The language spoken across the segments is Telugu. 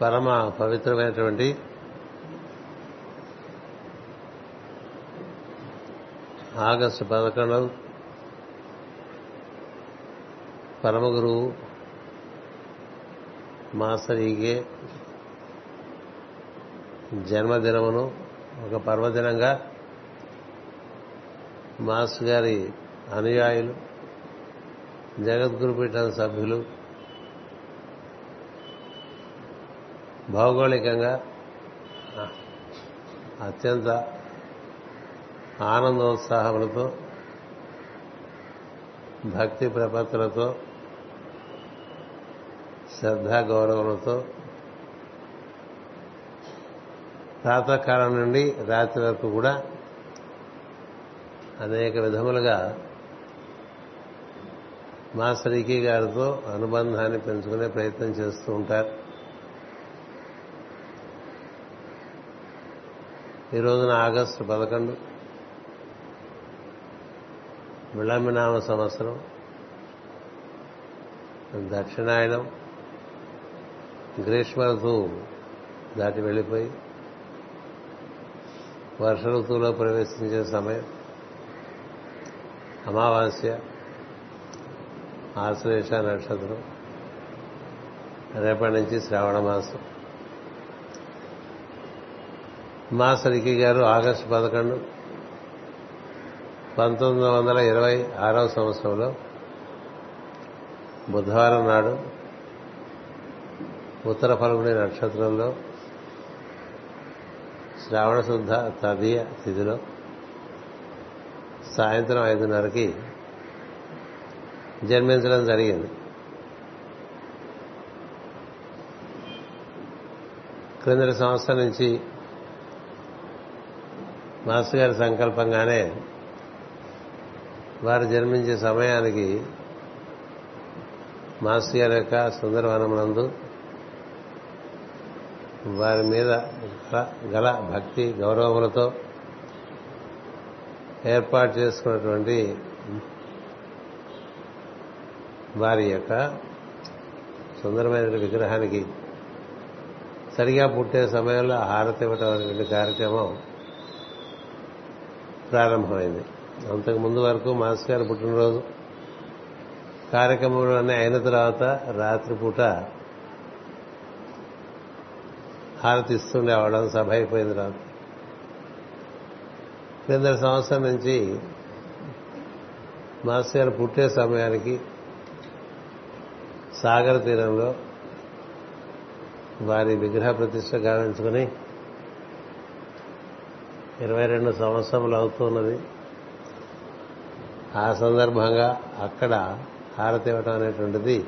పరమ పవిత్రమైనటువంటి ఆగస్టు పదకొండు పరమ గురువు మాస్టర్ ఈగే జన్మదినమును ఒక పర్వదినంగా మాస్టర్ గారి అనుయాయులు జగద్గురు పీఠం సభ్యులు భౌగోళికంగా అత్యంత ఆనందోత్సాహములతో భక్తి ప్రపత్తులతో శ్రద్ధా గౌరవములతో ప్రాతకాలం నుండి రాత్రి వరకు కూడా అనేక విధములుగా మాస్టర్ గారితో అనుబంధాన్ని పెంచుకునే ప్రయత్నం చేస్తూ ఉంటారు. ఈ రోజున ఆగస్టు పదకొండు. విళంబినామ సంవత్సరం. దక్షిణాయనం. గ్రీష్మ ఋతువు దాటి వెళ్ళిపోయి వర్ష ఋతువులో ప్రవేశించే సమయం. అమావాస్య ఆశ్లేష నక్షత్రం. రేపటి నుంచి శ్రావణ మాసం. మాసరికి గారు ఆగస్టు పదకొండు పంతొమ్మిది వందల ఇరవై ఆరవ సంవత్సరంలో బుధవారం నాడు ఉత్తర ఫల్గుని నక్షత్రంలో శ్రావణ శుద్ధ తదియ తిథిలో సాయంత్రం ఐదున్నరకి జన్మించడం జరిగింది. క్రిందటి సంవత్సరం నుంచి మాస్టర్ గారి సంకల్పంగానే వారు జన్మించే సమయానికి మాస్టర్ గారి యొక్క సుందరవనమునందు వారి మీద గల భక్తి గౌరవములతో ఏర్పాటు చేసుకున్నటువంటి వారి యొక్క సుందరమైన విగ్రహానికి సరిగా పుట్టే సమయంలో హారతి ఇవ్వటం అనేటువంటి కార్యక్రమం ప్రారంభమైంది. అంతకు ముందు వరకు మాస్ గారు పుట్టినరోజు. కార్యక్రమంలో అయిన తర్వాత రాత్రిపూట హారతి ఇస్తుండేవాళ్ళం సభ అయిపోయింది రాత్రి క్రింద సంవత్సరం నుంచి మాస్ గారు పుట్టే సమయానికి సాగర తీరంలో వారి విగ్రహ ప్రతిష్ట గావించుకుని ఇరవై రెండు సంవత్సరములు అవుతున్నది. ఆ సందర్భంగా అక్కడ హారతి ఇవ్వటం అనేటువంటిది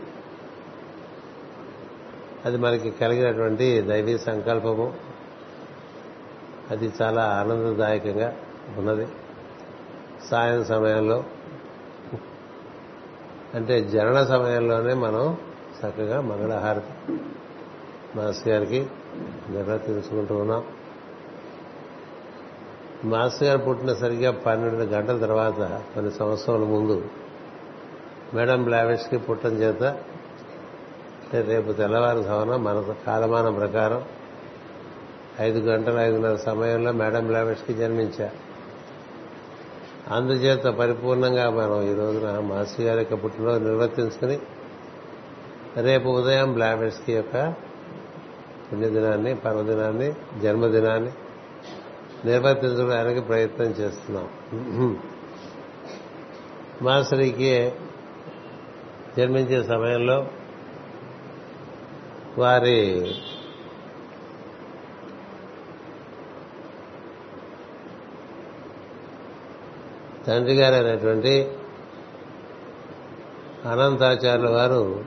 అది మనకి కలిగినటువంటి దైవీ సంకల్పము. అది చాలా ఆనందదాయకంగా ఉన్నది. సాయం సమయంలో అంటే జనన సమయంలోనే మనం చక్కగా మంగళహారతి మాస్ గారికి నిర్వర్తించుకుంటూ ఉన్నాం. మాస్ గారు పుట్టిన సరిగ్గా పన్నెండు గంటల తర్వాత కొన్ని సంవత్సరాల ముందు మేడం బ్లావెట్స్కి పుట్టడం చేత రేపు తెల్లవారు సవన మన కాలమానం ప్రకారం ఐదు గంటల ఐదున్నర సమయంలో మేడం బ్లావెట్స్కి జన్మించా. అందుచేత పరిపూర్ణంగా మనం ఈ రోజున మాసి గారి యొక్క పుట్టినరోజు నిర్వర్తించుకుని రేపు ఉదయం బ్లావెట్స్కి యొక్క పుణ్యదినాన్ని పర్వదినాన్ని జన్మదినాన్ని నిర్వర్తించడానికి ప్రయత్నం చేస్తున్నాం. మాసరికి జన్మించే సమయంలో వారి తండ్రి గారు అయినటువంటి అనంతాచార్యుల వారు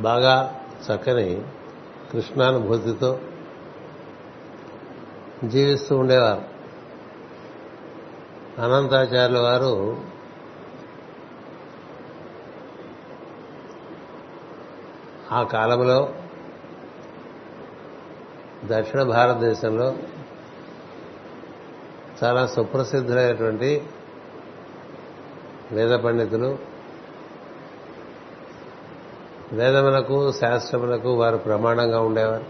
బాగా చక్కని కృష్ణానుభూతితో జీవిస్తూ ఉండేవారు. అనంతాచార్యుల వారు ఆ కాలంలో దక్షిణ భారతదేశంలో చాలా సుప్రసిద్ధులైనటువంటి వేద పండితులు వేదములకు శాస్త్రములకు వారు ప్రమాణంగా ఉండేవారు.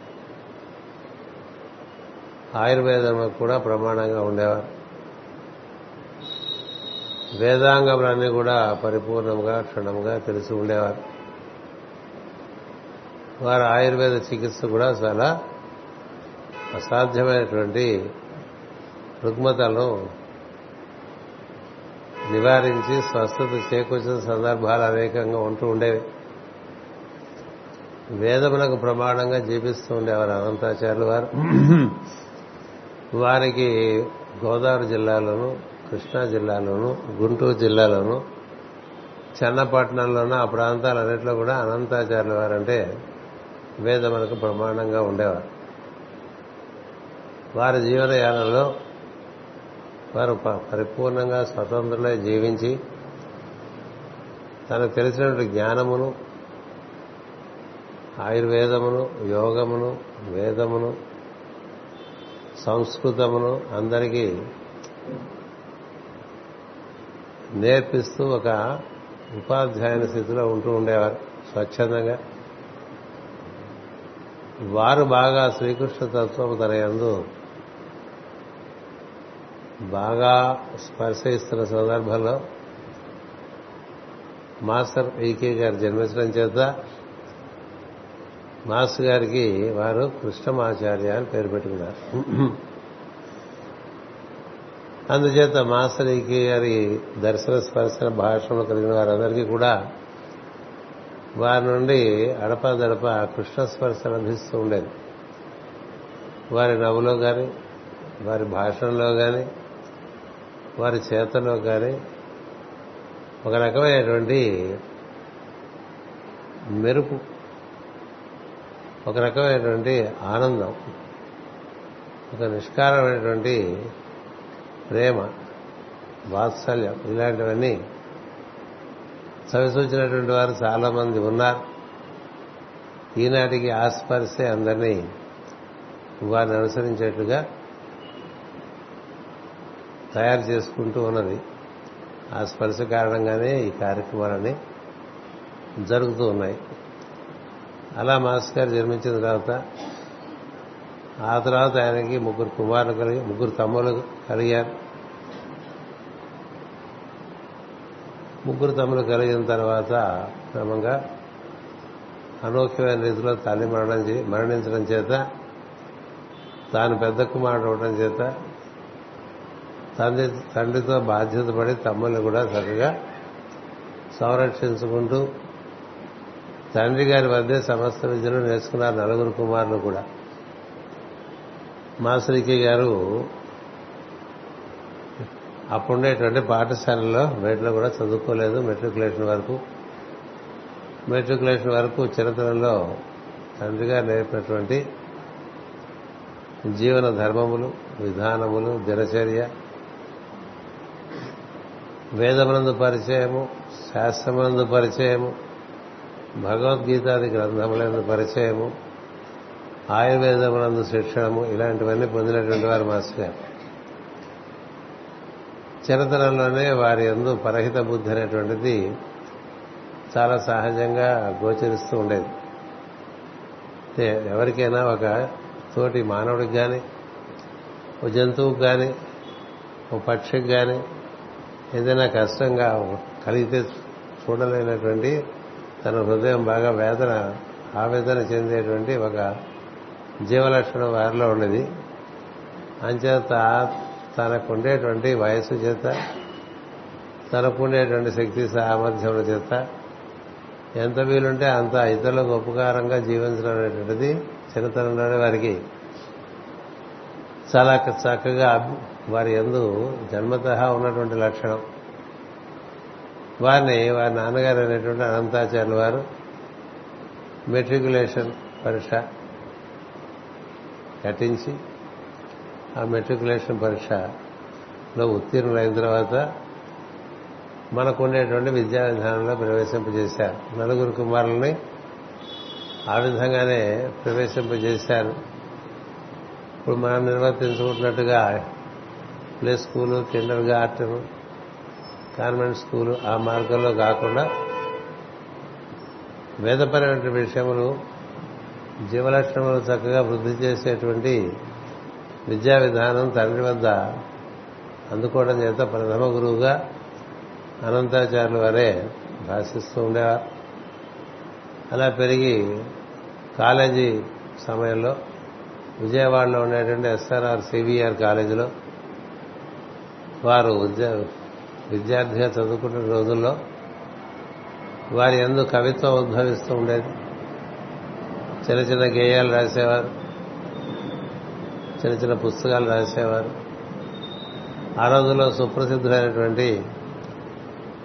ఆయుర్వేదములకు కూడా ప్రమాణంగా ఉండేవారు. వేదాంగములన్నీ కూడా పరిపూర్ణంగా క్షణంగా తెలిసి ఉండేవారు. వారు ఆయుర్వేద చికిత్స కూడా చాలా అసాధ్యమైనటువంటి రుగ్మతలను నివారించి స్వస్థత చేకూర్చిన సందర్భాలు అనేకంగా ఉంటూ ఉండేవి. వేదములకు ప్రమాణంగా జీవిస్తూ ఉండేవారు అనంతాచార్యులు వారు. వారికి గోదావరి జిల్లాలోను కృష్ణా జిల్లాలోను గుంటూరు జిల్లాలోను చెన్నపట్నంలోనూ ఆ ప్రాంతాలన్నింటిలో కూడా అనంతాచార్యుల వారంటే వేదములకు ప్రమాణంగా ఉండేవారు. వారి జీవనయానంలో వారు పరిపూర్ణంగా స్వతంత్రులై జీవించి తనకు తెలిసినటువంటి జ్ఞానమును ఆయుర్వేదమును యోగమును వేదమును సంస్కృతమును అందరికీ నేర్పిస్తూ ఒక ఉపాధ్యాయుని స్థితిలో ఉంటూ ఉండేవారు స్వచ్ఛందంగా. వారు బాగా శ్రీకృష్ణ తత్వం తన ఎందు బాగా స్పర్శిస్తున్న సందర్భంలో మాస్టర్ ఈకే గారు జన్మించడం చేత మాస్ గారికి వారు కృష్ణమాచార్య అని పేరు పెట్టుకున్నారు. అందుచేత మాస్టర్ ఈకే గారి దర్శన స్పర్శన భాషను కలిగిన వారందరికీ కూడా వారి నుండి అడపదడప కృష్ణ స్పర్శ లభిస్తూ ఉండేది. వారి నవ్వులో కానీ వారి భాషణలో కానీ వారి చేతలో కానీ ఒక రకమైనటువంటి మెరుపు ఒక రకమైనటువంటి ఆనందం ఒక నిష్కారమైనటువంటి ప్రేమ వాత్సల్యం ఇలాంటివన్నీ చవిసూచినటువంటి వారు చాలా మంది ఉన్నారు. ఈనాటికి ఆస్పరిస్తే అందరినీ వారిని అనుసరించేట్లుగా తయారు చేసుకుంటూ ఉన్నది. ఆ స్పర్శ కారణంగానే ఈ కార్యక్రమాలన్నీ జరుగుతూ ఉన్నాయి. అలా మాస్ గారు జన్మించిన తర్వాత ఆ తర్వాత ఆయనకి ముగ్గురు కుమారులు కలిగి ముగ్గురు తమ్ములు కలిగారు. ముగ్గురు తమ్ములు కలిగిన తర్వాత క్రమంగా అనూఖ్యమైన రీతిలో తల్లి మరణం మరణించడం చేత తాను పెద్ద కుమారుడు అవడం చేత తండ్రి తండ్రితో బాధ్యత పడి తమ్ముల్ని కూడా చక్కగా సంరక్షించుకుంటూ తండ్రి గారి వద్దే సమస్త విద్యలు నేర్చుకున్నారు నలుగురు కుమారులు కూడా. మాసరికి గారు అప్పుడుండేటువంటి పాఠశాలలో బయటలో కూడా చదువుకోలేదు మెట్రికులేషన్ వరకు. మెట్రికులేషన్ వరకు చిరతలలో తండ్రి గారు నేర్పినటువంటి జీవన ధర్మములు విధానములు దినచర్య వేదమునందు పరిచయము శాస్త్రమునందు పరిచయము భగవద్గీతాది గ్రంథములందు పరిచయము ఆయుర్వేదములందు శిక్షణము ఇలాంటివన్నీ పొందినటువంటి వారు మాస్టర్ గారు. చిన్నతనంలోనే వారి ఎందు పరహిత బుద్ధి అనేటువంటిది చాలా సహజంగా గోచరిస్తూ ఉండేది. ఎవరికైనా ఒక తోటి మానవుడికి కానీ ఓ జంతువుకి కానీ ఓ పక్షికి కానీ ఏదైనా కష్టంగా కలిగితే చూడలేనటువంటి తన హృదయం బాగా వేదన ఆవేదన చెందేటువంటి ఒక జీవలక్షణం వారిలో ఉండేది అంచేత తనకుండేటువంటి వయస్సు చేత తనకుండేటువంటి శక్తి సామర్థ్యముల చేత ఎంత వీలుంటే అంత ఇతరులకు ఉపకారంగా జీవించడం అనేటువంటిది చిన్నతనంలోనే వారికి చాలా చక్కగా వారి ఎందు జన్మత ఉన్నటువంటి లక్షణం. వారిని వారి నాన్నగారు అనేటువంటి అనంతాచార్యులు వారు మెట్రికులేషన్ పరీక్ష కట్టించి ఆ మెట్రికులేషన్ పరీక్షలో ఉత్తీర్ణులైన తర్వాత మనకు ఉండేటువంటి విద్యా విధానంలో ప్రవేశింపజేశారు. నలుగురు కుమారులని ఆ విధంగానే ప్రవేశింపజేశారు. ఇప్పుడు మనం నిర్వర్తించుకుంటున్నట్టుగా play school kindergarten convent school ఆ మార్గంలో కాకుండా వేదపరమైన విషయములు జీవలక్షణములు చక్కగా వృద్ధి చేసేటువంటి విద్యా విధానం తండ్రి వద్ద అందుకోవడం చేత ప్రథమ గురువుగా అనంతాచార్యుల వారే భాషిస్తూ ఉండేవారు. అలా పెరిగి కాలేజీ సమయంలో విజయవాడలో ఉండేటువంటి ఎస్ఆర్ఆర్ సివిఆర్ కాలేజీలో వారు విద్యార్థిగా చదువుకున్న రోజుల్లో వారి ఎందు కవిత్వం ఉద్భవిస్తూ ఉండేది. చిన్న చిన్న గేయాలు రాసేవారు. చిన్న చిన్న పుస్తకాలు రాసేవారు. ఆ రోజుల్లో సుప్రసిద్ధులైనటువంటి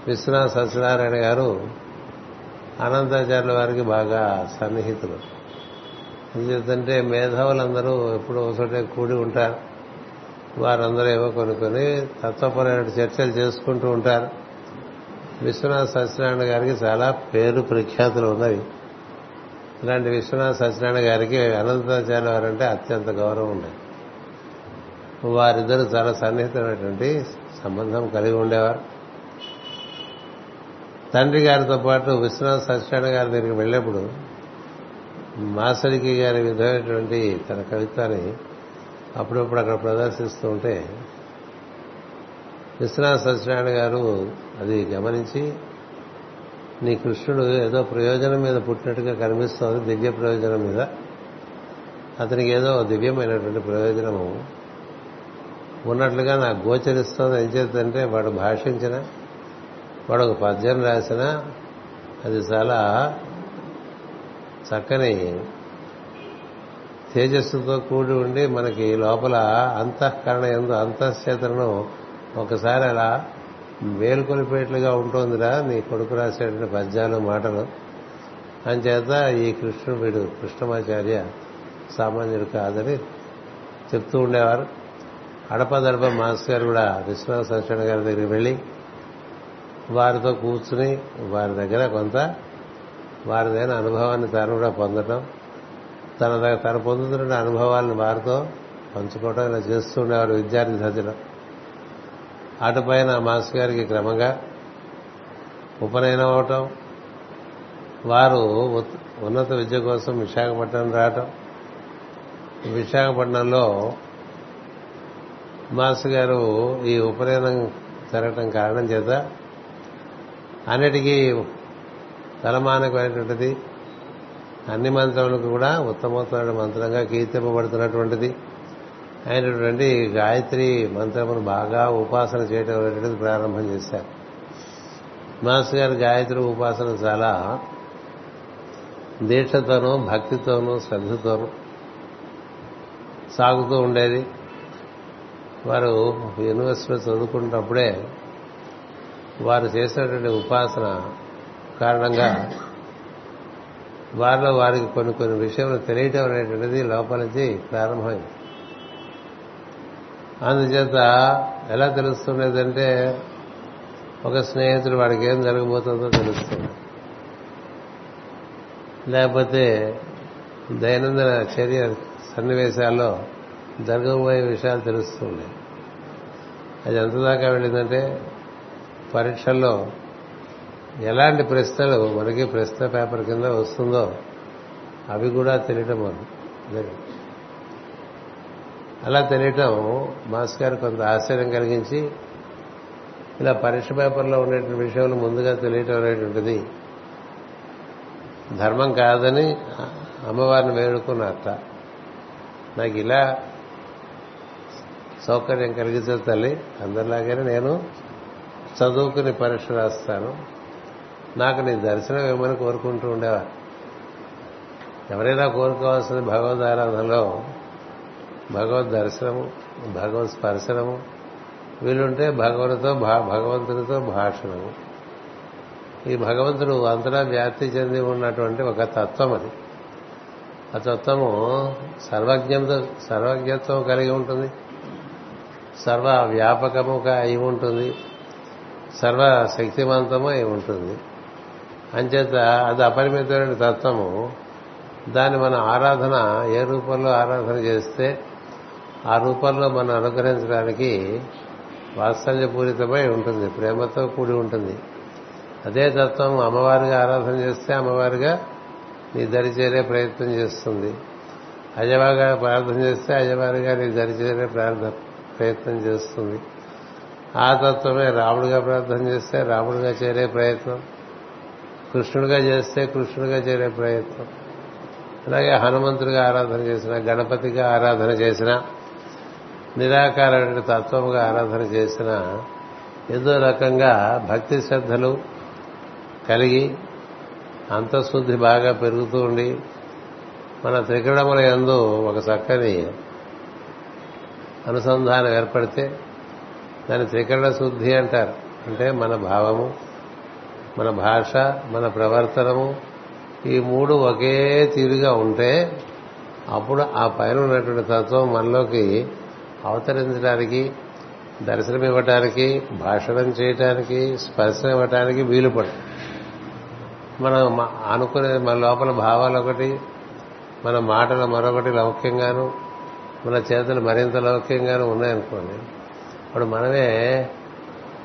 విశ్వనాథ సత్యనారాయణ గారు అనంతాచార్యుల వారికి బాగా సన్నిహితులు. ఎందుకంటే మేధావులందరూ ఎప్పుడు ఒకచోటే కూడి ఉంటారు. వారందరూ ఏవో కొన్ని కొన్ని తత్వపరమైన చర్చలు చేసుకుంటూ ఉంటారు. విశ్వనాథ సత్యనారాయణ గారికి చాలా పేరు ప్రఖ్యాతులు ఉన్నాయి ఇలాంటి విశ్వనాథ సత్యనారాయణ గారికి అనంతాచార్య వారంటే అత్యంత గౌరవం ఉండేది. వారిద్దరూ చాలా సన్నిహితమైనటువంటి సంబంధం కలిగి ఉండేవారు. తండ్రి గారితో పాటు విశ్వనాథ సత్యనారాయణ గారి దగ్గరికి వెళ్ళినప్పుడు మాసరికి గారి విధమైనటువంటి తన కవిత్వాన్ని అప్పుడప్పుడు అక్కడ ప్రదర్శిస్తూ ఉంటే విశ్వనాథ సత్యనారాయణ గారు అది గమనించి నీ కృష్ణుడు ఏదో ప్రయోజనం మీద పుట్టినట్టుగా కనిపిస్తోంది దివ్య ప్రయోజనం మీద. అతనికి ఏదో దివ్యమైనటువంటి ప్రయోజనము. ఉన్నట్లుగా నాకు గోచరిస్తోంది. ఏం చేద్దంటే వాడు భాషించిన వాడు ఒక పద్యం రాసిన అది చాలా చక్కని తేజస్సుతో కూడి ఉండి మనకి లోపల అంతఃకరణ ఎందు అంతఃచేతనను ఒకసారి అలా మేలుకొలిపేట్లుగా ఉంటుందిరా నీ కొడుకు రాసేటువంటి పద్యాలు మాటలు. అంచేత ఈ కృష్ణుడు వీడు కృష్ణమాచార్య సామాన్యుడు కాదని చెప్తూ ఉండేవారు. అడపదడప మాస్ గారు కూడా విశ్వనాథ సత్యనారాయణ గారి దగ్గరికి వెళ్ళి వారితో కూర్చుని వారి దగ్గర కొంత వారిదైన అనుభవాన్ని తాను కూడా పొందటం తన తన పొందుతున్న అనుభవాలను వారితో పంచుకోవడం ఇలా చేస్తూ ఉండేవారు విద్యార్థి దశలో అటుపైన మాస్ గారికి క్రమంగా ఉపనయనం అవటం వారు ఉన్నత విద్య కోసం విశాఖపట్నం రావటం. విశాఖపట్నంలో మాస్ గారు ఈ ఉపనయనం జరగటం కారణం చేత అన్నిటికీ తలమానకమైనటువంటిది అన్ని మంత్రములకు కూడా ఉత్తమోత్తమైన మంత్రంగా కీర్తింపబడుతున్నటువంటిది. అయినటువంటి గాయత్రి మంత్రమును బాగా ఉపాసన చేయటం అనేటువంటిది ప్రారంభం చేశారు. మాస్ గారి గాయత్రి ఉపాసన చాలా దీక్షతోనూ భక్తితోనూ శ్రద్ధతోనూ సాగుతూ ఉండేది. వారు యూనివర్సిటీలో చదువుకున్నప్పుడే వారు చేసినటువంటి ఉపాసన కారణంగా వారిలో వారికి కొన్ని కొన్ని విషయాలు తెలియటం అనేటువంటిది లోపల నుంచి ప్రారంభమైంది. అందుచేత ఎలా తెలుస్తుండేదంటే ఒక స్నేహితుడు వాడికి ఏం జరగబోతుందో తెలుస్తుంది. లేకపోతే దైనందిన చర్య సన్నివేశాల్లో జరగబోయే విషయాలు తెలుస్తుండే. అది ఎంత దాకా వెళ్ళిందంటే పరీక్షల్లో ఎలాంటి ప్రశ్నలు మనకి ప్రశ్న పేపర్ కింద వస్తుందో అవి కూడా తెలియటం అలా తెలియటం మాస్ గారు కొంత ఆశ్చర్యం కలిగించి ఇలా పరీక్ష పేపర్లో ఉండేటువంటి విషయాలు ముందుగా తెలియటం అనేటువంటిది ధర్మం కాదని అమ్మవారిని వేడుకున్నట్ట నాకు ఇలా సౌకర్యం కలిగితే తల్లి. అందరిలాగానే నేను చదువుకుని పరీక్ష రాస్తాను. నాకు నీ దర్శనం ఇవ్వమని కోరుకుంటూ ఉండేవారు ఎవరైనా కోరుకోవాల్సిన భగవద్ ఆరాధనలో భగవద్ దర్శనము భగవత్ స్పర్శనము వీలుంటే భగవతితో భగవంతునితో భాషణము. ఈ భగవంతుడు అంతటా వ్యాప్తి చెంది ఉన్నటువంటి ఒక తత్వం అది. ఆ తత్వము సర్వజ్ఞంతో సర్వజ్ఞత్వం కలిగి ఉంటుంది. సర్వ వ్యాపకముగా అయి ఉంటుంది. సర్వ శక్తివంతము అయి ఉంటుంది. అంచేత అది అపరిమితమైన తత్వము. దాన్ని మన ఆరాధన ఏ రూపంలో ఆరాధన చేస్తే ఆ రూపంలో మనం అనుగ్రహించడానికి వాత్సల్యపూరితమై ఉంటుంది ప్రేమతో కూడి ఉంటుంది. అదే తత్వం అమ్మవారిగా ఆరాధన చేస్తే అమ్మవారిగా నీ దరి చేరే ప్రయత్నం చేస్తుంది. అజవాగా ప్రార్థన చేస్తే అజవారిగా నీ దరి చేరే ప్రార్థన ప్రయత్నం చేస్తుంది. ఆ తత్వమే రాముడిగా ప్రార్థన చేస్తే రాముడిగా చేరే ప్రయత్నం. కృష్ణుడిగా చేస్తే కృష్ణుడిగా చేరే ప్రయత్నం. అలాగే హనుమంతుడిగా ఆరాధన చేసిన గణపతిగా ఆరాధన చేసిన నిరాకారమైన తత్వముగా ఆరాధన చేసిన ఏదో రకంగా భక్తి శ్రద్ధలు కలిగి అంతఃశుద్ధి బాగా పెరుగుతూ ఉండి మన త్రికరణముల యందు ఒక చక్కని అనుసంధానం ఏర్పడితే దాన్ని త్రికరణ శుద్ధి అంటారు. అంటే మన భావము మన భాష మన ప్రవర్తనము ఈ మూడు ఒకే తీరుగా ఉంటే అప్పుడు ఆ పైన ఉన్నటువంటి తత్వం మనలోకి అవతరించడానికి దర్శనం ఇవ్వటానికి భాషణం చేయటానికి స్పర్శనం ఇవ్వటానికి వీలు పడు మనం అనుకునే మన లోపల భావాలు ఒకటి మన మాటలు మరొకటి లౌక్యంగాను మన చేతులు మరింత లౌక్యంగాను ఉన్నాయనుకోండి అప్పుడు మనమే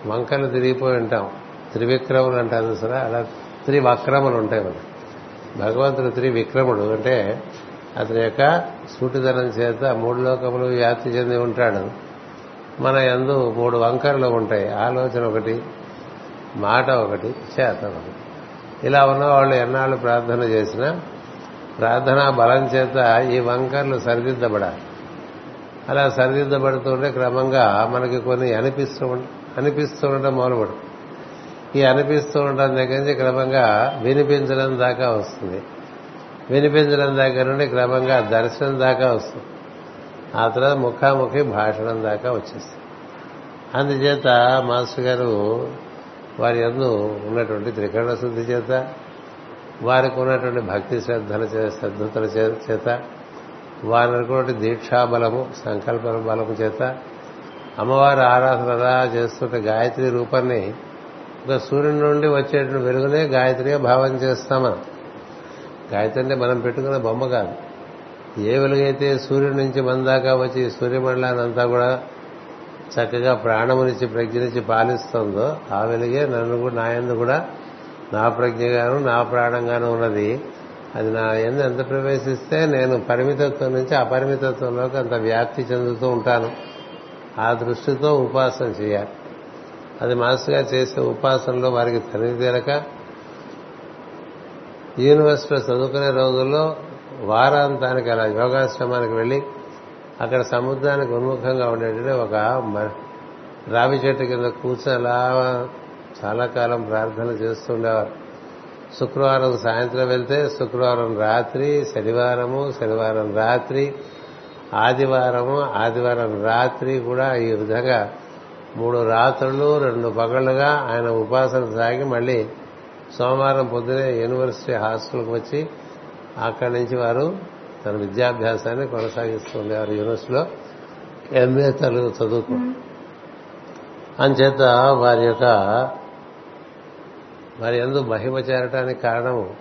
వంకలు తిరిగిపోయి ఉంటాం. త్రివిక్రములు అంటారు సరే అలా త్రివక్రములు ఉంటాయి మనకి. భగవంతుడు త్రివిక్రముడు అంటే అతని యొక్క సూటిదనం చేత మూడు లోకములు వ్యాప్తి చెంది ఉంటాడు. మన ఎందు మూడు వంకరలు ఉంటాయి. ఆలోచన ఒకటి మాట ఒకటి చేత ఒకటి. ఇలా ఉన్న వాళ్ళు ఎన్నాళ్ళు ప్రార్థన చేసినా ప్రార్థనా బలం చేత ఈ వంకర్లు సరిదిద్దబడాలి. అలా సరిదిద్దబడుతుంటే క్రమంగా మనకి కొన్ని అనిపిస్తూ అనిపిస్తూ ఉండటం మొదలుపడు ఈ అనిపిస్తూ ఉండడం దగ్గర నుంచి క్రమంగా వినిపించడం దాకా వస్తుంది. వినిపించడం దగ్గర నుండి క్రమంగా దర్శనం దాకా వస్తుంది. ఆ తర్వాత ముఖాముఖి భాషణం దాకా వచ్చేస్తుంది. అందుచేత మాస్టర్ గారు వారి అందు ఉన్నటువంటి త్రికరణ శుద్ధి చేత వారికి ఉన్నటువంటి భక్తి శ్రద్ధల శ్రద్ధతల చేత వారి ఉన్నటువంటి దీక్షాబలము సంకల్ప బలము చేత అమ్మవారి ఆరాధన చేస్తుంటే గాయత్రి రూపాన్ని ఒక సూర్యుని నుండి వచ్చేటువంటి వెలుగునే గాయత్రిగా భావం చేస్తాం మనం గాయత్రి అంటే మనం పెట్టుకున్న బొమ్మ కాదు. ఏ వెలుగైతే సూర్యుడి నుంచి మన దాకా వచ్చి సూర్యమండలాన్ని అంతా కూడా చక్కగా ప్రాణమునిచ్చి ప్రజ్ఞనిచ్చి పాలిస్తుందో ఆ వెలుగే నన్ను కూడా నా ఎందు కూడా నా ప్రజ్ఞగాను నా ప్రాణంగాను ఉన్నది. అది నా ఎందు ఎంత ప్రవేశిస్తే నేను పరిమితత్వం నుంచి అపరిమితత్వంలోకి అంత వ్యాప్తి చెందుతూ ఉంటాను. ఆ దృష్టితో ఉపాసన చేయాలి. అది మాస్గా చేసే ఉపాసనలో వారికి తనిఖీ తీరక యూనివర్సిటీలో చదువుకునే రోజుల్లో వారాంతానికి అలా యోగాశ్రమానికి వెళ్ళి అక్కడ సముద్రానికి ఉన్ముఖంగా ఉండేటువంటి ఒక రావి చెట్టు కింద కూర్చొని అలా చాలా కాలం ప్రార్థన చేస్తుండేవారు. శుక్రవారం సాయంత్రం వెళ్తే శుక్రవారం రాత్రి శనివారము శనివారం రాత్రి ఆదివారము ఆదివారం రాత్రి కూడా ఈ విధంగా మూడు రాత్రులు రెండు పగళ్ళుగా ఆయన ఉపాసన సాగి మళ్ళీ సోమవారం పొద్దునే యూనివర్సిటీ హాస్టల్కి వచ్చి అక్కడి నుంచి వారు తన విద్యాభ్యాసాన్ని కొనసాగిస్తూ ఉండేవారు యూనివర్సిటీలో. ఎంఏ తెలుగు చదువుకు అంచేత వారి యొక్క వారి ఎందు మహిమ చేరటానికి కారణము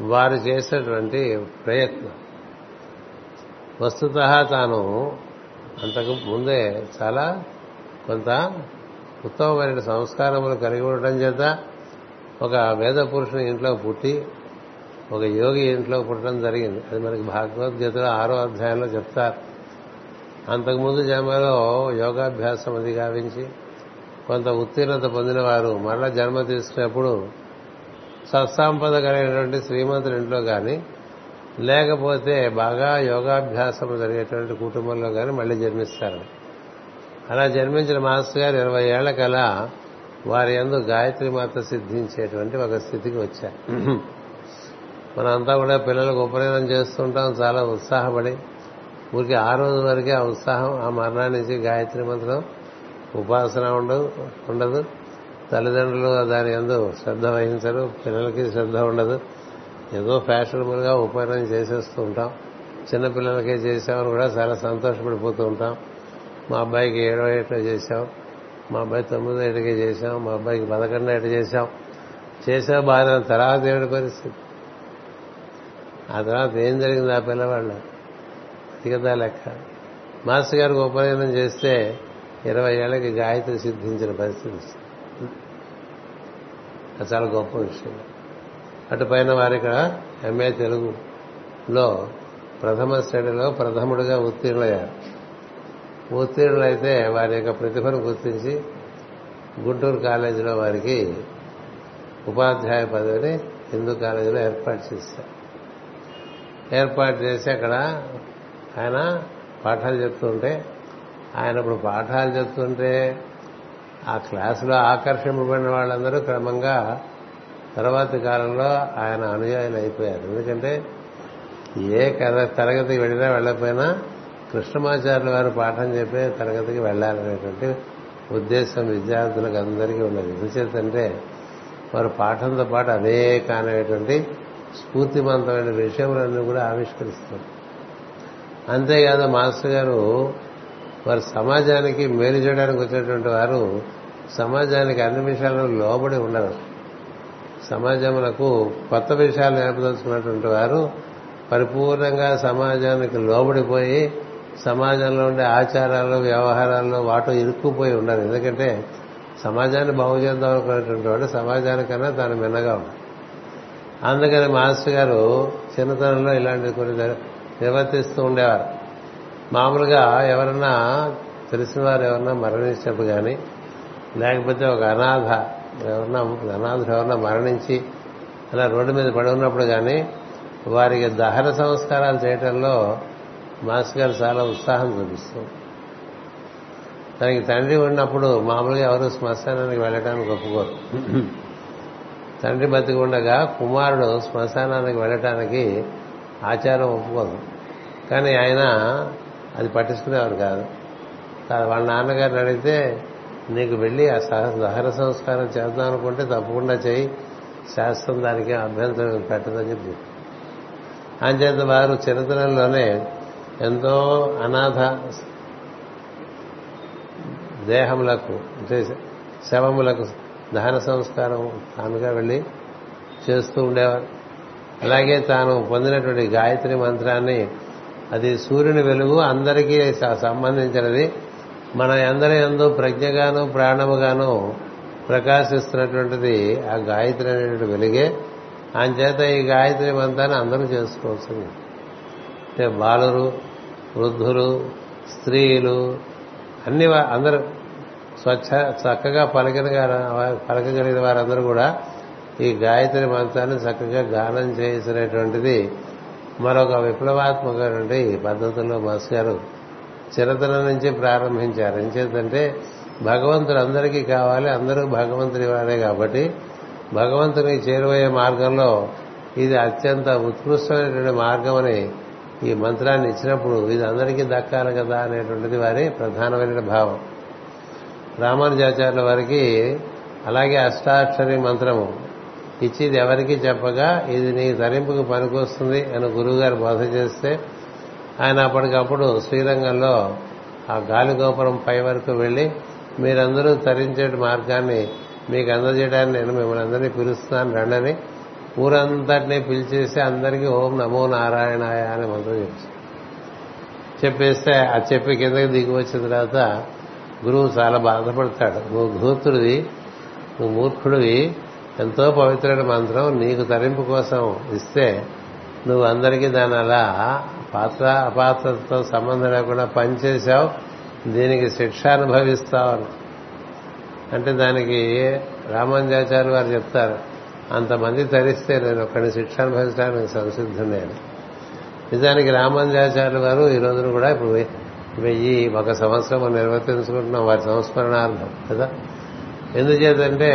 వారు చేసేటువంటి ప్రయత్నం. వస్తుత తాను అంతకు ముందే చాలా కొంత ఉత్తమమైన సంస్కారములు కలిగి ఉండటం చేత ఒక వేద పురుషుని ఇంట్లో పుట్టి ఒక యోగి ఇంట్లో పుట్టడం జరిగింది. అది మనకి భగవద్గీతలో ఆరో అధ్యాయంలో చెప్తారు. అంతకుముందు జన్మలో యోగాభ్యాసం అది గావించి కొంత ఉత్తీర్ణత పొందిన వారు మరలా జన్మ తీసుకున్నప్పుడు సత్సంపద కలిగినటువంటి శ్రీమంతుడి ఇంట్లో కానీ లేకపోతే బాగా యోగాభ్యాసం జరిగేటువంటి కుటుంబంలో కానీ మళ్ళీ జన్మిస్తారు అలా జన్మించిన మాస్టర్ గారు ఇరవై ఏళ్ళకలా వారి ఎందు గాయత్రి మాత సిద్ధించేటువంటి ఒక స్థితికి వచ్చారు. మనంతా కూడా పిల్లలకు ఉపనయనం చేస్తుంటాం చాలా ఉత్సాహపడి. ఊరికి ఆ రోజు వరకే ఆ ఉత్సాహం ఆ మరణానికి గాయత్రి మంత్రం ఉపాసన ఉండదు ఉండదు. తల్లిదండ్రులు దాని ఎందు శ్రద్ధ వహించరు పిల్లలకి శ్రద్ధ ఉండదు. ఏదో ఫ్యాషనబుల్గా ఉపనయనం చేసేస్తూ ఉంటాం. చిన్నపిల్లలకే చేసామని కూడా చాలా సంతోషపడిపోతూ ఉంటాం. మా అబ్బాయికి ఏడో ఏటో చేశాం. మా అబ్బాయి తొమ్మిదో ఏటకే చేశాం. మా అబ్బాయికి పదకొండో ఏట చేశాం. చేసా బాగా తర్వాత ఏడు పరిస్థితి? ఆ తర్వాత ఏం జరిగింది ఆ పిల్లవాళ్ళు? తిగదా లెక్క. మాస్టర్ గారికి ఉపనయనం చేస్తే ఇరవై ఏళ్ళకి గాయత్రి సిద్ధించిన పరిస్థితి అది చాలా గొప్ప విషయం. అటు పైన వారు ఇక్కడ ఎంఏ తెలుగులో ప్రథమ శ్రేణిలో ప్రథముడిగా ఉత్తీర్ణులయ్యారు. ఉత్తీర్ణులైతే వారి యొక్క ప్రతిభను గుర్తించి గుంటూరు కాలేజీలో వారికి ఉపాధ్యాయ పదవిని హిందూ కాలేజీలో ఏర్పాటు చేశారు ఏర్పాటు చేసి అక్కడ ఆయన పాఠాలు చెప్తుంటే ఆయన ఇప్పుడు పాఠాలు చెప్తుంటే ఆ క్లాసులో ఆకర్షింపబడిన వాళ్ళందరూ క్రమంగా తర్వాతి కాలంలో ఆయన అనుయాయులు అయిపోయారు. ఎందుకంటే ఏ కథ తరగతికి వెళ్ళినా వెళ్ళకపోయినా కృష్ణమాచార్యుల వారు పాఠం చెప్పే తరగతికి వెళ్ళాలనేటువంటి ఉద్దేశం విద్యార్థులకు అందరికీ ఉన్నది. ఎందుచేతంటే వారు పాఠంతో పాటు అనేక అనేటువంటి స్ఫూర్తిమంతమైన విషయములన్నీ కూడా ఆవిష్కరిస్తారు అంతేకాదు మాస్టర్ గారు వారు సమాజానికి మేలు చేయడానికి వచ్చేటువంటి వారు సమాజానికి అన్ని విషయాల్లో లోబడి ఉండరు. సమాజములకు కొత్త విషయాలు నేర్పదలుచుకున్నటువంటి వారు పరిపూర్ణంగా సమాజానికి లోబడిపోయి సమాజంలో ఉండే ఆచారాలు వ్యవహారాల్లో వాటో ఇరుక్కుపోయి ఉండరు ఎందుకంటే సమాజాన్ని బాగు చేద్దాం అనుకునేటువంటి వాడు సమాజానికన్నా తాను మిన్నగా ఉన్నాడు. అందుకని మాస్టర్ గారు చిన్నతనంలో ఇలాంటి కొన్ని నిర్వర్తిస్తూ ఉండేవారు. మామూలుగా ఎవరన్నా తెలిసిన వారు ఎవరన్నా మరణించినప్పుడు కానీ లేకపోతే ఒక అనాథ ఎవరన్నా అనాథుడు ఎవరన్నా మరణించి అలా రోడ్డు మీద పడి ఉన్నప్పుడు కానీ వారికి దహన సంస్కారాలు చేయటంలో మాస్టర్ గారు చాలా ఉత్సాహం చూపిస్తూ తనకి తండ్రి ఉన్నప్పుడు మామూలుగా ఎవరు శ్మశానానికి వెళ్ళటానికి ఒప్పుకోరు. తండ్రి బతికి ఉండగా కుమారుడు శ్మశానానికి వెళ్ళటానికి ఆచారం ఒప్పుకోదు. కానీ ఆయన అది పట్టించుకునేవారు కాదు. వాళ్ళ నాన్నగారిని అడిగితే నీకు వెళ్ళి ఆ సహర సంస్కారం చేద్దాం అనుకుంటే తప్పకుండా చేయి శాస్త్రం దానికి అభ్యంతరం పెట్టదని చెప్పి. అంచేత వారు చిరతనంలోనే ఎంతో అనాథ దేహములకు అంటే శవములకు దహన సంస్కారం తానుగా వెళ్ళి చేస్తూ ఉండేవారు. అలాగే తాను పొందినటువంటి గాయత్రి మంత్రాన్ని అది సూర్యుని వెలుగు అందరికీ సంబంధించినది. మన అందరి ఎందు ప్రజ్ఞగాను ప్రాణముగాను ప్రకాశిస్తున్నటువంటిది ఆ గాయత్రి అనేటువంటి వెలుగే. అంచేత ఈ గాయత్రి మంత్రాన్ని అందరూ చేసుకోవచ్చు అంటే బాలురు వృద్ధులు స్త్రీలు అన్ని అందరూ స్వచ్ఛ చక్కగా పలకిన పలకగలిగిన వారందరూ కూడా ఈ గాయత్రి మంత్రాన్ని చక్కగా గానం చేసినటువంటిది మరొక విప్లవాత్మకమైనటువంటి పద్ధతుల్లో మాస్ గారు చిరతనం నుంచి ప్రారంభించారు. ఎంచేతంటే భగవంతుడు అందరికీ కావాలి అందరూ భగవంతుడి వారే కాబట్టి భగవంతునికి చేరువయ్యే మార్గంలో ఇది అత్యంత ఉత్కృష్టమైనటువంటి మార్గం అని ఈ మంత్రాన్ని ఇచ్చినప్పుడు ఇది అందరికీ దక్కాలి కదా అనేటువంటిది వారి ప్రధానమైన భావం. రామానుజాచార్యుల వారికి అలాగే అష్టాక్షరి మంత్రము ఇచ్చి ఇది ఎవరికి చెప్పగా ఇది నీ తరింపుకు పనికొస్తుంది అని గురువుగారు బోధ చేస్తే ఆయన అప్పటికప్పుడు శ్రీరంగంలో ఆ గాలిగోపురం పై వరకు వెళ్ళి మీరందరూ తరించే మార్గాన్ని మీకు అందజేయడానికి నేను మిమ్మల్ని అందరినీ పిలుస్తున్నాను రండని ఊరంతటినీ పిలిచేసి అందరికీ ఓం నమో నారాయణాయ అని మంత్రం చెప్పి చెప్పేస్తే ఆ చెప్పి కిందకి దిగి వచ్చిన తర్వాత గురువు చాలా బాధపడతాడు. నువ్వు ధూర్తుడివి నువ్వు మూర్ఖుడివి ఎంతో పవిత్రమైన మంత్రం నీకు తరింపు కోసం ఇస్తే నువ్వు అందరికీ దాని అలా పాత్ర అపాత్రతో సంబంధం లేకుండా పనిచేశావు దీనికి శిక్ష అనుభవిస్తావు అంటే దానికి రామానుజాచార్య వారు చెప్తారు. అంతమంది తరిస్తే నేను ఒక్కడిని శిక్ష అనుభవించడానికి సంసిద్ధుని నిజానికి రామానుజాచార్యులు గారు ఈ రోజున కూడా ఇప్పుడు వెయ్యి ఒక సంవత్సరం నిర్వర్తించుకుంటున్నాం వారి సంస్మరణార్థం కదా? ఎందుచేతంటే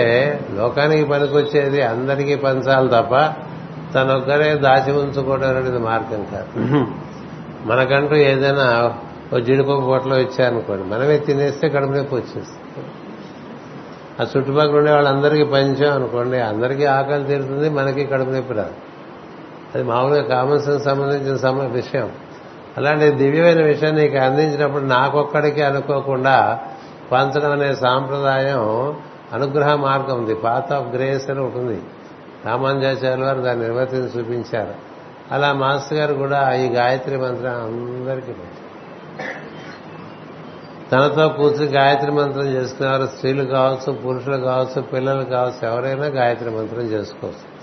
లోకానికి పనికొచ్చేది అందరికీ పంచాలి తప్ప తనొక్కరే దాచి ఉంచుకోవడం అనేది మార్గం కాదు. మనకంటూ ఏదైనా ఓ జీడిపప్పు పొట్టలో ఇచ్చారనుకోండి మనమే తినేస్తే కడుపు నొప్పి వచ్చేస్తుంది. ఆ చుట్టుపక్కల ఉండే వాళ్ళందరికీ పంచాం అనుకోండి అందరికీ ఆకలి తీరుతుంది మనకి కడుపు నొప్పి రాదు. అది మామూలుగా కామన్ సెన్స్ సంబంధించిన సమ విషయం. అలాంటి దివ్యమైన విషయాన్ని నీకు అందించినప్పుడు నాకొక్కడికి అనుకోకుండా పంచడం అనే సాంప్రదాయం అనుగ్రహ మార్గం ఉంది. పాత్ ఆఫ్ గ్రేస్ అని ఉంటుంది రామానుజాచార్య వారు దాన్ని నిర్వర్తించి చూపించారు. అలా మాస్టర్ గారు కూడా ఈ గాయత్రి మంత్రం అందరికీ తనతో కూర్చుని గాయత్రి మంత్రం చేసుకునేవారు. స్త్రీలు కావచ్చు పురుషులు కావచ్చు పిల్లలు కావచ్చు ఎవరైనా గాయత్రి మంత్రం చేసుకోవచ్చు.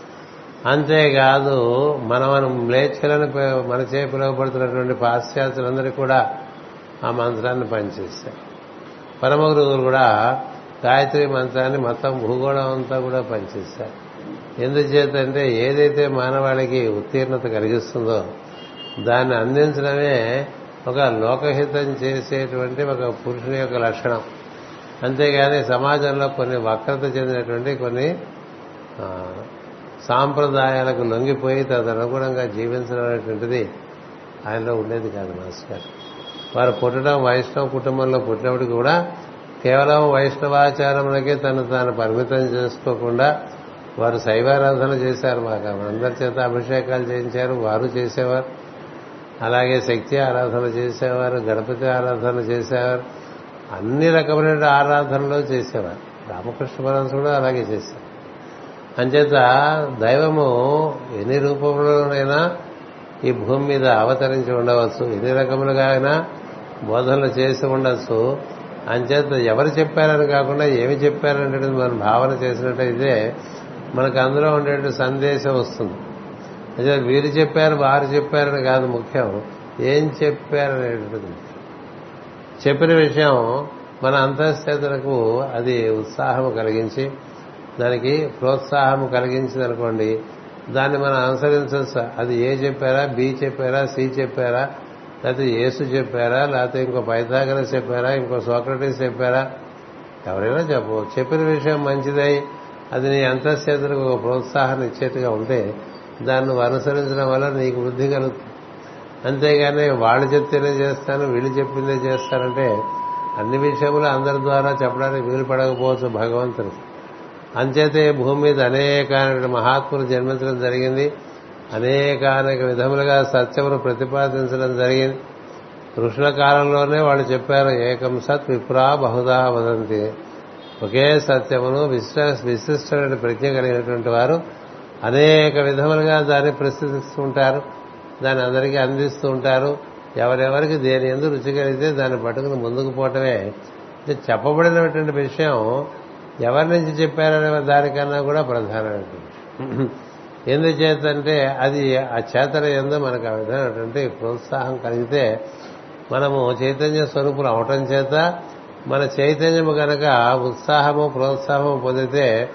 అంతేకాదు మనం మనం మ్లేచ్ఛలని మన చే పిలువబడుతున్నటువంటి పాశ్చాత్యులందరికీ కూడా ఆ మంత్రాన్ని పనిచేస్తాయి పరమ గురువులు కూడా గాయత్రి మంత్రాన్ని మొత్తం భూగోళం అంతా కూడా పనిచేస్తారు ఎందుచేతంటే ఏదైతే మానవాళికి ఉత్తీర్ణత కలిగిస్తుందో దాన్ని అందించడమే ఒక లోకహితం చేసేటువంటి ఒక పురుషుని యొక్క లక్షణం. అంతేగాని సమాజంలో కొన్ని వక్రత చెందినటువంటి కొన్ని సాంప్రదాయాలకు లొంగిపోయి తదనుగుణంగా జీవించడం అనేటువంటిది ఆయనలో ఉండేది కాదు మాస్టర్ గారు. వారు పుట్టడం వైష్ణవ కుటుంబంలో పుట్టినప్పటికీ కూడా కేవలం వైష్ణవాచారములకే తను తాను పరిమితం చేసుకోకుండా వారు శైవారాధన చేశారు. మాకు అందరి చేత అభిషేకాలు చేయించారు వారు చేసేవారు. అలాగే శక్తి ఆరాధన చేసేవారు గణపతి ఆరాధన చేసేవారు అన్ని రకమైన ఆరాధనలు చేసేవారు. రామకృష్ణ పరమస్ కూడా అలాగే చేశారు. అంచేత దైవము ఎన్ని రూపంలోనైనా ఈ భూమి మీద అవతరించి ఉండవచ్చు ఎన్ని రకములుగా అయినా బోధనలు చేసి ఉండొచ్చు. అంచేత ఎవరు చెప్పారని కాకుండా ఏమి చెప్పారనేటువంటిది మనం భావన చేసినట్టయితే మనకు అందులో ఉండే సందేశం వస్తుంది. అంటే వీరు చెప్పారు వారు చెప్పారని కాదు ముఖ్యం. ఏం చెప్పారనేటువంటిది చెప్పిన విషయం మన అంతఃచేతనకు అది ఉత్సాహం కలిగించి దానికి ప్రోత్సాహం కలిగించింది అనుకోండి దాన్ని మనం అనుసరించవచ్చు. అది ఏ చెప్పారా బి చెప్పారా సి చెప్పారా లేకపోతే యేసు చెప్పారా లేకపోతే ఇంకో పైథాగరస్ చెప్పారా ఇంకో సోక్రటీస్ చెప్పారా? ఎవరైనా చెప్పవచ్చు. చెప్పిన విషయం మంచిదై అది నీ అంతఃచేతనకు ఒక ప్రోత్సాహాన్ని ఇచ్చేట్టుగా ఉంటే దాన్ని నువ్వు అనుసరించడం వల్ల నీకు వృద్ధి కలుగుతుంది. అంతేగాని వాళ్ళు చెప్తేనే చేస్తాను వీళ్ళు చెప్పిందే చేస్తానంటే అన్ని విషయములు అందరి ద్వారా చెప్పడానికి వీలు పడకపోవచ్చు భగవంతుడు. అంచేతే భూమి మీద అనేక మహాత్ములు జన్మించడం జరిగింది. అనేకానేక విధములుగా సత్యమును ప్రతిపాదించడం జరిగింది. ఋషుల కాలంలోనే వాళ్ళు చెప్పారు ఏకం సత్ విప్రా బహుదా వదంతి. ఒకే సత్యమును విశిష్టమైన ప్రజ్ఞ కలిగినటువంటి వారు అనేక విధములుగా దాన్ని ప్రశ్నిస్తూ ఉంటారు. దాన్ని అందరికీ అందిస్తూ ఉంటారు. ఎవరెవరికి దేని ఎందు రుచి కలిగితే దాన్ని పట్టుకుని ముందుకు పోవటమే. చెప్పబడినటువంటి విషయం. ఎవరి నుంచి చెప్పారనే దానికన్నా కూడా ప్రధానమైనటువంటి ఎందుచేతంటే అది ఆ చేతన ఎందు మనకు ఆ విధమైనటువంటి ప్రోత్సాహం కలిగితే మనము చైతన్య స్వరూపులు అవటం చేత మన చైతన్యము కనుక ఉత్సాహము ప్రోత్సాహము పొందితే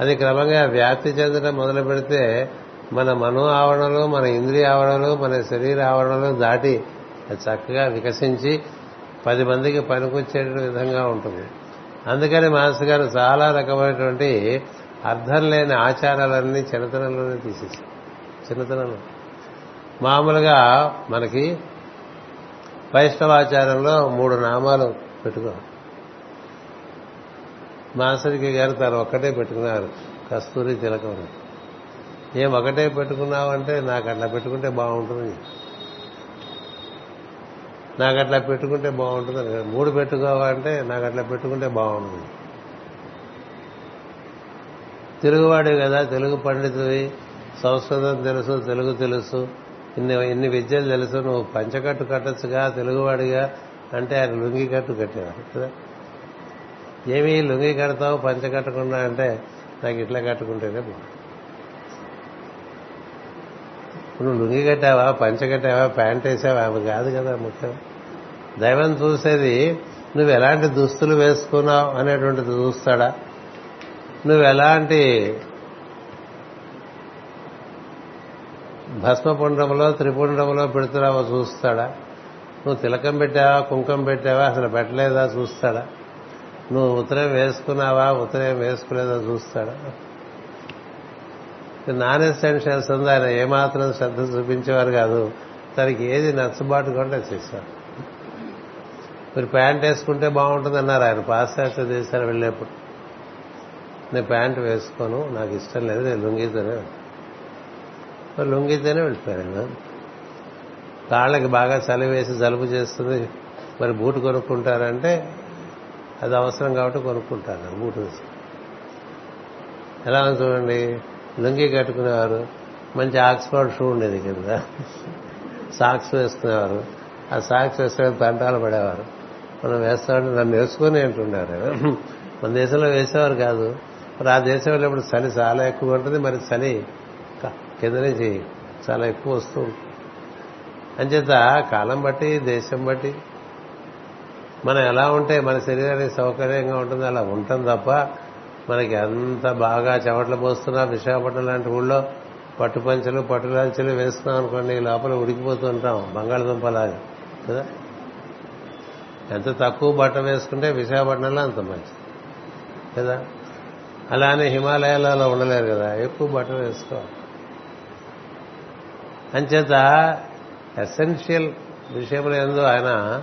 అది క్రమంగా వ్యాప్తి చెందడం మొదలు పెడితే మన మనో ఆవరణలు మన ఇంద్రియ ఆవరణలు మన శరీర ఆవరణలు దాటి అది చక్కగా వికసించి పది మందికి పనికొచ్చే విధంగా ఉంటుంది. అందుకని మాస్టర్ గారు చాలా రకమైనటువంటి అర్థం లేని ఆచారాలన్నీ చిన్నతనంలోనే తీసేసి చిన్నతనంలో. మామూలుగా మనకి వైష్ణవాచారంలో మూడు నామాలు పెట్టుకో మాసరికి గారు తను ఒక్కటే పెట్టుకున్నారు. కస్తూరి తిలకం. ఏం ఒకటే పెట్టుకున్నావంటే నాకు అట్లా పెట్టుకుంటే బాగుంటుంది. నాకు అట్లా పెట్టుకుంటే బాగుంటుంది. మూడు పెట్టుకోవాలంటే నాకు అట్లా పెట్టుకుంటే బాగుంటుంది. తెలుగువాడు కదా తెలుగు పండితుడి. సంస్కృతం తెలుసు తెలుగు తెలుసు. ఇన్ని ఇన్ని విద్యలు తెలుసు. నువ్వు పంచకట్టు కట్టచ్చుగా తెలుగువాడిగా. అంటే ఆయన లుంగి కట్టు కట్టేవారు కదా ఏమి లుంగి కడతావు పంచ కట్టకుండా అంటే నాకు ఇట్లా కట్టుకుంటేనే బాగుంటుంది నువ్వు లుంగి కట్టావా పంచ కట్టావా ప్యాంట్ వేసావా? అవి కాదు కదా ముఖ్యం దైవం చూసేది నువ్వు ఎలాంటి దుస్తులు వేసుకున్నావు? అనేటువంటిది చూస్తాడా? నువ్వు ఎలాంటి భస్మపుండంలో త్రిపుండంలో పెడుతున్నావో చూస్తాడా? నువ్వు తిలకం పెట్టావా కుంకం పెట్టావా? అసలు పెట్టలేదా? చూస్తాడా? నువ్వు ఉత్తరం వేసుకున్నావా? ఉత్తరం వేసుకోలేదో? చూస్తాడా నాన్ ఎసెన్షియల్స్ ఉంది ఆయన. ఏమాత్రం శ్రద్ధ చూపించేవారు కాదు. తనకి ఏది నచ్చబాటు కూడా చేశారు. మీరు ప్యాంట్ వేసుకుంటే బాగుంటుంది అన్నారు ఆయన. పాశ్చాత్య దేశాలు వెళ్ళేప్పుడు. నేను ప్యాంట్ వేసుకోను నాకు ఇష్టం లేదు నేను లుంగితోనే మరి లుంగితోనే వెళ్ళిపోయాను కాళ్ళకి బాగా చలి వేసి జలుబు చేస్తుంది. మరి బూట్ కొనుక్కుంటారంటే అది అవసరం కాబట్టి కొనుక్కుంటారు బూట్ ఎలా చూడండి లుంగి కట్టుకునేవారు మంచి ఆక్స్ఫర్డ్ షూ ఉండేది కింద. సాక్స్ వేసుకునేవారు. ఆ సాక్స్ వేసుకునే తంటాలు పడేవారు. మనం వేస్తామంటే నన్ను వేసుకొని అంటున్నారు మన దేశంలో వేసేవారు కాదు. మరి ఆ దేశంలో ఇప్పుడు చలి చాలా ఎక్కువ ఉంటుంది మరి చలి కింద నుంచి చాలా ఎక్కువ వస్తూ ఉంటుంది. అంచేత కాలం బట్టి దేశం బట్టి మనం ఎలా ఉంటే మన శరీరానికి సౌకర్యంగా ఉంటుంది అలా ఉంటాం తప్ప మనకి ఎంత బాగా చెమటలు పోస్తున్నా విశాఖపట్నం లాంటి ఊళ్ళో పట్టు పంచలు పట్టు లాంచలు వేస్తున్నాం అనుకోండి లోపల ఉడికిపోతూ ఉంటాం బంగాళదుంపలాగా కదా? ఎంత తక్కువ బట్ట వేసుకుంటే విశాఖపట్నంలో అంత మంచిది కదా? అలానే హిమాలయాలలో ఉండలేరు కదా ఎక్కువ బట్ట వేసుకోవాలి. అంచేత ఎసెన్షియల్ విషయంలో ఎందు ఆయన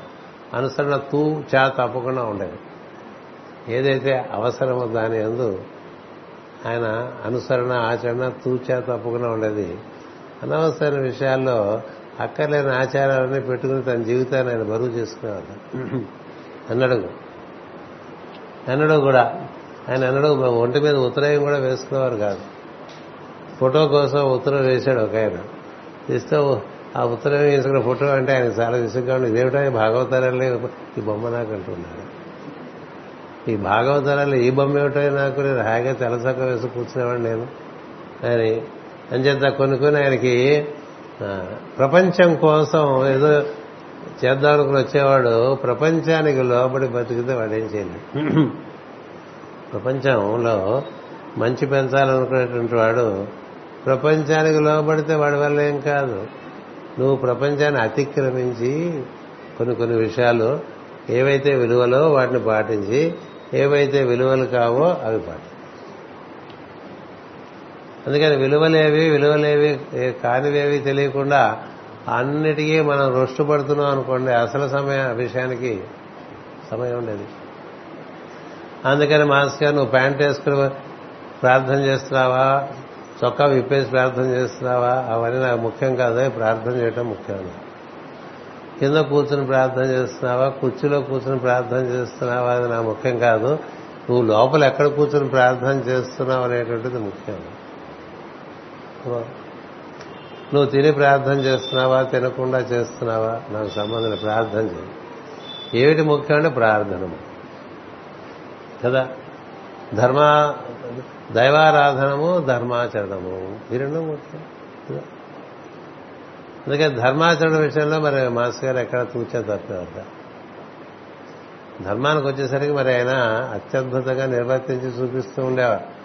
అనుసరణ తూ చా తప్పకుండా ఉండేది. ఏదైతే అవసరమో దాని ఎందు ఆయన అనుసరణ ఆచరణ తూచా తప్పకుండా ఉండేది. అనవసరమైన విషయాల్లో అక్కర్లేని ఆచారాలన్నీ పెట్టుకుని తన జీవితాన్ని ఆయన బరువు చేసుకునేవాడు. అన్నడు అన్నడు కూడా. ఆయన అన్నడు ఒంటి మీద ఉత్తరాయం కూడా వేసుకునేవారు కాదు. ఫోటో కోసం ఉత్తరం వేశాడు ఒక ఆయన. ఇస్తే ఆ ఉత్తరం వేసుకున్న ఫోటో అంటే ఆయన చాలా విసుగ్గా ఉంది ఇదేమిటో? ఈ భాగవతారాలే ఈ బొమ్మ నాకు అంటున్నాడు ఈ భాగవతారాలు ఈ బొమ్మ ఏమిటో నాకు నేను హాయిగా తెలసక్క వేసి కూర్చునేవాడు నేను. అని అంచేత కొన్ని కొన్ని ఆయనకి ప్రపంచం కోసం ఏదో చేద్దాం అనుకుని వచ్చేవాడు ప్రపంచానికి లోబడి బతికితే వాడేం చేయలేడు. ప్రపంచంలో మంచి పెంచాలనుకునేటువంటి వాడు ప్రపంచానికి లోబడితే వాడి వల్ల ఏం కాదు. నువ్వు ప్రపంచాన్ని అతిక్రమించి కొన్ని కొన్ని విషయాలు ఏవైతే విలువలో వాటిని పాటించి ఏవైతే విలువలు కావో అవి పాటి అందుకని విలువలేవి విలువలేవి కానివేవి తెలియకుండా అన్నిటికీ మనం రొష్టు పడుతున్నాం అనుకోండి అసలు సమయ విషయానికి సమయం ఉండేది. అందుకని మాస్గా గారు నువ్వు ప్యాంట్ వేసుకుని ప్రార్థన చేస్తున్నావా? చొక్కా విప్పేసి ప్రార్థన చేస్తున్నావా? అవన్నీ నాకు ముఖ్యం కాదు ప్రార్థన చేయటం ముఖ్యం. కింద కూర్చుని ప్రార్థన చేస్తున్నావా? కుర్చీలో కూర్చుని ప్రార్థన చేస్తున్నావా? అది నా ముఖ్యం కాదు. నువ్వు లోపల ఎక్కడ కూర్చుని ప్రార్థన చేస్తున్నావు అనేటువంటిది ముఖ్యం. నువ్వు తిని ప్రార్థన చేస్తున్నావా? తినకుండా చేస్తున్నావా? నాకు సంబంధం ప్రార్థన చేయ. ఏమిటి ముఖ్యం అంటే ప్రార్థన కదా? ధర్మ దైవారాధనము ధర్మాచరణము. ఈ రెండు ముఖ్యం అందుకే ధర్మాచరణ విషయంలో మరి మాస్ గారు ఎక్కడ తూచా తప్పేవారు ధర్మానికి వచ్చేసరికి మరి ఆయన అత్యద్భుతంగా నిర్వర్తించి చూపిస్తూ ఉండేవారు.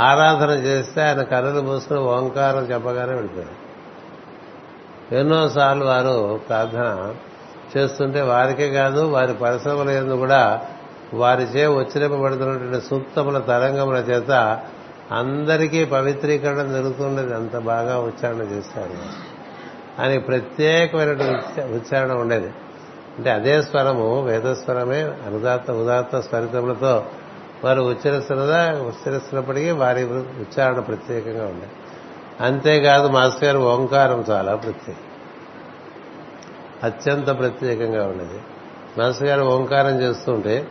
ఆరాధన చేస్తే ఆయన కర్రలు మూసుకుని ఓంకారం చెప్పగానే వెళ్ళిపోయారు ఎన్నోసార్లు వారు ప్రార్థన చేస్తుంటే వారికే కాదు వారి పరిశ్రమల ఎందు కూడా వారిచే ఉచ్చరింపబడుతున్నటువంటి సూక్తముల తరంగముల చేత అందరికీ పవిత్రీకరణ జరుగుతున్నది. అంత బాగా ఉచ్చారణ చేశారు. అని ప్రత్యేకమైనటువంటి ఉచ్చారణ ఉండేది. అంటే అదే స్వరము వేదస్వరమే అనుదాత్త ఉదాత్త స్వరితములతో వారు ఉచ్చరిస్తున్నదా ఉచ్చరిస్తున్నప్పటికీ వారి ఉచ్చారణ ప్రత్యేకంగా ఉండేది. అంతేకాదు మాస్టర్ గారు ఓంకారం చాలా ప్రత్యేకం. అత్యంత ప్రత్యేకంగా ఉండేది. మాస్టర్ గారు ఓంకారం చేస్తుంటే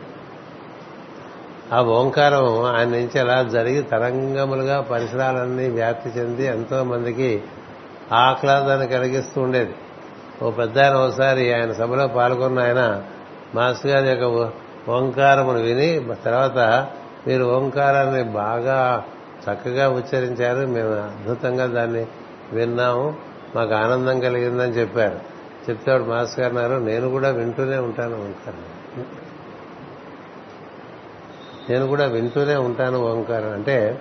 ఆ ఓంకారం ఆయన నుంచి అలా జరిగి తరంగములుగా పరిసరాలన్నీ వ్యాప్తి చెంది ఎంతో మందికి ఆహ్లాదాన్ని కలిగిస్తూ ఉండేది. ఓ పెద్ద ఆయన ఒకసారి ఆయన సభలో పాల్గొన్న ఆయన మాస్ గారి యొక్క ఓంకారమును విని తర్వాత మీరు ఓంకారాన్ని బాగా చక్కగా ఉచ్చరించారు మేము అద్భుతంగా దాన్ని విన్నాము మాకు ఆనందం కలిగిందని చెప్పారు. చెప్తే మాస్ గారు నేను కూడా వింటూనే ఉంటాను ఓంకారం నేను కూడా వింటూనే ఉంటాను ఓంకారం. అంటే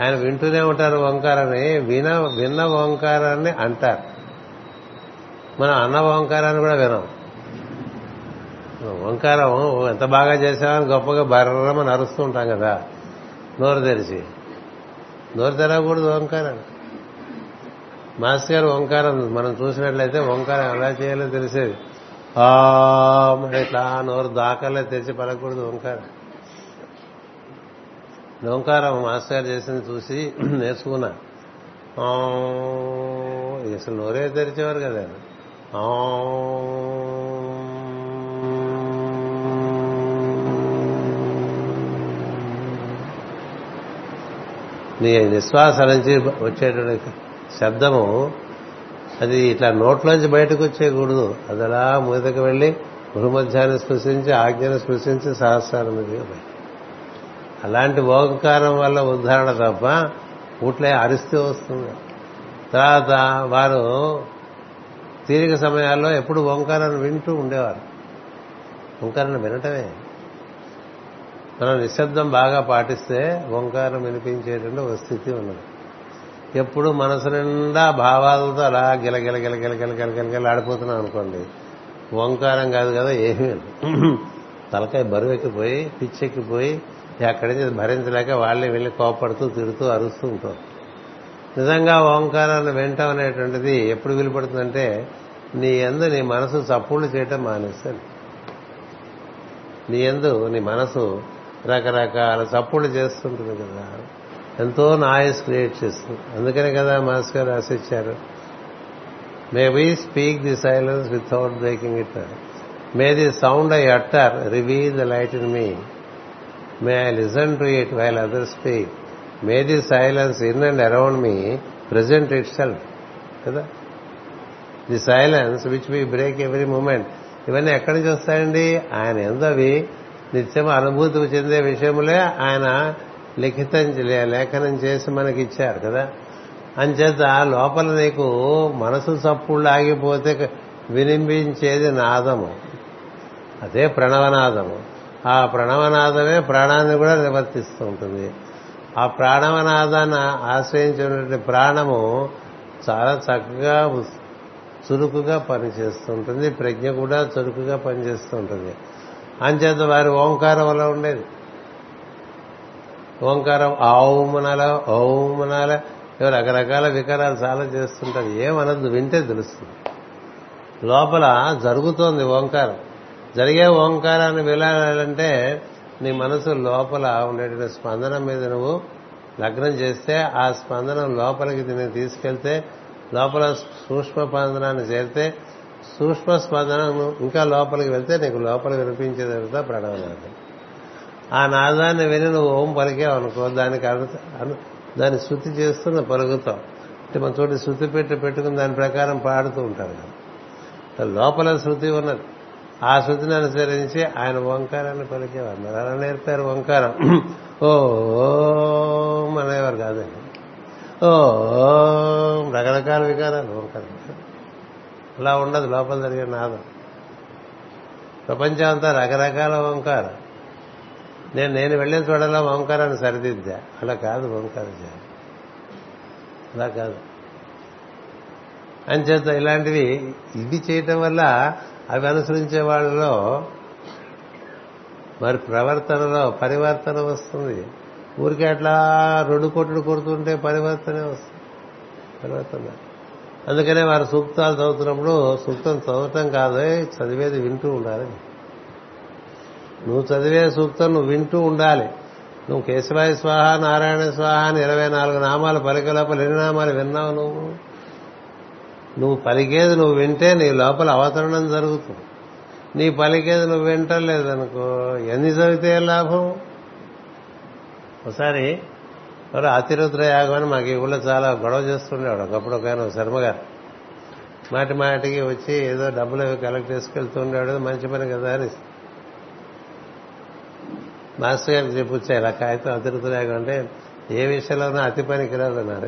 ఆయన వింటూనే ఉంటారు ఓంకారాన్ని విన విన్న ఓంకారాన్ని అంటారు. మనం అన్న ఓంకారాన్ని కూడా వినం. ఓంకారం ఎంత బాగా చేసామని గొప్పగా బర్రమని అరుస్తూ ఉంటాం కదా నోరు తెరిచి. నోరు తెరవకూడదు ఓంకారం మాస్టర్ గారు ఓంకారం మనం చూసినట్లయితే ఓంకారం ఎలా చేయాలో తెలిసేది. ఆ ఇట్లా నోరు దాకాలే తెరిచి పలకూడదు ఓంకారం. ఓంకారం మాస్టర్ గారు చేసింది చూసి నేర్చుకున్నా. అసలు నోరే తెరిచేవారు కదా. నీ నిశ్వాస నుంచి వచ్చేటువంటి శబ్దము అది ఇట్లా నోట్లోంచి బయటకు వచ్చేయకూడదు. అది అలా మూతకు వెళ్ళి భూమధ్యాన్ని స్పృశించి ఆజ్ఞను స్పృశించి సహస్రాల మీదుగా బయట అలాంటి ఓంకారం వల్ల ఉద్ధారణ తప్ప ఊట్లే అరిస్తే వస్తుంది. తర్వాత వారు తీరిక సమయాల్లో ఎప్పుడు ఓంకారాన్ని వింటూ ఉండేవారు. ఓంకారాన్ని వినటమే. మనం నిశ్శబ్దం బాగా పాటిస్తే ఓంకారం వినిపించేటువంటి ఒక స్థితి ఉన్నది. ఎప్పుడు మనసు నిండా భావాలతో అలా గిలగిల గిలగిల గిలగిల గిలగిల ఆడిపోతున్నాం అనుకోండి ఓంకారం కాదు కదా ఏమీ తలకాయ బరువెక్కిపోయి పిచ్చెక్కిపోయి అక్కడి నుంచి భరించలేక వాళ్ళే వెళ్ళి కోపడుతూ తిడుతూ అరుస్తూ ఉంటారు. నిజంగా ఓంకారాన్ని వింటాం అనేటువంటిది ఎప్పుడు వీలుపడుతుందంటే నీ ఎందు నీ మనసు చప్పుళ్ళు చేయటం మానేస్తాను నీ ఎందు నీ మనసు రకరకాల చప్పుళ్ళు చేస్తుంటుంది కదా. ఎంతో నాయిస్ క్రియేట్ చేస్తుంది. అందుకనే కదా మాస్ గారు రాసిచ్చారు may we speak the silence without breaking it. May the sound I utter reveal the light in me. May I listen to it while other speak. May the silence in and around me present itself. కదా? The silence which we break every moment. ఇవన్నీ ఎక్కడి నుంచి వస్తాయండి? ఆయన ఎందవి నిత్యం అనుభూతి చెందే విషయములే ఆయన లిఖితం లేఖనం చేసి మనకి ఇచ్చారు కదా? అంచేత లోపల నీకు మనసు చప్పుళ్ళు ఆగిపోతే వినిపించేది నాదము. అదే ప్రణవనాదము. ఆ ప్రణవనాదమే ప్రాణాన్ని కూడా నివర్తిస్తూ ఉంటుంది. ఆ ప్రాణవనాదాన్ని ఆశ్రయించినటువంటి ప్రాణము చాలా చక్కగా చురుకుగా పనిచేస్తుంటుంది ప్రజ్ఞ కూడా చురుకుగా పనిచేస్తూ ఉంటుంది. అంచేత వారి ఓంకారం వల్ల ఉండేది. ఓంకారం ఆవుమనాల ఔమనాల ఇవి రకరకాల వికారాలు చాలా చేస్తుంటారు. ఏమనద్దు వింటే తెలుస్తుంది. లోపల జరుగుతోంది ఓంకారం. జరిగే ఓంకారాన్ని వినాలంటే నీ మనసు లోపల ఉండేటువంటి స్పందన మీద నువ్వు లగ్నం చేస్తే ఆ స్పందనం లోపలికి దీన్ని తీసుకెళ్తే లోపల సూక్ష్మ స్పందనాన్ని చేరితే సూక్ష్మ స్పందన ఇంకా లోపలికి వెళ్తే నీకు లోపల వినిపించేదంతా ప్రణవనాదం ఆ నాదాన్ని విని నువ్వు ఓం పలికావు అనుకో దానికి దాన్ని శృతి చేస్తున్న పలుకుతావు అంటే మన చోటి శృతి పెట్టి పెట్టుకుని దాని ప్రకారం పాడుతూ ఉంటారు లోపల శృతి ఉన్నది. ఆ శృతిని అనుసరించి ఆయన ఓంకారాన్ని పలికేవారు. మరి అలా నేర్పారు ఓంకారం. ఓ అనేవారు కాదండి ఓ రకరకాల వికారాలు ఓంకారం. అలా ఉండదు లోపల జరిగే నాదం. ప్రపంచం అంతా రకరకాల ఓంకారం. నేను నేను వెళ్ళిన చోడలా ఓంకారాన్ని సరిదిద్దా? అలా కాదు ఓంకారం చేయాలి. అలా కాదు. అంచేత ఇలాంటివి ఇది చేయటం వల్ల అవి అనుసరించే వాళ్ళలో మరి ప్రవర్తనలో పరివర్తన వస్తుంది. ఊరికే అట్లా రెండు కొట్టుడు కొడుతుంటే పరివర్తనే వస్తుంది. పరివర్తన. అందుకనే వారు సూక్తాలు చదువుతున్నప్పుడు సూక్తం చదవటం కాదు చదివేది వింటూ ఉండాలి. నువ్వు చదివే సూక్తం నువ్వు వింటూ ఉండాలి. నువ్వు కేశవాయ స్వాహ నారాయణ స్వాహ అని ఇరవై నాలుగు నామాలు పలికే ఎన్ని నామాలు విన్నావు నువ్వు? నువ్వు పలికేది నువ్వు వింటే నీ లోపల అవతరణం జరుగుతుంది. నీ పలికేది నువ్వు వింటలేదనుకో ఎన్ని చదివితే లాభం? ఒకసారి ఎవరు అతిరుద్ర యాగం అని మాకు ఈ ఊళ్ళో చాలా గొడవ చేస్తుండేవాడు. ఒకప్పుడు ఒక ఆయన శర్మగారు మాటి మాటికి వచ్చి ఏదో డబ్బులు అవి కలెక్ట్ చేసుకెళ్తూ ఉండేవాడు. మంచి పని కదా అని. మాస్టర్ గారికి చెప్పొచ్చా ఇలా కాగితం అతిరుద్ర యాగం అంటే ఏ విషయంలోనూ అతి పనికి రాదన్నారు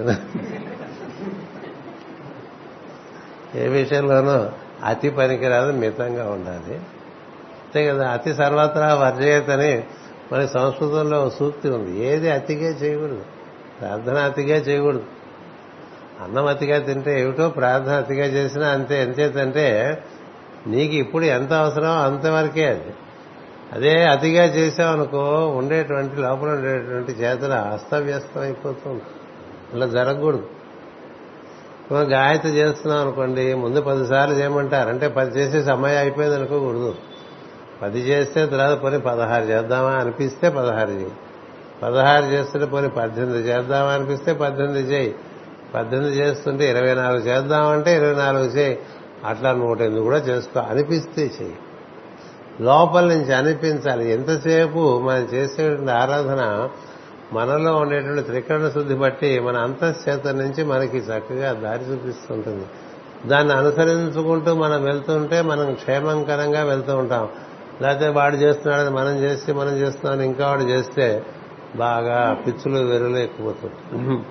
ఏ విషయంలోనూ అతి పనికిరాదు మితంగా ఉండాలి. అంతే కదా అతి సర్వత్రా వర్జయతని మన సంస్కృతంలో సూక్తి ఉంది. ఏది అతిగా చేయకూడదు. ప్రార్థన అతిగా చేయకూడదు. అన్నం అతిగా తింటే ఏమిటో ప్రార్థన అతిగా చేసినా అంతే. ఎంతేతంటే నీకు ఇప్పుడు ఎంత అవసరం అంతవరకే అది. అదే అతిగా చేసావనుకో ఉండేటువంటి లోపల ఉండేటువంటి చేతన అస్తవ్యస్తం అయిపోతుంది అలా జరగకూడదు. గాయత్రి చేస్తున్నాం అనుకోండి ముందు పదిసార్లు చేయమంటారు. అంటే పది చేసే సమయం అయిపోయింది అనుకోకూడదు. పది చేస్తే తర్వాత పోనీ పదహారు చేద్దామా అనిపిస్తే పదహారు చేయి. పదహారు చేస్తుంటే పోనీ పద్దెనిమిది చేద్దామా అనిపిస్తే పద్దెనిమిది చేయి. పద్దెనిమిది చేస్తుంటే ఇరవై నాలుగు చేద్దామంటే ఇరవై నాలుగు చేయి. అట్లా నూట ఎనిమిది కూడా చేసుకో. అనిపిస్తే చెయ్యి లోపల నుంచి అనిపించాలి. ఎంతసేపు మనం చేసే ఆరాధన మనలో ఉండేటువంటి త్రికరణ శుద్ధి బట్టి మన అంతఃచేత నుంచి మనకి చక్కగా దారి చూపిస్తుంటుంది. దాన్ని అనుసరించుకుంటూ మనం వెళ్తుంటే మనం క్షేమంకరంగా వెళ్తూ ఉంటాం. లేకపోతే వాడు చేస్తున్నాడని మనం చేస్తే మనం చేస్తున్నామని ఇంకా వాడు చేస్తే బాగా పిచ్చులు వెరులు ఎక్కుపోతుంటాయి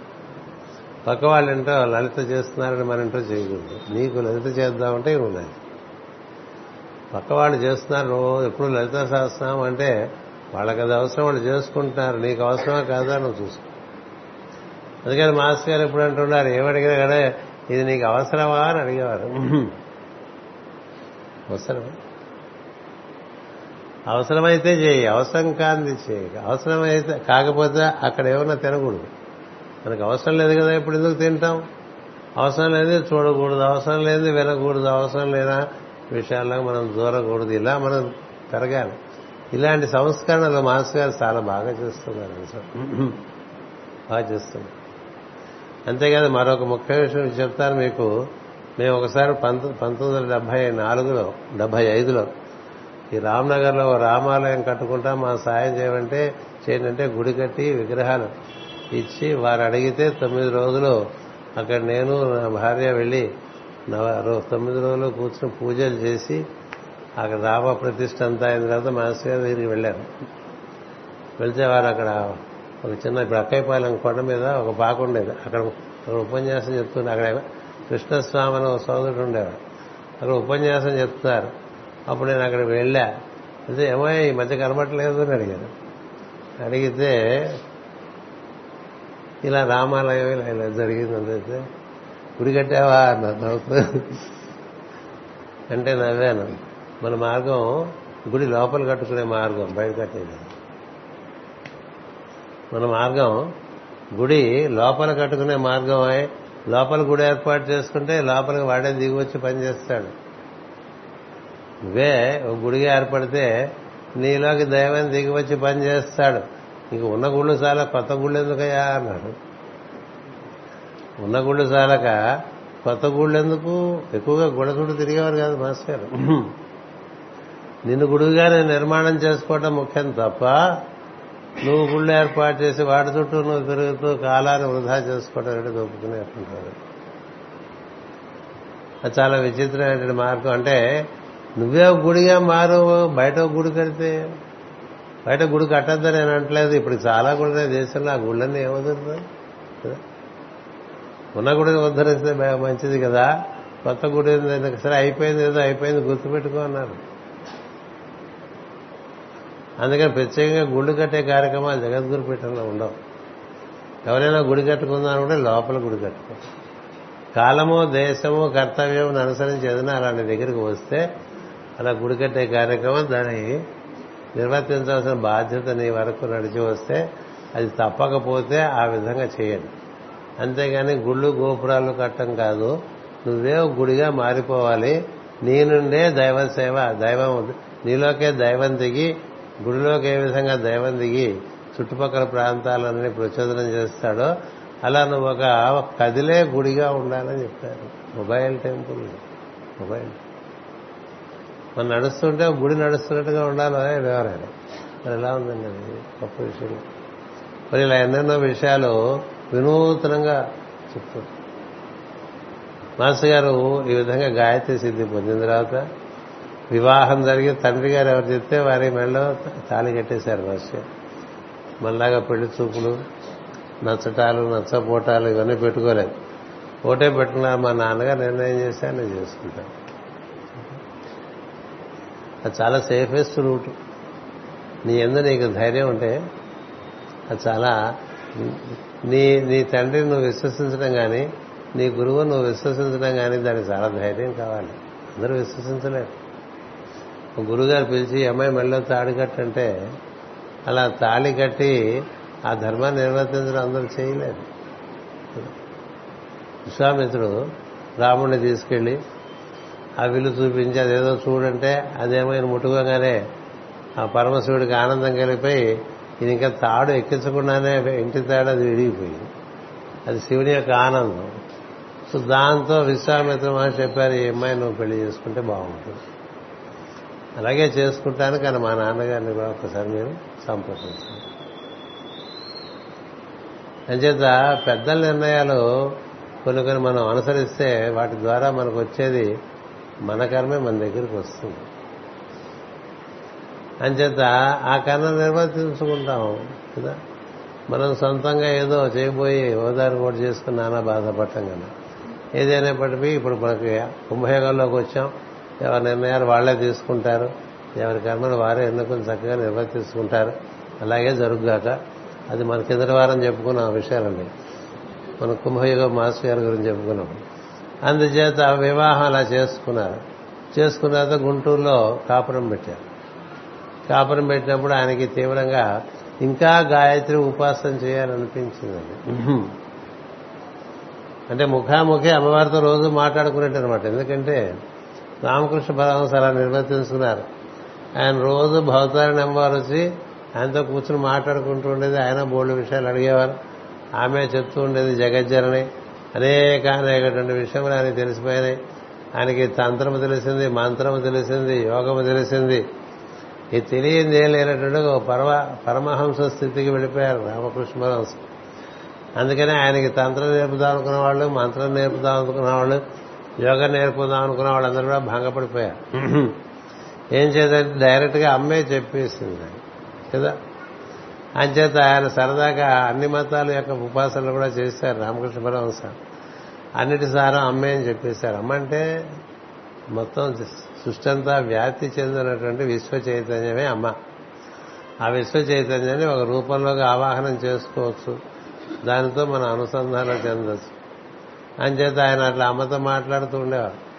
పక్క వాళ్ళు ఏంటో లలిత చేస్తున్నారని మన ఇంటో చేయకూడదు. నీకు లలిత చేద్దామంటే లలిత పక్క వాళ్ళు చేస్తున్నారు ఎప్పుడు లలిత సహస్రం అంటే వాళ్ళకి అది అవసరం వాళ్ళు చేసుకుంటున్నారు. నీకు అవసరమా కాదా నువ్వు చూసుకో. అందుకని మాస్టర్ గారు ఎప్పుడు అంటున్నారు ఏమడిగినా కదా ఇది నీకు అవసరమా అని అడిగేవారు. అవసరమా? అవసరమైతే చేయి అవసరం కాంది చేయి. అవసరమైతే కాకపోతే అక్కడ ఏమన్నా తినకూడదు. మనకు అవసరం లేదు కదా ఇప్పుడు ఎందుకు తింటాం? అవసరం లేదు చూడకూడదు అవసరం లేదు వినకూడదు అవసరం లేనా విషయాల్లో మనం దూరకూడదు. ఇలా మనం పెరగాలి ఇలాంటి సంస్కరణలు మాస్ గారు చాలా బాగా చేస్తున్నారు. బాగా చేస్తున్నారు. అంతేకాదు మరొక ముఖ్య విషయం చెప్తాను మీకు. మేము ఒకసారి పంతొమ్మిది వందల డెబ్బై నాలుగులో డెబ్బై ఐదులో ఈ రామ్నగర్లో రామాలయం కట్టుకుంటా మా సాయం చేయమంటే చేయంటే గుడి కట్టి విగ్రహాలు ఇచ్చి వారు అడిగితే తొమ్మిది రోజులు అక్కడ నేను నా భార్య వెళ్ళి తొమ్మిది రోజులు కూర్చుని పూజలు చేసి అక్కడ రామ ప్రతిష్ట అంతా అయిన తర్వాత మాస్టర్ గారి దగ్గరికి వెళ్ళారు. వెళ్తే వారు అక్కడ ఒక చిన్న ఇప్పుడు అక్కయ్యపాలెం కొండ మీద ఒక పాక ఉండేది. అక్కడ అక్కడ ఉపన్యాసం చెప్తుండే. అక్కడ కృష్ణస్వామి అని ఒక సోదరుడు ఉండేవాడు. అక్కడ ఉపన్యాసం చెప్తున్నారు అప్పుడు నేను అక్కడ వెళ్ళా. అయితే ఏమో ఈ మధ్య కనబట్టలేదు అని అడిగాను అడిగితే ఇలా రామాలయం ఇలా ఇలా జరిగింది అంతే గుడి కట్టావా అన్నారు. నవ్వుతూ అంటే నవ్వాను. మన మార్గం గుడి లోపల కట్టుకునే మార్గం బయట కట్టేది. మన మార్గం గుడి లోపల కట్టుకునే మార్గం లోపల గుడి ఏర్పాటు చేసుకుంటే లోపలికి వాడే దిగి వచ్చి పనిచేస్తాడు నువ్వే ఒక గుడిగా ఏర్పడితే నీలోకి దైవం దిగి వచ్చి పనిచేస్తాడు ఇంక ఉన్న గుళ్ళు చాలా కొత్త గుళ్ళు ఎందుకయ్యా అన్నాడు. ఉన్న గుళ్ళు చాలక కొత్త గుళ్ళు ఎందుకు? ఎక్కువగా గుడ తిరిగేవారు కాదు మాస్టర్ నిన్ను గుడిగా నేను నిర్మాణం చేసుకోవటం ముఖ్యం తప్ప నువ్వు గుళ్ళు ఏర్పాటు చేసి వాటి చుట్టూ నువ్వు పెరుగుతూ కాలాన్ని వృధా చేసుకోవడం అంటే ఒప్పుకునేట్టున్నారు అది చాలా విచిత్రమైనటువంటి మార్గం. అంటే నువ్వే గుడిగా మారు బయట గుడి కడితే బయట గుడి కట్టద్దని నేను అంటలేదు ఇప్పుడు చాలా గుడి దేశంలో ఆ గుళ్ళన్నీ ఏమవుతుంది ఉన్న గుడిని ఉద్ధరిస్తే మంచిది కదా. కొత్త గుడి సరే అయిపోయింది ఏదో అయిపోయింది గుర్తుపెట్టుకో అన్నారు. అందుకని ప్రత్యేకంగా గుళ్ళు కట్టే కార్యక్రమాలు జగద్గురు పీఠంలో ఉండవు. ఎవరైనా గుడి కట్టుకుందామంటే లోపల గుడి కట్టుకో. కాలము దేశము కర్తవ్యం అనుసరించి ఏదైనా అలాంటి దగ్గరికి వస్తే అలా గుడి కట్టే కార్యక్రమం దాన్ని నిర్వర్తించాల్సిన బాధ్యత నీ వరకు నడిచి వస్తే అది తప్పకపోతే ఆ విధంగా చేయండి అంతేగాని గుళ్ళు గోపురాలు కట్టం కాదు నువ్వే గుడిగా మారిపోవాలి. నీ నుండే దైవ సేవ దైవం నీలోకే దైవం దిగి గుడిలోకి ఏ విధంగా దైవం దిగి చుట్టుపక్కల ప్రాంతాలన్నీ ప్రచోదనం చేస్తాడో అలా నువ్వు ఒక కదిలే గుడిగా ఉండాలని చెప్పారు. Mobile temple. మొబైల్. మనం నడుస్తుంటే గుడి నడుస్తున్నట్టుగా ఉండాలి ఎవరైనా మరి ఎలా ఉందండి అది? గొప్ప విషయం. మరి ఇలా ఎన్నెన్నో విషయాలు వినూతనంగా చెప్తారు మాస్టర్ గారు ఈ విధంగా గాయత్రి సిద్ధి పొందిన తర్వాత వివాహం జరిగి తండ్రి గారు ఎవరు చెప్తే వారి మెడలో తాళి కట్టేశారు మాస్టర్ మళ్ళాగా పెళ్ళి చూపులు నచ్చటాలు నచ్చపోటాలు ఇవన్నీ పెట్టుకోలేదు. ఓటే పెట్టుకున్నారు మా నాన్నగారు నిర్ణయం చేశారు నేను చేసుకుంటాను అది చాలా సేఫెస్ట్ రూట్. నీ ఎందు నీకు ధైర్యం ఉంటే అది చాలా నీ నీ తండ్రిని నువ్వు విశ్వసించడం కానీ నీ గురువు నువ్వు విశ్వసించడం కానీ దానికి చాలా ధైర్యం కావాలి. అందరూ విశ్వసించలేరు. గురుగారు పిలిచి అమ్మాయి మెళ్ళలో తాడి కట్టంటే అలా తాళి కట్టి ఆ ధర్మాన్ని నిర్వర్తించడం అందరూ చేయలేదు. విశ్వామిత్రుడు రాముడిని తీసుకెళ్ళి ఆ విల్లు చూపించి అదేదో చూడంటే అదేమైనా ముట్టుకోగానే ఆ పరమశివుడికి ఆనందం కలిగిపోయి ఇది ఇంకా తాడు ఎక్కించకుండానే ఇంటి తాడు అది విడిగిపోయింది అది శివుని యొక్క ఆనందం. సో దాంతో విశ్వామిత్ర మహర్షి చెప్పారు ఈ అమ్మాయి నువ్వు పెళ్ళి చేసుకుంటే బాగుంటుంది. అలాగే చేసుకుంటాను కానీ మా నాన్నగారిని కూడా ఒకసారి నేను సంప్రదించాను అంచేత పెద్దల నిర్ణయాలు కొన్ని కొన్ని మనం అనుసరిస్తే వాటి ద్వారా మనకు వచ్చేది మన కర్మే మన దగ్గరికి వస్తుంది. అంచేత ఆ కర్మ నిర్వర్తించుకుంటాం కదా. మనం సొంతంగా ఏదో చేయబోయి ఓదారు కూడా చేసుకుని నానా బాధపడటం కదా. ఏదైనప్పటికీ ఇప్పుడు మనకి కుంభయోగంలోకి వచ్చాం. ఎవరి నిర్ణయాలు వాళ్ళే తీసుకుంటారు. ఎవరి కర్మలు వారే ఎందుకు చక్కగా నిర్వర్తిస్తుంటారు అలాగే జరుగుగాక. అది మన కిందటి వారం ఆ విషయాలండి మన కుంభయుగ మాస్టర్ గారి గురించి చెప్పుకున్నాం. అందుచేత వివాహం అలా చేసుకున్నారు. చేసుకున్న తర్వాత గుంటూరులో కాపురం పెట్టారు. కాపురం పెట్టినప్పుడు ఆయనకి తీవ్రంగా ఇంకా గాయత్రి ఉపాసన చేయాలనిపించిందండి. అంటే ముఖాముఖి అమ్మవారితో రోజు మాట్లాడుకునేట్టు అనమాట ఎందుకంటే రామకృష్ణ పరమహంస అలా నిర్వర్తించుకున్నారు. ఆయన రోజు భవతారి అమ్మవారు వచ్చి ఆయనతో కూర్చుని మాట్లాడుకుంటూ ఉండేది. ఆయన బోల్డ్ విషయాలు అడిగేవారు. ఆమె చెప్తూ ఉండేది జగజ్జనని. అనేక అనేకటువంటి విషయములు ఆయన తెలిసిపోయినాయి. ఆయనకి తంత్రము తెలిసింది మంత్రము తెలిసింది యోగము తెలిసింది. ఇది తెలియంది ఏం లేనటువంటి ఒక పరమ పరమహంస స్థితికి వెళ్ళిపోయారు రామకృష్ణ పరమహంస అందుకనే ఆయనకి తంత్రం నేర్పుదాం అనుకున్న వాళ్ళు మంత్రం నేర్పుదాం అనుకున్న వాళ్ళు యోగా నేర్పుదాం అనుకున్న వాళ్ళందరూ కూడా భంగపడిపోయారు. ఏం చేద్దంటే డైరెక్ట్గా అమ్మే చెప్పేసింది. కదా? అంచేత ఆయన సరదాగా అన్ని మతాల యొక్క ఉపాసనలు కూడా చేశారు రామకృష్ణ పరమహంస అన్నిటి సారం అమ్మే అని చెప్పేశారు. అమ్మ అంటే మొత్తం సృష్టి అంతా వ్యాప్తి చెందినటువంటి విశ్వ చైతన్యమే అమ్మ. ఆ విశ్వ చైతన్యాన్ని ఒక రూపంలోకి ఆవాహనం చేసుకోవచ్చు. దానితో మనం అనుసంధానం చెందొచ్చు. అంచేత ఆయన అట్లా అమ్మతో మాట్లాడుతూ ఉండేవాడు.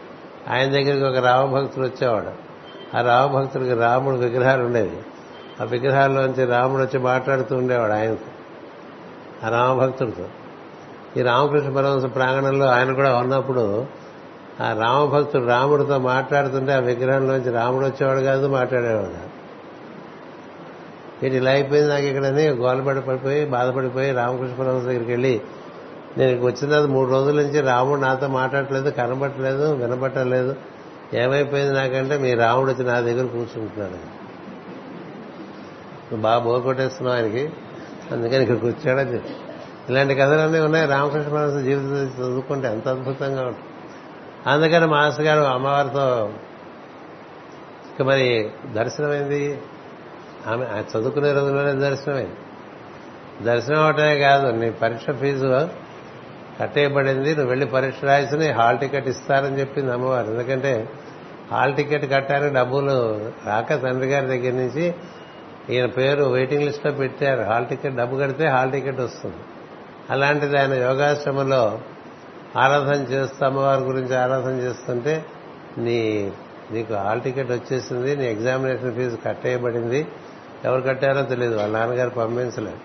ఆయన దగ్గరికి ఒక రామభక్తుడు వచ్చేవాడు. ఆ రామభక్తుడికి రాముడు విగ్రహాలు ఉండేవి. ఆ విగ్రహాల్లోంచి రాముడు వచ్చి మాట్లాడుతూ ఉండేవాడు ఆయనతో ఆ రామభక్తుడితో. ఈ రామకృష్ణ పరమహంస ప్రాంగణంలో ఆయన కూడా ఉన్నప్పుడు ఆ రామభక్తుడు రాముడితో మాట్లాడుతుంటే ఆ విగ్రహంలోంచి రాముడు వచ్చేవాడు కాదు మాట్లాడేవాడు కాదు. వీటి ఇలా అయిపోయింది నాకు ఇక్కడని గోలపడి పడిపోయి బాధపడిపోయి రామకృష్ణ పరమహంస దగ్గరికి వెళ్ళి నేను వచ్చిన తర్వాత మూడు రోజుల నుంచి రాముడు నాతో మాట్లాడట్లేదు కనబట్టలేదు వినబట్టలేదు ఏమైపోయింది నాకంటే మీ రాముడు వచ్చి నా దగ్గర కూర్చుంటున్నాడు. నువ్వు బాగా బోర్ కొట్టేస్తున్నావు ఆయనకి. అందుకని ఇక్కడికి వచ్చాడని చెప్పి. ఇలాంటి కథలన్నీ ఉన్నాయి. రామకృష్ణ పరమహంస జీవితం చదువుకుంటే ఎంత అద్భుతంగా ఉంటుంది. అందుకని మాస్టర్ గారు అమ్మవారితో ఇక మరి దర్శనమైంది? ఆమె చదువుకునే రోజుల్లోనే దర్శనమైంది. దర్శనం అవటమే కాదు నీ పరీక్ష ఫీజు కట్టేయబడింది. నువ్వు వెళ్ళి పరీక్ష రాసి హాల్ టికెట్ ఇస్తారని చెప్పింది అమ్మవారు. ఎందుకంటే హాల్ టికెట్ కట్టాలని డబ్బులు రాక తండ్రి గారి దగ్గర నుంచి ఈయన పేరు వెయిటింగ్ లిస్ట్లో పెట్టారు. హాల్ టికెట్ డబ్బు కడితే హాల్ టికెట్ వస్తుంది. అలాంటిది ఆయన యోగాశ్రమంలో ఆరాధన చేస్తూ అమ్మవారి గురించి ఆరాధన చేస్తుంటే నీ నీకు హాల్ టికెట్ వచ్చేసింది నీ ఎగ్జామినేషన్ ఫీజు కట్టేయబడింది. ఎవరు కట్టారో తెలియదు వాళ్ళ నాన్నగారు పంపించలేదు.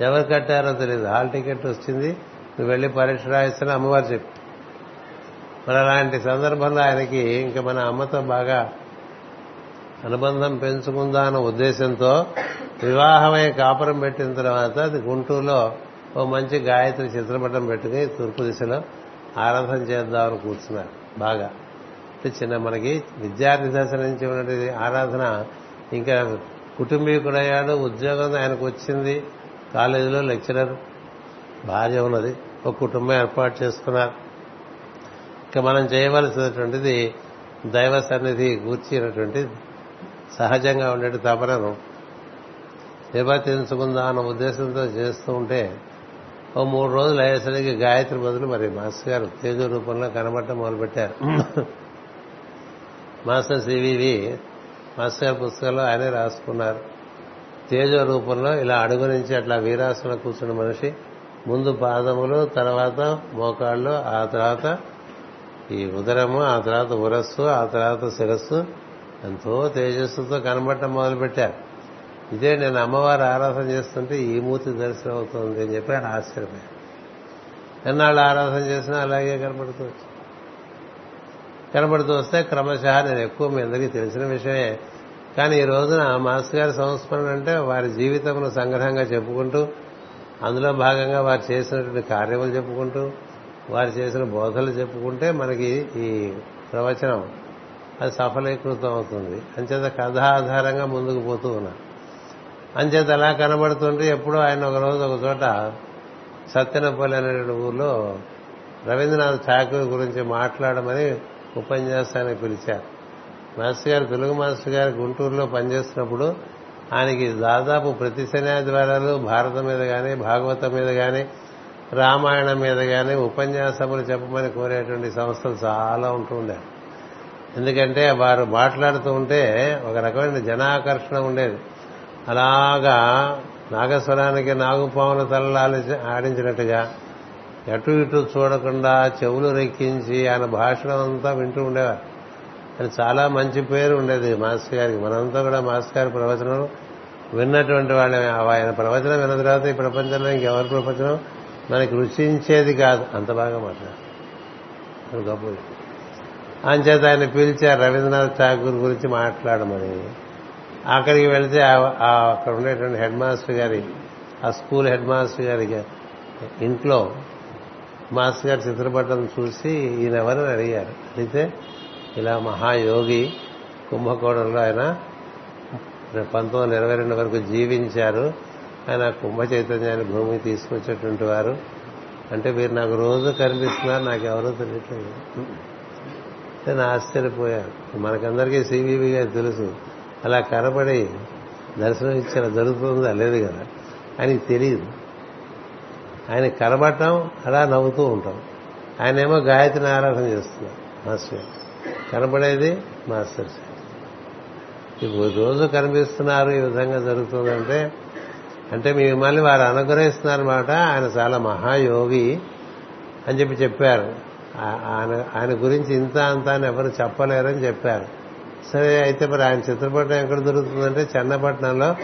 ఎవరు కట్టారో తెలియదు హాల్ టికెట్ వచ్చింది. నువ్వు వెళ్ళి పరీక్ష రాయిస్తున్నా అమ్మవారు చెప్పి. మరి అలాంటి సందర్భంలో ఆయనకి ఇంకా మన అమ్మతో బాగా అనుబంధం పెంచుకుందా అన్న ఉద్దేశంతో వివాహమై కాపురం పెట్టిన తర్వాత అది గుంటూరులో ఓ మంచి గాయత్రి చిత్రపటం పెట్టుకుని తూర్పు దిశలో ఆరాధన చేద్దామని కూర్చున్నారు. బాగా. అంటే చిన్న మనకి విద్యార్థి దశ నుంచి ఉన్నటువంటి ఆరాధన ఇంకా కుటుంబీకుడయ్యాడు ఉద్యోగం ఆయనకు వచ్చింది. కాలేజీలో లెక్చరర్ భార్య ఉన్నది ఒక కుటుంబం ఏర్పాటు చేసుకున్నారు. ఇంకా మనం చేయవలసినటువంటిది దైవ సన్నిధి కూర్చినటువంటి సహజంగా ఉండే తపనను నిర్వర్తించుకుందా అన్న ఉద్దేశంతో చేస్తూ ఉంటే ఓ మూడు రోజులు అయ్యేసరికి గాయత్రి బదులు మరి మాస్టర్ గారు తేజ రూపంలో కనబడటం మొదలుపెట్టారు. మాస్టర్ సివివి మాస్టర్ గారి పుస్తకంలో ఆయనే రాసుకున్నారు. తేజో రూపంలో ఇలా అడుగు నుంచి అట్లా వీరాసన కూర్చున్న మనిషి ముందు పాదములు తర్వాత మోకాళ్ళు ఆ తర్వాత ఈ ఉదరము ఆ తర్వాత ఉరస్సు ఆ తర్వాత శిరస్సు ఎంతో తేజస్సుతో కనబడటం మొదలుపెట్టారు. ఇదే నేను అమ్మవారు ఆరాధన చేస్తుంటే ఈ మూర్తి దర్శనం అవుతుంది అని చెప్పి ఆయన ఆశ్చర్యపోయారు. ఎన్నాళ్ళు ఆరాధన చేసినా అలాగే కనబడుతూ కనబడుతూ వస్తే క్రమశ నేను ఎక్కువ మీ అందరికీ తెలిసిన విషయమే. కానీ ఈ రోజున మాస్టర్ గారి సంస్మరణ అంటే వారి జీవితమును సంగ్రహంగా చెప్పుకుంటూ అందులో భాగంగా వారు చేసినటువంటి కార్యములు చెప్పుకుంటూ వారు చేసిన బోధలు చెప్పుకుంటే మనకి ఈ ప్రవచనం అది సఫలీకృతం అవుతుంది. అంచేత కథ ఆధారంగా ముందుకు పోతూ ఉన్నా. అంచేత అలా కనబడుతుంటే ఎప్పుడో ఆయన ఒక రోజు ఒక చోట సత్యనపల్లి అనేటువంటి ఊర్లో రవీంద్రనాథ్ ఠాకూర్ గురించి మాట్లాడమని ఉపన్యాసానికి పిలిచారు. మాస్టర్ గారు తెలుగు మాస్టర్ గారు గుంటూరులో పనిచేస్తున్నప్పుడు ఆయనకి దాదాపు ప్రతి శనివారాలు భారతం మీద కానీ భాగవతం మీద కానీ రామాయణం మీద కానీ ఉపన్యాసములు చెప్పమని కోరేటువంటి సంస్థలు చాలా ఉంటూ ఉండేవి. ఎందుకంటే వారు మాట్లాడుతూ ఉంటే ఒక రకమైన జనాకర్షణ ఉండేది. అలాగా నాగస్వరానికి నాగుపాముల తలలు ఆడించినట్టుగా అటు ఇటు చూడకుండా చెవులు రెక్కించి ఆయన భాషణం అంతా వింటూ ఉండేవారు. అని చాలా మంచి పేరు ఉండేది మాస్టర్ గారికి. మనంతా కూడా మాస్టర్ గారి ప్రవచనం విన్నటువంటి వాళ్ళే ఆయన ప్రవచనం విన్న తర్వాత ఈ ప్రపంచంలో ఇంకెవరి ప్రపంచం మనకి రుచించేది కాదు. అంత బాగా మాట్లాడు గొప్ప అంచేత ఆయన పిలిచారు రవీంద్రనాథ్ ఠాగూర్ గురించి మాట్లాడమని. అక్కడికి వెళితే అక్కడ ఉండేటువంటి హెడ్ మాస్టర్ గారి ఆ స్కూల్ హెడ్ మాస్టర్ గారి ఇంట్లో మాస్టర్ గారి చిత్రపటం చూసి ఈయన ఎవరని అడిగారు. అడిగితే ఇలా మహాయోగి కుంభకోణంలో ఆయన పంతొమ్మిది వందల ఇరవై రెండు వరకు జీవించారు. ఆయన కుంభ చైతన్యాన్ని భూమికి తీసుకొచ్చేటువంటి వారు. అంటే మీరు నాకు రోజు కనిపిస్తున్నారు నాకు ఎవరో తెలియట్లేదు నేను ఆశ్చర్యపోయాను మనకందరికీ సిబిబి గారు తెలుసు. అలా కనబడి దర్శనం ఇచ్చిన జరుగుతుందా? లేదు కదా. ఆయనకి తెలియదు. ఆయన కనబడటం అలా నవ్వుతూ ఉంటాం. ఆయనేమో గాయత్రిని ఆరాధన చేస్తున్నారు. మాస్టర్ కనబడేది మాస్టర్ ఇప్పుడు రోజు కనిపిస్తున్నారు ఈ విధంగా జరుగుతుందంటే అంటే మిమ్మల్ని వారు అనుగ్రహిస్తున్నారన్నమాట ఆయన చాలా మహాయోగి అని చెప్పి చెప్పారు. ఆయన ఆయన గురించి ఇంత అంత అని ఎవరు చెప్పలేరని చెప్పారు. సరే అయితే మరి ఆయన చిత్రపటం ఎక్కడ దొరుకుతుందంటే చెన్నపట్నంలో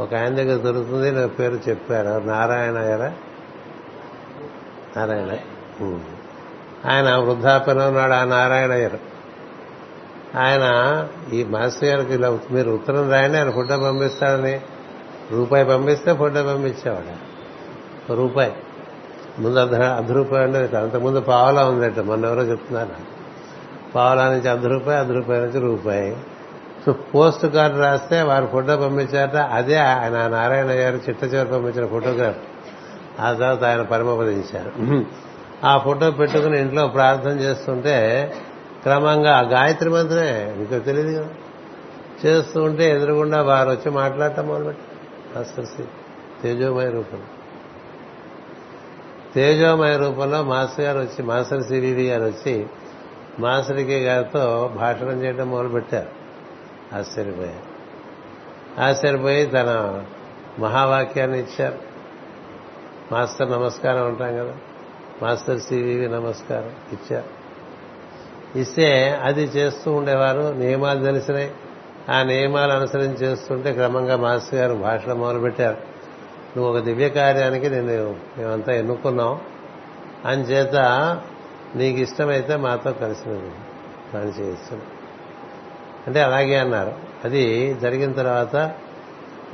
ఒక ఆయన దగ్గర దొరుకుతుంది నా పేరు చెప్పారు. నారాయణ గారా? నారాయణ. ఆయన వృద్ధాప్యంలో ఉన్నాడు ఆ నారాయణ గారు. ఆయన ఈ మాస్టర్ గారికి ఇలా మీరు ఉత్తరం రాయండి ఆయన ఫోటో పంపిస్తాడని రూపాయి పంపిస్తే ఫోటో పంపించేవాడు. రూపాయి. ముందు అర్ధ అర్ధ రూపాయి ఉండేది అంతకుముందు పావలా ఉందట మొన్న ఎవరో చెప్తున్నారు. పావలా నుంచి అర్ధ రూపాయి అర్ధ రూపాయి నుంచి రూపాయి. సో పోస్ట్ కార్డు రాస్తే వారు ఫోటో పంపించారట. అదే ఆయన నారాయణ గారు చిట్ట చివరి పంపించిన ఫోటోగ్రాఫ్. ఆ తర్వాత ఆయన పరమపదించారు ఆ ఫోటో పెట్టుకుని ఇంట్లో ప్రార్థన చేస్తుంటే క్రమంగా ఆ గాయత్రి మంత్రమే. మీకు తెలియదు కదా. చేస్తూ ఉంటే ఎదురుగుండా వారు వచ్చి మాట్లాడటం మొదలుపెట్టి మాస్టర్ సి తేజోమయ రూపం తేజోమయ రూపంలో మాస్టర్ గారు వచ్చి మాస్టర్ సివివి గారు వచ్చి మాస్టర్కి గారితో భాషణం చేయడం మొదలుపెట్టారు. ఆశ్చర్యపోయారు. ఆశ్చర్యపోయి తన మహావాక్యాన్ని ఇచ్చారు. మాస్టర్ నమస్కారం అంటాం కదా. మాస్టర్ సివివి నమస్కారం ఇచ్చారు. ఇస్తే అది చేస్తూ ఉండేవారు నియమాలు తెలిసినాయి. ఆ నియమాలు అనుసరించి చేస్తుంటే క్రమంగా మాస్టర్ గారు భాషలో మొదలుపెట్టారు. నువ్వు ఒక దివ్య కార్యానికి నేను మేమంతా ఎన్నుకున్నాం. చేత నీకు ఇష్టమైతే మాతో కలిసి పని చేయొచ్చు. అంటే అలాగే అన్నారు. అది జరిగిన తర్వాత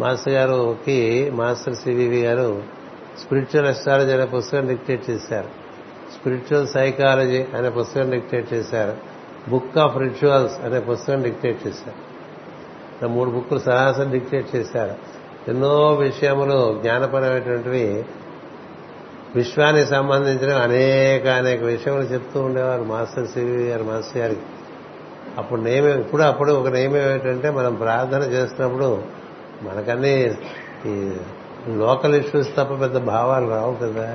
మాస్టర్ గారుకి మాస్టర్ సివివి గారు స్పిరిచువల్ అస్ట్రాలజీ అనే పుస్తకం డిక్టేట్ చేశారు. స్పిరిచువల్ సైకాలజీ అనే పుస్తకం డిక్టేట్ చేశారు. బుక్ ఆఫ్ రిచువల్స్ అనే పుస్తకం డిక్టేట్ చేశారు. మూడు బుక్కులు సరాసరి డిక్టేట్ చేశారు. ఎన్నో విషయములు జ్ఞానపరమైనటువంటివి విశ్వానికి సంబంధించిన అనేక అనేక విషయములు చెప్తూ ఉండేవారు మాస్టర్ సివి గారు మాస్టర్ గారికి. అప్పుడు నియమం ఇప్పుడు అప్పుడు ఒక నియమం ఏమిటంటే మనం ప్రార్థన చేస్తున్నప్పుడు మనకన్నీ ఈ లోకల్ ఇష్యూస్ తప్ప పెద్ద భావాలు రావు కదా.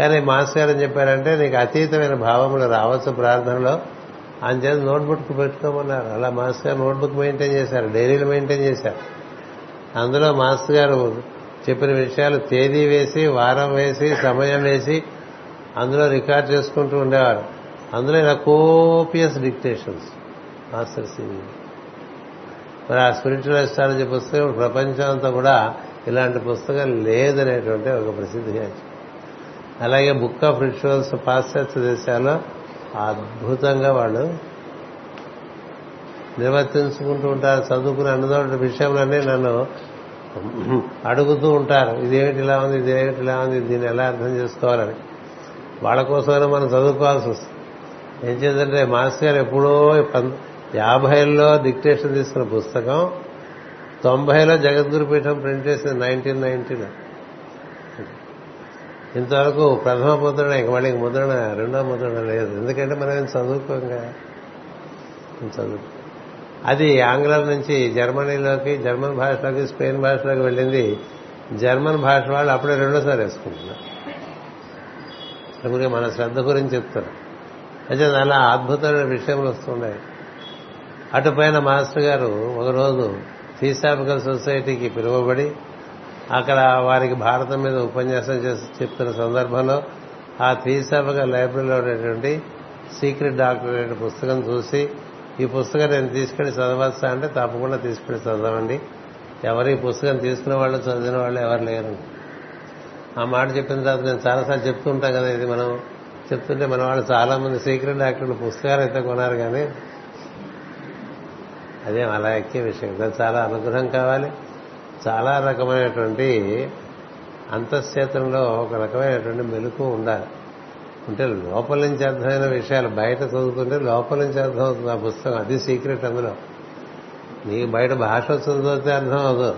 కానీ మాస్ గారు అని చెప్పారంటే నీకు అతీతమైన భావములు రావచ్చు ప్రార్థనలో. చేత నోట్బుక్ పెట్టుకోమన్నారు. అలా మాస్ గారు నోట్బుక్ మెయింటైన్ చేశారు డైరీలు మెయింటైన్ చేశారు. అందులో మాస్ గారు చెప్పిన విషయాలు తేదీ వేసి వారం వేసి సమయం వేసి అందులో రికార్డ్ చేసుకుంటూ ఉండేవారు. అందులో ఇలా కోపియస్ డిక్టేషన్స్. మాస్టర్ సివి మరి ఆ స్పిరిచువల్ అస్ట్రాలజీ పుస్తకం ప్రపంచం అంతా కూడా ఇలాంటి పుస్తకం లేదనేటువంటి ఒక ప్రసిద్ధి అలాగే బుక్ ఆఫ్ రిచువల్స్ పాశ్చాత్య దేశాల్లో అద్భుతంగా వాళ్ళు నిర్వర్తించుకుంటూ ఉంటారు చదువుకుని అన్నదోటి విషయంలోనే నన్ను అడుగుతూ ఉంటారు. ఇదేమిటి ఇలా ఉంది ఇదేమిటి ఇలా ఉంది దీన్ని ఎలా అర్థం చేసుకోవాలని. వాళ్ళ కోసమైనా మనం చదువుకోవాల్సి వస్తుంది. ఏం చేద్దంటే మాస్టర్ గారు ఎప్పుడో యాభైలో డిక్టేషన్ తీసుకున్న పుస్తకం తొంభైలో జగద్గురు పీఠం ప్రింట్ చేసింది నైన్టీన్ నైన్టీలో. ఇంతవరకు ప్రథమ ముద్రణ ఇంక మళ్ళీ ఇంక ముద్రణ రెండో ముద్రణ లేదు. ఎందుకంటే మనం ఏం చదువుకోంగా? చదువు? అది ఆంగ్లం నుంచి జర్మనీలోకి జర్మన్ భాషలోకి స్పెయిన్ భాషలోకి వెళ్ళింది. జర్మన్ భాష వాళ్ళు అప్పుడే రెండోసారి వేసుకుంటున్నారు. అందుకే మన శ్రద్ధ గురించి చెప్తారు అయితే చాలా అద్భుతమైన విషయములు వస్తున్నాయి. అటుపైన మాస్టర్ గారు ఒకరోజు థీసాఫికల్ సొసైటీకి పిలువబడి అక్కడ వారికి భారతం మీద ఉపన్యాసం చేసి చెప్తున్న సందర్భంలో ఆ థీసాఫికల్ లైబ్రరీలో ఉన్నటువంటి సీక్రెట్ డాక్టర్ అనే పుస్తకం చూసి ఈ పుస్తకం నేను తీసుకెళ్ళి చదవచ్చా అంటే తప్పకుండా తీసుకెళ్ళి చదవండి. ఎవరు ఈ పుస్తకం తీసుకున్న వాళ్ళు చదివిన వాళ్ళు ఎవరు లేరు. ఆ మాట చెప్పిన తర్వాత నేను చాలాసార్లు చెప్తూ ఉంటాం కదా ఇది మనం చెప్తుంటే మన వాళ్ళు చాలా మంది సీక్రెట్ డాక్టర్లు పుస్తకాలు అయితే కొన్నారు కానీ అదేం అలా ఎక్కే విషయం. చాలా అనుగ్రహం కావాలి. చాలా రకమైనటువంటి అంతఃక్షేత్రంలో ఒక రకమైనటువంటి మెలకు ఉండాలి. అంటే లోపల నుంచి అర్థమైన విషయాలు బయట చదువుతుంటే లోపల నుంచి అర్థం అవుతుంది ఆ పుస్తకం. అది సీక్రెట్ అందులో. నీకు బయట భాష చదివితే అర్థం అవదు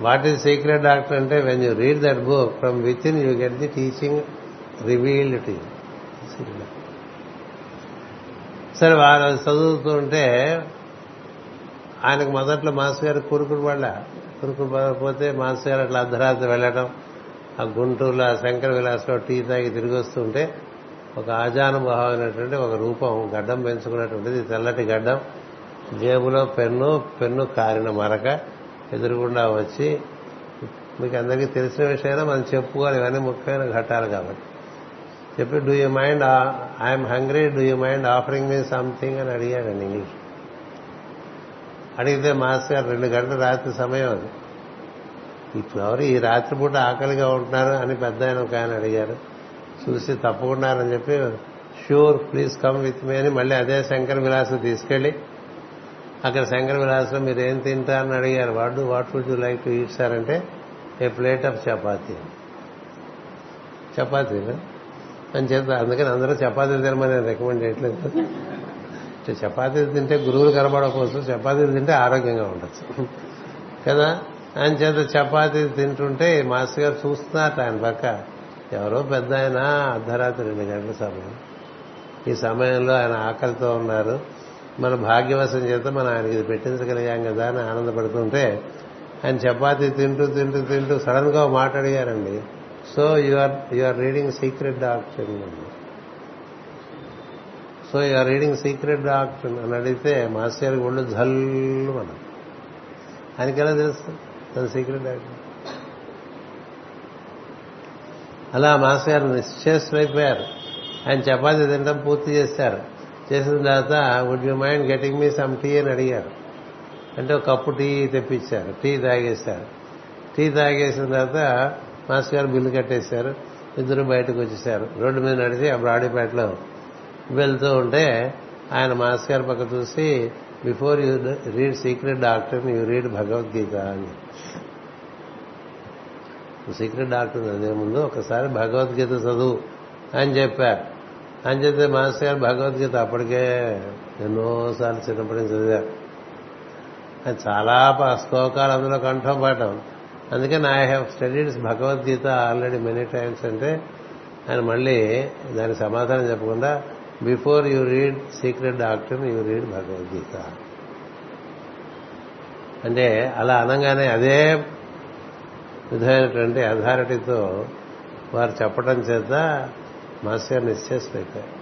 వాట్ ఈజ్ సీక్రెట్ డాక్టర్ అంటే when you read that book from within you get the teaching revealed to సరే వారు చదువుతుంటే ఆయనకు మొదట్లో మాస్ గారు కురుకుడు పడ కురుకుడు పడకపోతే మాస్ గారు అట్లా అర్ధరాత్రి వెళ్ళటం ఆ గుంటూరులో ఆ శంకర విలాసలో టీ తాగి తిరిగి వస్తుంటే ఒక ఆజానుభావమైనటువంటి ఒక రూపం గడ్డం పెంచుకున్నటువంటిది తెల్లటి గడ్డం జేబులో పెన్ను పెన్ను కారిన మరక ఎదురుగుండా వచ్చి మీకు అందరికీ తెలిసిన విషయమైనా మనం చెప్పుకోవాలి ఇవన్నీ ముఖ్యమైన ఘట్టాలు కాబట్టి. చెప్పి do you mind I'm hungry do you mind offering me something అని అడిగాడండి ఇంగ్లీష్. అడిగితే మాస్టర్ గారు రెండు గంటల రాత్రి సమయం అది. ఇప్పుడు ఎవరు ఈ రాత్రిపూట ఆకలిగా ఉంటున్నారు అని పెద్ద ఆయన ఒక ఆయన అడిగారు. చూసి తప్పకుండారని చెప్పి sure please come with me అని మళ్ళీ అదే శంకర విలాసం తీసుకెళ్ళి అక్కడ శంకర విలాసం మీరు ఏం తింటారని అడిగారు. వాడు what would you like to eat sir అంటే ఏ ప్లేట్ ఆఫ్ చపాతీ చపాతీలు అని చెప్తా అందుకని అందరూ చపాతీలు తినమని నేను రికమెండ్ చేయట్లేదు. చపాతీలు తింటే గురువులు కనబడకపోవచ్చు చపాతీలు తింటే ఆరోగ్యంగా ఉండొచ్చు. కదా? ఆయన చేత చపాతీ తింటుంటే మాస్టర్ గారు చూస్తున్నారు ఆయన పక్క. ఎవరో పెద్ద ఆయన అర్ధరాత్రి రెండు గంటల సమయం. ఈ సమయంలో ఆయన ఆకలితో ఉన్నారు. మన భాగ్యవశం చేత మనం ఆయనకి ఇది పెట్టించగలిగాం కదా అని ఆనందపడుతుంటే ఆయన చపాతీ తింటూ తింటూ తింటూ సడన్గా మాట్లాడిగారండి so you are you are reading secret doctor so you are reading secret doctor అని అడిగితే మాస్టర్ గారికి ఒళ్ళు జల్లు మనం ఆయనకి ఎలా తెలుసు తన సీక్రెట్ డాక్టర్ అలా మాస్టర్ గారు నిశ్చేష్మైపోయారు ఆయన చపాతీ తినడం పూర్తి చేశారు. చేసిన తర్వాత would you mind getting me some tea అని అడిగారు. అంటే ఒక కప్పు టీ తెప్పించారు. టీ తాగేశారు. టీ తాగేసిన తర్వాత మాస్టర్ గారు బిల్లు కట్టేశారు. ఇద్దరు బయటకు వచ్చేసారు రోడ్డు మీద నడిచి ఆ బ్రాడీపేటలో వెళ్తూ ఉంటే ఆయన మాస్ గారి పక్క చూసి before you read secret doctor you read Bhagavad Gita అని. సీక్రెట్ డాక్టర్ అదే ముందు ఒకసారి భగవద్గీత చదువు అని చెప్పారు అని చెప్తే మాస్టర్ గారు భగవద్గీత అప్పటికే ఎన్నోసార్లు చిన్నప్పటి నుంచి చదివారు అది చాలా శ్లోకాలు అందులో కంఠపాఠం. అందుకని I have studied Bhagavad Gita already many times అంటే ఆయన మళ్ళీ దానికి సమాధానం చెప్పకుండా before you read secret doctor you read Bhagavad Gita అంటే అలా అనగానే అదే విధమైనటువంటి అథారిటీతో వారు చెప్పడం చేత మాస్టర్ నిశ్చేసిపోయారు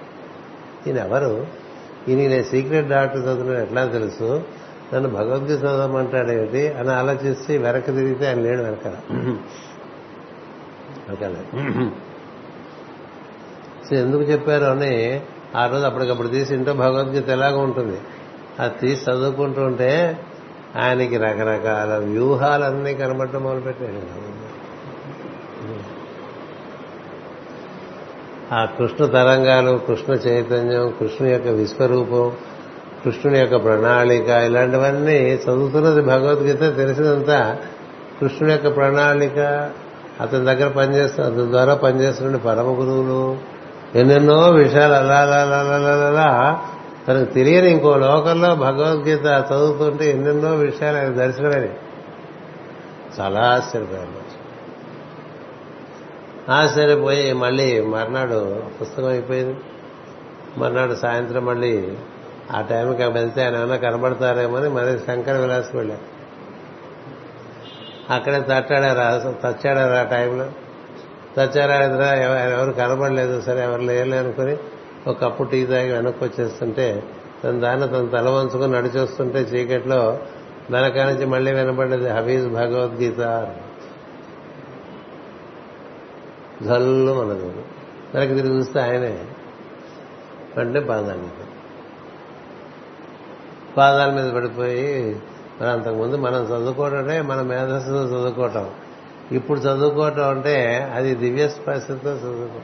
ఈయన ఎవరు? ఈయన నేను సీక్రెట్ డాక్టర్ చదువుతున్నా ఎట్లా తెలుసు? నన్ను భగవద్గీత చదవమంటాడేమిటి అని ఆలోచిస్తే వెనక్కి తిరిగితే ఆయన లేడు వెనకాల. వెనకాల. సో ఎందుకు చెప్పారు అని ఆ రోజు అప్పటికప్పుడు తీసి ఇంట్లో భగవద్గీత ఎలాగో ఉంటుంది. అది తీసి చదువుకుంటూ ఉంటే ఆయనకి రకరకాల వ్యూహాలన్నీ కనబడటం మొదలుపెట్టాడు. ఆ కృష్ణ తరంగాలు కృష్ణ చైతన్యం కృష్ణుని యొక్క విశ్వరూపం కృష్ణుని యొక్క ప్రణాళిక ఇలాంటివన్నీ చదువుతున్నది భగవద్గీత తెలిసినంతా కృష్ణుని యొక్క ప్రణాళిక అతని దగ్గర పనిచేస్తున్న అతని ద్వారా పనిచేస్తున్న పరమ గురువులు ఎన్నెన్నో విషయాలు అలా అలా అలా తనకు తెలియని ఇంకో లోకంలో భగవద్గీత చదువుతుంటే ఎన్నెన్నో విషయాలు ఆయన దర్శనమని. చాలా ఆశ్చర్యపోయారు ఆశ్చర్యపోయి మళ్ళీ మర్నాడు పుస్తకం అయిపోయింది. మర్నాడు సాయంత్రం మళ్ళీ ఆ టైంకి వెళ్తే ఆయన ఏమైనా కనబడతారేమో అని మరి శంకర విలాస్ వెళ్ళారు అక్కడే తట్టాడారు తచ్చాడారు ఆ టైంలో. తచ్చారా ఎవరు కనబడలేదు సరే ఎవరు లేరు అనుకుని ఒక కప్పు టీ తాగి వెనక్కి వచ్చేస్తుంటే తన దాన్ని తను తల వంచుకుని నడిచొస్తుంటే చీకట్లో వెనక నుంచి మళ్ళీ వినపడేది హబీజ్ భగవద్గీత జల్లు మనది. వెనక్కి తిరిగి చూస్తే ఆయనే. అంటే పాదాల మీద. పాదాల మీద పడిపోయి మరి అంతకుముందు మనం చదువుకోవడమే మన మేధస్సును చదువుకోవటం. ఇప్పుడు చదువుకోవటం అంటే అది దివ్య స్పర్శతో చదువుకో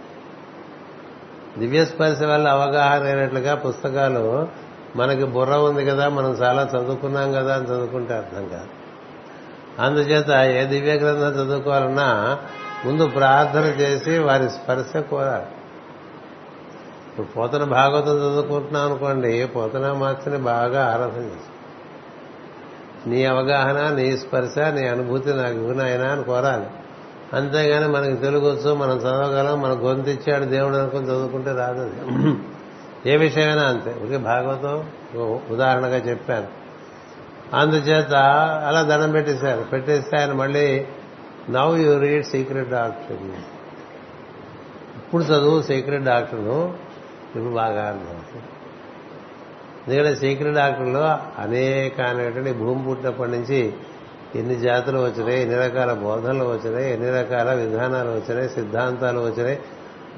దివ్య స్పర్శ వల్ల అవగాహన అయినట్లుగా పుస్తకాలు మనకి బుర్ర ఉంది కదా మనం చాలా చదువుకున్నాం కదా అని చదువుకుంటే అర్థం కాదు. అందుచేత ఏ దివ్య గ్రంథం చదువుకోవాలన్నా ముందు ప్రార్థన చేసి వారి స్పర్శ కోరాలి. ఇప్పుడు పోతన భాగవతం చదువుకుంటున్నాం అనుకోండి పోతన మాత్రమే బాగా ఆరాధన చేస్తాం నీ అవగాహన నీ స్పర్శ నీ అనుభూతి నాకు ఇవ్వనాయనా అని కోరాలి. అంతేగాని మనకి తెలుగొచ్చు మనం చదవగలం మన గొంతు ఇచ్చాడు దేవుడు అనుకుని చదువుకుంటే రాదు అది. ఏ విషయమైనా అంతే. ఒకే భాగవతం ఉదాహరణగా చెప్పాను. అందుచేత అలా దండం పెట్టేశారు. పెట్టేస్తే ఆయన మళ్ళీ now you read secret doctor ఇప్పుడు చదువు సీక్రెట్ డాక్టర్ను ఇప్పుడు బాగా అర్థమవుతుంది. ఎందుకంటే శ్రీకృడాకుల్లో అనేక అనేటువంటి భూమి పుట్టినప్పటి నుంచి ఎన్ని జాతులు వచ్చినాయి ఎన్ని రకాల బోధనలు వచ్చినాయి ఎన్ని రకాల విధానాలు వచ్చినాయి సిద్ధాంతాలు వచ్చినాయి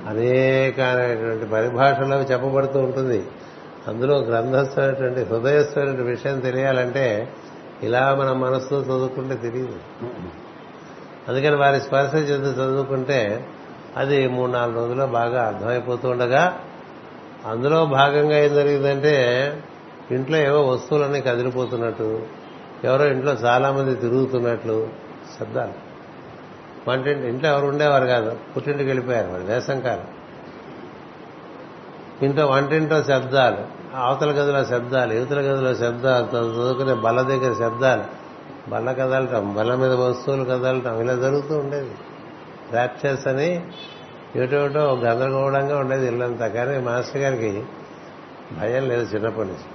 అనేక అనేటువంటి పరిభాషలో చెప్పబడుతూ ఉంటుంది. అందులో గ్రంథస్థమైనటువంటి హృదయస్థమైనటువంటి విషయం తెలియాలంటే ఇలా మన మనస్సు చదువుకుంటే తెలియదు. అందుకని వారి స్పర్శ చెంది చదువుకుంటే అది మూడు నాలుగు రోజుల్లో బాగా అర్థమైపోతూ ఉండగా అందులో భాగంగా ఏం జరిగిందంటే ఇంట్లో ఏవో వస్తువులన్నీ కదిలిపోతున్నట్టు ఎవరో ఇంట్లో చాలా మంది తిరుగుతున్నట్లు శబ్దాలు. వంటింటి ఇంట్లో ఎవరు ఉండేవారు కాదు పుట్టింటికి వెళ్ళిపోయారు వాళ్ళు వేసంకాలం ఇంట్లో వంటింట్లో శబ్దాలు అవతల గదిలో శబ్దాలు యువతల గదిలో శబ్దాలు చదువుకునే బల్ల దగ్గర శబ్దాలు. బల్ల కదలటం బల్ల మీద వస్తువులు కదలటం ఇలా జరుగుతూ ఉండేది. ర్యాప్చర్స్ అని ఏటోటో గందరగోళంగా ఉండేది ఇల్లంతా. కానీ మాస్టర్ గారికి భయం లేదు చిన్నప్పటి నుంచి.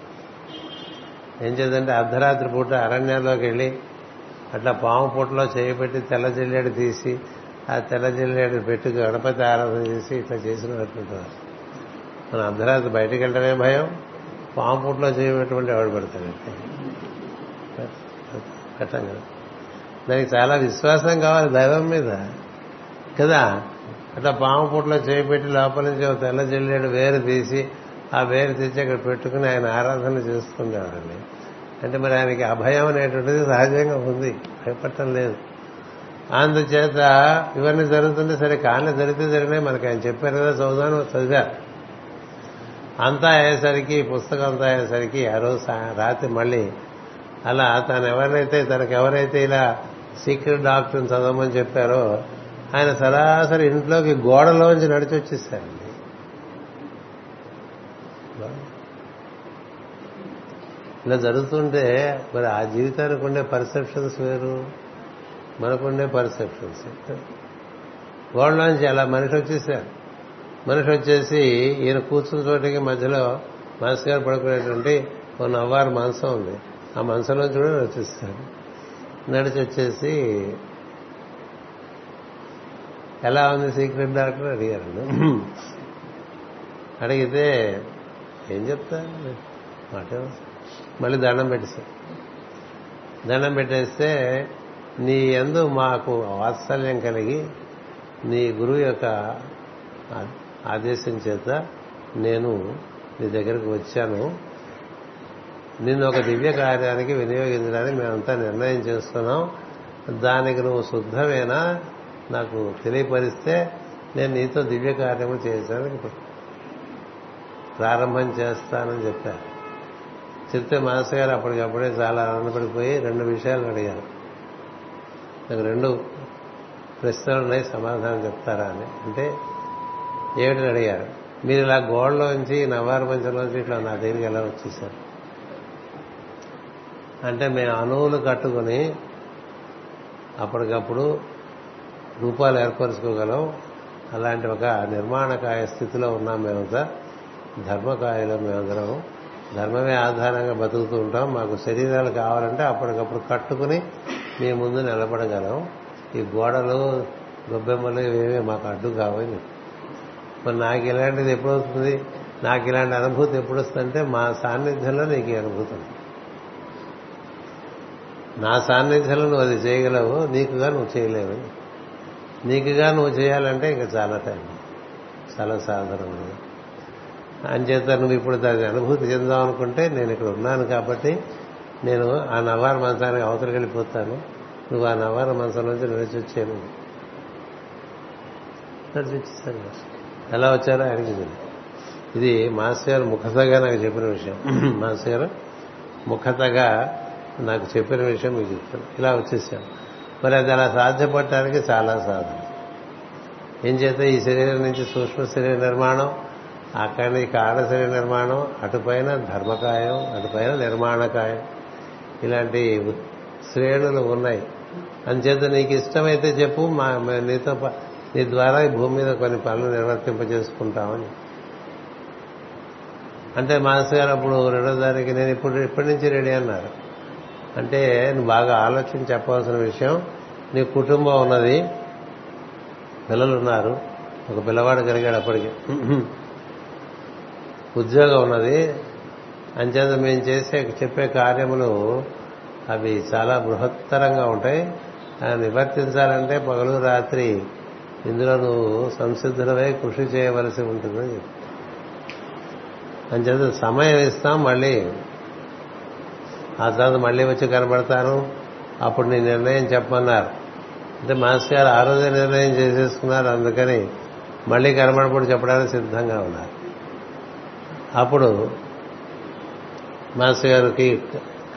ఏం చేద్దంటే అర్ధరాత్రి పూట అరణ్యంలోకి వెళ్ళి అట్లా పాము పూటలో చేయబెట్టి తెల్ల జిల్లేడు తీసి ఆ తెల్ల జిల్లేడు పెట్టి గణపతి ఆరాధన చేసి ఇట్లా చేసినట్టుంటారు మన అర్ధరాత్రి బయటికి వెళ్ళడమే భయం పాము పూటలో చేయబెట్టుకుంటే ఎవడు పెడతాడు? కట్టం కదా. దానికి చాలా విశ్వాసం కావాలి దైవం మీద. కదా? అట్లా పాము పుట్లో చేపెట్టి లోపల నుంచి ఒక తెల్ల జిల్లేడు వేరు తీసి ఆ వేరు తెచ్చి అక్కడ పెట్టుకుని ఆయన ఆరాధన చేస్తుండేవాడండి అంటే మరి ఆయనకి అభయం అనేటువంటిది సహజంగా ఉంది. భయపడటం లేదు. అందుచేత ఇవన్నీ జరుగుతుంటే సరే కానీ జరిగితే జరిగినాయి. మనకి ఆయన చెప్పారు కదా చదువుదాను చదివారు అంతా అయ్యేసరికి పుస్తకం అంతా అయ్యేసరికి ఆ రోజు రాత్రి మళ్ళీ అలా తను ఎవరినైతే తనకు ఎవరైతే ఇలా సీక్రెట్ డాక్టర్ని చదవమని చెప్పారో ఆయన సరాసరి ఇంట్లోకి గోడలోంచి నడిచి వచ్చేసారండి ఇలా జరుగుతుంటే మరి ఆ జీవితానికి ఉండే పర్సెప్షన్స్ వేరు మనకుండే పర్సెప్షన్స్ గోడలోంచి అలా మనిషి వచ్చేసారు మనిషి వచ్చేసి ఈయన కూర్చున్న చోటికి మధ్యలో మనసు గారు పడుకునేటువంటి ఓ నవ్వారు మనసం ఉంది. ఆ మనసులోంచి కూడా వచ్చేస్తారు నడిచి వచ్చేసి ఎలా ఉంది సీక్రెట్ డాక్టర్ అడిగారు. అడిగితే ఏం చెప్తా? మాట మళ్ళీ దండం పెట్టేశారు దండం పెట్టేస్తే నీ ఎందు మాకు వాత్సల్యం కలిగి నీ గురువు యొక్క ఆదేశం చేత నేను నీ దగ్గరకు వచ్చాను. నిన్ను ఒక దివ్య కార్యానికి వినియోగించడానికి మేమంతా నిర్ణయం చేస్తున్నాం. దానికి నువ్వు శుద్ధమేనా నాకు తెలియపరిస్తే నేను నీతో దివ్య కార్యము చేశాను ప్రారంభం చేస్తానని చెప్పారు. చెప్తే మాస్టర్ గారు అప్పటికప్పుడే చాలా ఆనందపడిపోయి రెండు విషయాలు అడిగారు. నాకు రెండు ప్రశ్నలు ఉన్నాయి సమాధానం చెప్తారా అని. అంటే ఏమిటని అడిగారు. మీరు ఇలా గోడలోంచి నవారు మంచంలోంచి ఇట్లా నా దగ్గరికి ఎలా వచ్చేసారు? అంటే మేము అణువులు కట్టుకుని అప్పటికప్పుడు రూపాలు ఏర్పరచుకోగలం అలాంటి ఒక నిర్మాణకాయ స్థితిలో ఉన్నాం మేమంతా. ధర్మకాయలో మేమందరం ధర్మమే ఆధారంగా బతుకుతూ ఉంటాం. మాకు శరీరాలు కావాలంటే అప్పటికప్పుడు కట్టుకుని మీ ముందు నిలబడగలం ఈ గోడలు గొబ్బెమ్మలు ఇవేమీ మాకు అడ్డు కావని మరి నాకు ఇలాంటిది ఎప్పుడు వస్తుంది? నాకు ఇలాంటి అనుభూతి ఎప్పుడు వస్తుందంటే మా సాన్నిధ్యంలో నీకు అనుభూతి నా సాన్నిధ్యంలో నువ్వు అది చేయగలవు. నీకుగా నువ్వు చేయలేవు నీకుగా నువ్వు చేయాలంటే ఇంకా చాలా టైం చాలా సాధారణ అంచేత నువ్వు ఇప్పుడు దాని అనుభూతి చెందాం అనుకుంటే నేను ఇక్కడ ఉన్నాను కాబట్టి నేను ఆ నవార మంచానికి అవతలికి వెళ్ళిపోతాను. నువ్వు ఆ నవార మంచం నుంచి నడిచి వచ్చాను నడిచి వచ్చేసాను ఎలా వచ్చారో ఆయనకి ఇది మాస్టర్ గారు ముఖతగా నాకు చెప్పిన విషయం. మాస్టర్ గారు ముఖతగా నాకు చెప్పిన విషయం మీకు చెప్తాను. ఇలా వచ్చేసాను మరి అది అలా సాధ్యపడటానికి చాలా సాధన. ఏం చేత ఈ శరీరం నుంచి సూక్ష్మ శరీర నిర్మాణం అక్కడి నుంచి కారణ శరీర నిర్మాణం అటుపైన ధర్మకాయం అటుపైన నిర్మాణకాయం. ఇలాంటి శ్రేణులు ఉన్నాయి. అంచేత నీకు ఇష్టమైతే చెప్పు మా నీతో నీ ద్వారా ఈ భూమి మీద కొన్ని పనులు నిర్వర్తింపజేసుకుంటామని. అంటే మాస్ గారు అప్పుడు రెండో దానికి నేను ఇప్పుడు ఇప్పటి నుంచి రెడీ అన్నారు. అంటే నువ్వు బాగా ఆలోచించి చెప్పవలసిన విషయం నీ కుటుంబం ఉన్నది పిల్లలు ఉన్నారు ఒక పిల్లవాడు కలిగాడు అప్పటికి. ఉద్యోగం ఉన్నది అంచేత మేము చేసే చెప్పే కార్యములు అవి చాలా బృహత్తరంగా ఉంటాయి. ఆ నివర్తించాలంటే పగలు రాత్రి ఇందులో నువ్వు సంసిద్ధులవై కృషి చేయవలసి ఉంటుందని అంచేత సమయం ఇస్తాం మళ్ళీ ఆ తర్వాత మళ్ళీ వచ్చి కనబడతాను అప్పుడు నీ నిర్ణయం చెప్పమన్నారు. అంటే మాస్టర్ గారు ఆ రోజే నిర్ణయం చేసేసుకున్నారు. అందుకని మళ్ళీ కనబడప్పుడు చెప్పడానికి సిద్ధంగా ఉన్నారు. అప్పుడు మాస్టర్ గారికి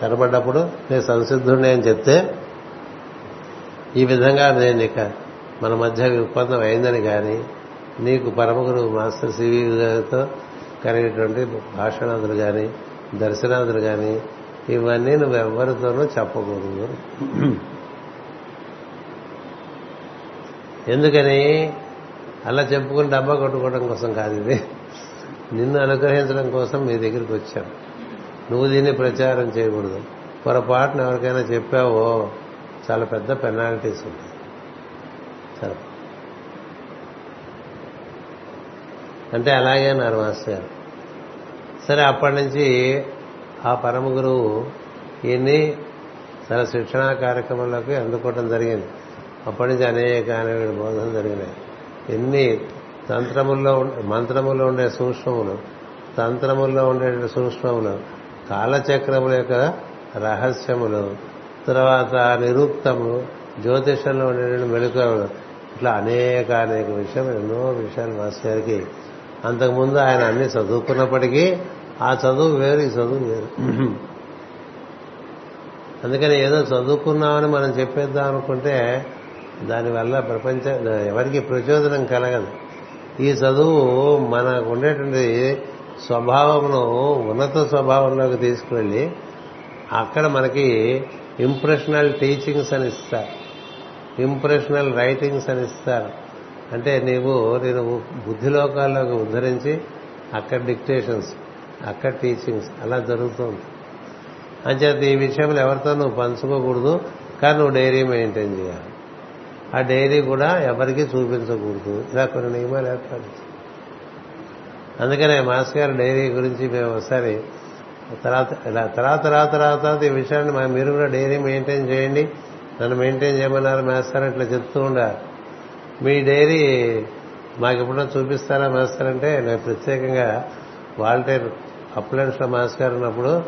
కనబడ్డప్పుడు నేను సంసిద్ధుడిని అని చెప్తే ఈ విధంగా నేను ఇక మన మధ్య ఒప్పందం అయిందని కానీ నీకు పరమగురు మాస్టర్ సివి గారితో కలిగినటువంటి భాషణాదులు కానీ దర్శనాదులు కానీ ఇవన్నీ నువ్వు ఎవరితోనూ చెప్పకూడదు. ఎందుకని? అలా చెప్పుకుని డబ్బా కొట్టుకోవడం కోసం కాదు ఇది. నిన్ను అనుగ్రహించడం కోసం మీ దగ్గరికి వచ్చాం. నువ్వు దీన్ని ప్రచారం చేయకూడదు. పొరపాటున ఎవరికైనా చెప్పావో చాలా పెద్ద పెనాల్టీస్ ఉంటాయి. చాలా అంటే అలాగే అన్నారు మాస్టర్ గారు. సరే అప్పటి నుంచి ఆ పరమ గురువు ఈయన్ని తన శిక్షణా కార్యక్రమంలోకి అందుకోవడం జరిగింది. అప్పటి నుంచి అనేక అనేక బోధనలు జరిగినాయి. ఎన్ని తంత్రముల్లో మంత్రముల్లో ఉండే సూక్ష్మములు తంత్రముల్లో ఉండే సూక్ష్మములు కాలచక్రముల యొక్క రహస్యములు తర్వాత నిరుక్తము జ్యోతిషంలో ఉండే మెళుకలు ఇట్లా అనేక అనేక విషయాలు ఎన్నో విషయాలు మాస్టర్ గారికి అంతకుముందు ఆయన అన్ని చదువుకున్నప్పటికీ ఆ చదువు వేరు ఈ చదువు వేరు. అందుకని ఏదో చదువుకున్నామని మనం చెప్పేద్దాం అనుకుంటే దానివల్ల ప్రపంచ ఎవరికి ప్రచోదనం కలగదు. ఈ చదువు మనకు ఉండేటువంటి స్వభావమును ఉన్నత స్వభావంలోకి తీసుకువెళ్ళి అక్కడ మనకి ఇంప్రెషనల్ టీచింగ్స్ అని ఇస్తారు. ఇంప్రెషనల్ రైటింగ్స్ అని ఇస్తారు. అంటే నీవు నేను బుద్ధిలోకాల్లోకి ఉద్ధరించి అక్కడ డిక్టేషన్స్ అక్కడ టీచింగ్స్ అలా జరుగుతుంది అంచేత ఈ విషయంలో ఎవరితో నువ్వు పంచుకోకూడదు కానీ నువ్వు డైరీ మెయింటైన్ చేయాలి. ఆ డైరీ కూడా ఎవరికీ చూపించకూడదు. ఇలా కొన్ని నియమాలు ఏర్పాటు అందుకనే మాస్టర్ గారు డైరీ గురించి మేము ఒకసారి తర్వాత ఇలా తర్వాత తర్వాత తర్వాత తర్వాత ఈ విషయాన్ని మా- మీరు కూడా డైరీ మెయింటైన్ చేయండి. నన్ను మెయింటైన్ చేయమన్నారు మాస్టర్ ఇట్లా చెప్తూ ఉండాలి. మీ డైరీ మాకు ఎప్పుడో చూపిస్తారా మాస్టర్ అంటే నేను ప్రత్యేకంగా వాల్టేర్ అప్లైన్స్లో మాస్ గారు ఉన్నప్పుడు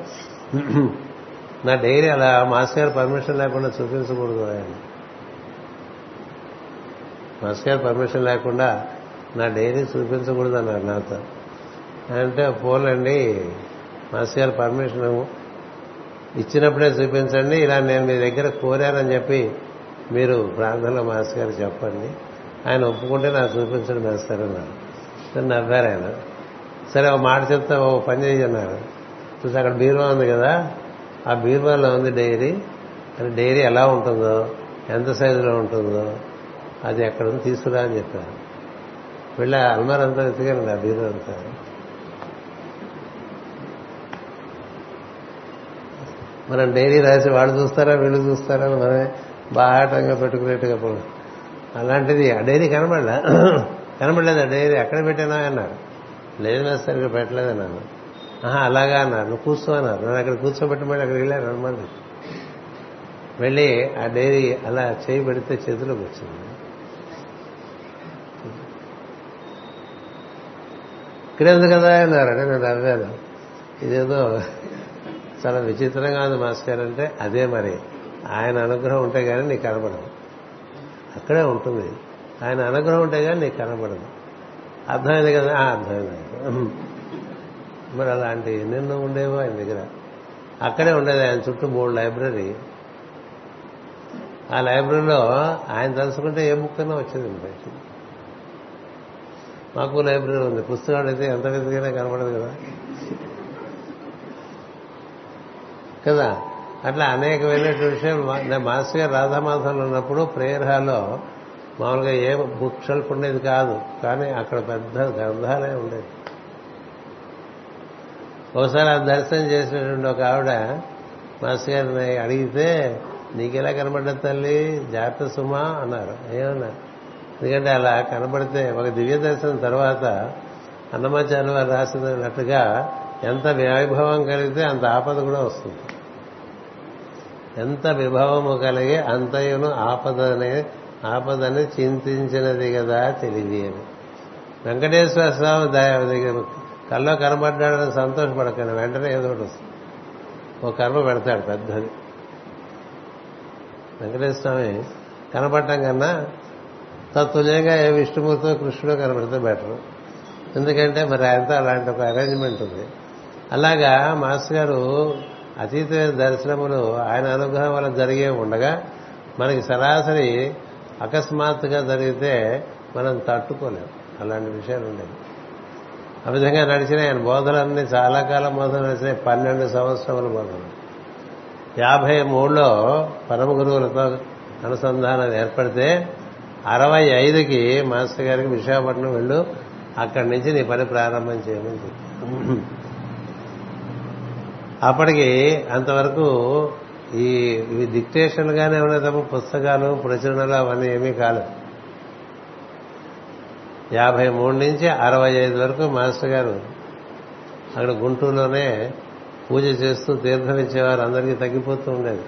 నా డైరీ అలా మాస్ గారు పర్మిషన్ లేకుండా చూపించకూడదు ఆయన. మాస్ గారు పర్మిషన్ లేకుండా నా డైరీ చూపించకూడదు అన్నారు నాతో. అంటే పోలండి మాస్ గారు పర్మిషన్ ఇచ్చినప్పుడే చూపించండి ఇలా నేను మీ దగ్గర కోరానని చెప్పి మీరు ప్రార్థనలో మాస్ గారు చెప్పండి. ఆయన ఒప్పుకుంటే నాకు చూపించండి వేస్తారన్నారు సరే నవ్వారు ఆయన. సరే ఒక మాట చెప్తా ఓ పని చేయన్నారు చూసి అక్కడ బీరువా ఉంది కదా ఆ బీరువాలో ఉంది డైరీ. అది డైరీ ఎలా ఉంటుందో ఎంత సైజులో ఉంటుందో అది ఎక్కడ ఉంది తీసుకురా అని చెప్పారు. వెళ్ళి ఆ అల్మార్ అంతా వెతికానండి ఆ బీరువా అంతా. మనం డైరీ రాసి వాళ్ళు చూస్తారా వీళ్ళు చూస్తారా మనమే బాహాటంగా పెట్టుకునేట్టుగా అలాంటిది ఆ డైరీ కనబడలే? కనబడలేదు ఆ డైరీ ఎక్కడ పెట్టానా అన్నారు. లేదు సరిగ్గా పెట్టట్లేదే పెట్టలేదన్నాను ఆహా అలాగా అన్నారు. నువ్వు కూర్చో అన్నారు. నన్ను అక్కడ కూర్చోబెట్టి మళ్ళీ అక్కడ వెళ్ళాను అనమాట వెళ్ళి ఆ డైరీ అలా చేయి పెడితే చేతిలోకి వచ్చింది. ఇక్కడే ఉంది కదా అన్నారంటే నేను అర్థాను ఇదేదో చాలా విచిత్రంగా ఉంది మాస్టర్ అంటే అదే మరి. ఆయన అనుగ్రహం ఉంటే కానీ నీకు కనబడదు అక్కడే ఉంటుంది. ఆయన అనుగ్రహం ఉంటే కానీ నీకు కనబడదు అర్థమైంది కదా? అర్థమైంది. మరి అలాంటి ఎన్నెన్నో ఉండేవో ఆయన దగ్గర. అక్కడే ఉండేది ఆయన చుట్టూ మూడు లైబ్రరీ. ఆ లైబ్రరీలో ఆయన తలుసుకుంటే ఏ బుక్ వచ్చేది బయట మాకు లైబ్రరీ ఉంది. పుస్తకాలు అయితే ఎంత వెతికినా కనపడదు కదా? కదా? అట్లా అనేకమైనటువంటి విషయం మాస్టర్ గారు రాధామాధంలో ఉన్నప్పుడు ప్రేయర్ హాల్లో మామూలుగా ఏ బుక్ షెల్ఫ్ ఉండేది కాదు కానీ అక్కడ పెద్ద గ్రంథాలే ఉండేది. ఒకసారి ఆ దర్శనం చేసినటువంటి ఒక ఆవిడ మాస్టర్ గారిని అడిగితే నీకెలా కనబడ్డది తల్లి? జాగ్రత్త సుమా అన్నారు. ఏమన్నా? ఎందుకంటే అలా కనబడితే ఒక దివ్య దర్శనం తర్వాత అన్నమాచార్య వారు రాసినట్టుగా ఎంత వైభవం కలిగితే అంత ఆపద కూడా వస్తుంది. ఎంత విభవము కలిగి అంతయును ఆపదనే ఆపదని చింతించినది కదా తెలివి అని వెంకటేశ్వర స్వామి దగ్గర కల్లో కనబడ్డాడని సంతోషపడకండి వెంటనే ఏదో ఒకటి వస్తుంది. ఒక కర్మ పెడతాడు పెద్దది. వెంకటేశ్వర స్వామి కనపడటం కన్నా తత్తుల్యంగా ఏ విష్ణుమూర్తితో కృష్ణుడో కనబడితే బెటర్. ఎందుకంటే మరి ఆయనతో అలాంటి ఒక అరేంజ్మెంట్ ఉంది. అలాగా మాస్టర్ గారు అతీత దర్శనములు ఆయన అనుగ్రహం వల్ల జరిగే ఉండగా మనకి సరాసరి అకస్మాత్తుగా జరిగితే మనం తట్టుకోలేం. అలాంటి విషయాలు ఉండేవి. ఆ విధంగా నడిచిన ఆయన బోధలన్నీ చాలా కాలం బోధన నడిచినాయి పన్నెండు సంవత్సరముల బోధన. యాభై మూడులో పరమ గురువులతో అనుసంధానం ఏర్పడితే అరవై ఐదుకి మాస్టర్ గారికి విశాఖపట్నం వెళ్ళు. అక్కడి నుంచి నీ పని ప్రారంభం చేయమని చెప్పి. అప్పటికి అంతవరకు ఈ ఇవి డిక్టేషన్గానే ఉన్నాయి తప్ప పుస్తకాలు ప్రచురణలు అవన్నీ ఏమీ కాలేదు. యాభై మూడు నుంచి అరవై ఐదు వరకు మాస్టర్ గారు అక్కడ గుంటూరులోనే పూజ చేస్తూ తీర్థం ఇచ్చేవారు అందరికీ తగ్గిపోతూ ఉండేది.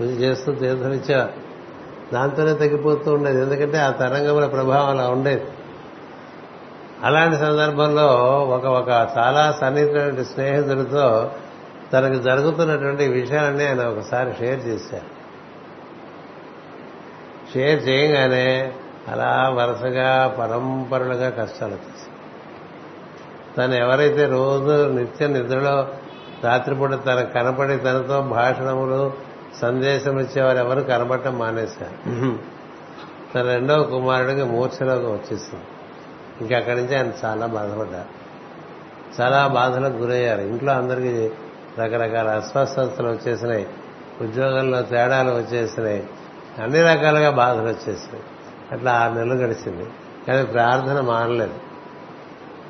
పూజ చేస్తూ తీర్థం ఇచ్చేవారు దాంతోనే తగ్గిపోతూ ఉండేది. ఎందుకంటే ఆ తరంగముల ప్రభావం అలా ఉండేది. అలాంటి సందర్భంలో ఒక ఒక చాలా సన్నిహితమైన స్నేహితుడితో తనకు జరుగుతున్నటువంటి విషయాలన్నీ ఆయన ఒకసారి షేర్ చేశారు. షేర్ చేయగానే అలా వరుసగా పరంపరలుగా కష్టాలు వచ్చేసాయి. తను ఎవరైతే రోజు నిత్య నిద్రలో రాత్రిపూట తన కనపడి తనతో భాషణములు సందేశం ఇచ్చేవారు ఎవరు కనబడటం మానేశారు. తన రెండవ కుమారుడికి మూర్ఛలోకి వచ్చేసింది. ఇంకా అక్కడి నుంచి ఆయన చాలా బాధపడ్డారు. చాలా బాధలకు గురయ్యారు. ఇంట్లో అందరికీ రకరకాల అస్వస్థతలు వచ్చేసినాయి ఉద్యోగంలో తేడాలు వచ్చేసినాయి అన్ని రకాలుగా బాధలు వచ్చేసినాయి. అట్లా ఆరు నెలలు గడిచింది. కానీ ప్రార్థన మానలేదు.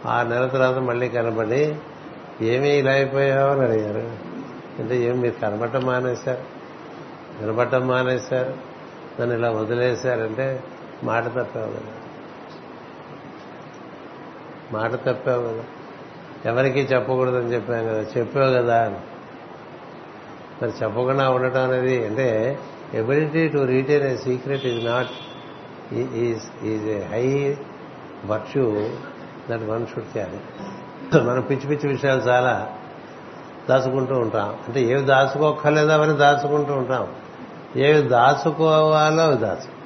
ఆరు నెలల తర్వాత మళ్ళీ కనబడి ఏమీ ఇలా అయిపోయావు? అని అడిగారు. అంటే ఏం మీరు కనబడటం మానేశారు. వినబడటం మానేశారు. నన్ను ఇలా వదిలేశారంటే మాట తప్పావు కదా. మాట తప్పావు కదా. ఎవరికీ చెప్పకూడదని చెప్పాను కదా చెప్పావు కదా అని. మరి చెప్పకుండా ఉండటం అనేది అంటే ability to retain a secret is not is is a high virtue that one should carry మనం పిచ్చి పిచ్చి విషయాలు చాలా దాచుకుంటూ ఉంటాం. అంటే ఏవి దాచుకోక్కర్లేదో అవన్నీ దాచుకుంటూ ఉంటాం. ఏవి దాచుకోవాలో అవి దాచు.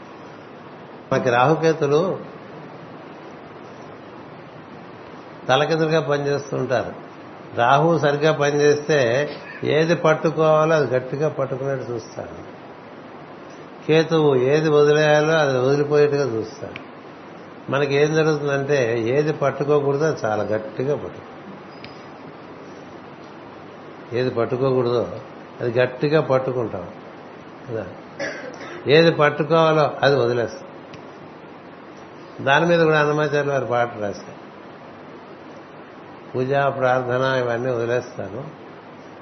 మనకి రాహుకేతులు తలకెదురుగా పనిచేస్తూ ఉంటారు రాహు సరిగ్గా పనిచేస్తే ఏది పట్టుకోవాలో అది గట్టిగా పట్టుకునేట్టు చూస్తాడు. కేతువు ఏది వదిలేయాలో అది వదిలిపోయేట్టుగా చూస్తాడు. మనకి ఏం జరుగుతుందంటే ఏది పట్టుకోకూడదో అది చాలా గట్టిగా పట్టు ఏది పట్టుకోకూడదో అది గట్టిగా పట్టుకుంటాం. కదా? ఏది పట్టుకోవాలో అది వదిలేస్తాం. దాని మీద కూడా అన్నమాచార్య వారి పాట రాశారు. పూజ ప్రార్థన ఇవన్నీ వదిలేస్తాను.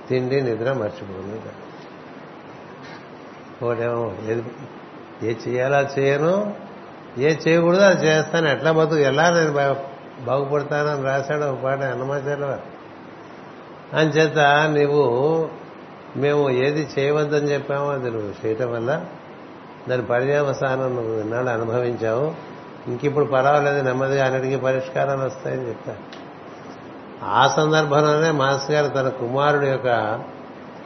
తిండి నిద్ర మర్చిపోను. ఒకటేమో ఏది ఏ చేయాలో చేయను. ఏ చేయకూడదు అది చేస్తాను. ఎట్లా బతుకు ఎలా నేను బాగుపడతానని రాశాడు ఒక పాట అన్నమాచార్య వారు. అంచేత నీవు మేము ఏది చేయవద్దని చెప్పామో అది నువ్వు చేయటం వల్ల దాని పర్యవసానం నువ్వు విన్నాడు అనుభవించావు. ఇంకిప్పుడు పర్వాలేదు నెమ్మదిగా అన్నిటికీ పరిష్కారాలు వస్తాయని చెప్తాను ఆ సందర్భంలోనే మాస్ గారు తన కుమారుడి యొక్క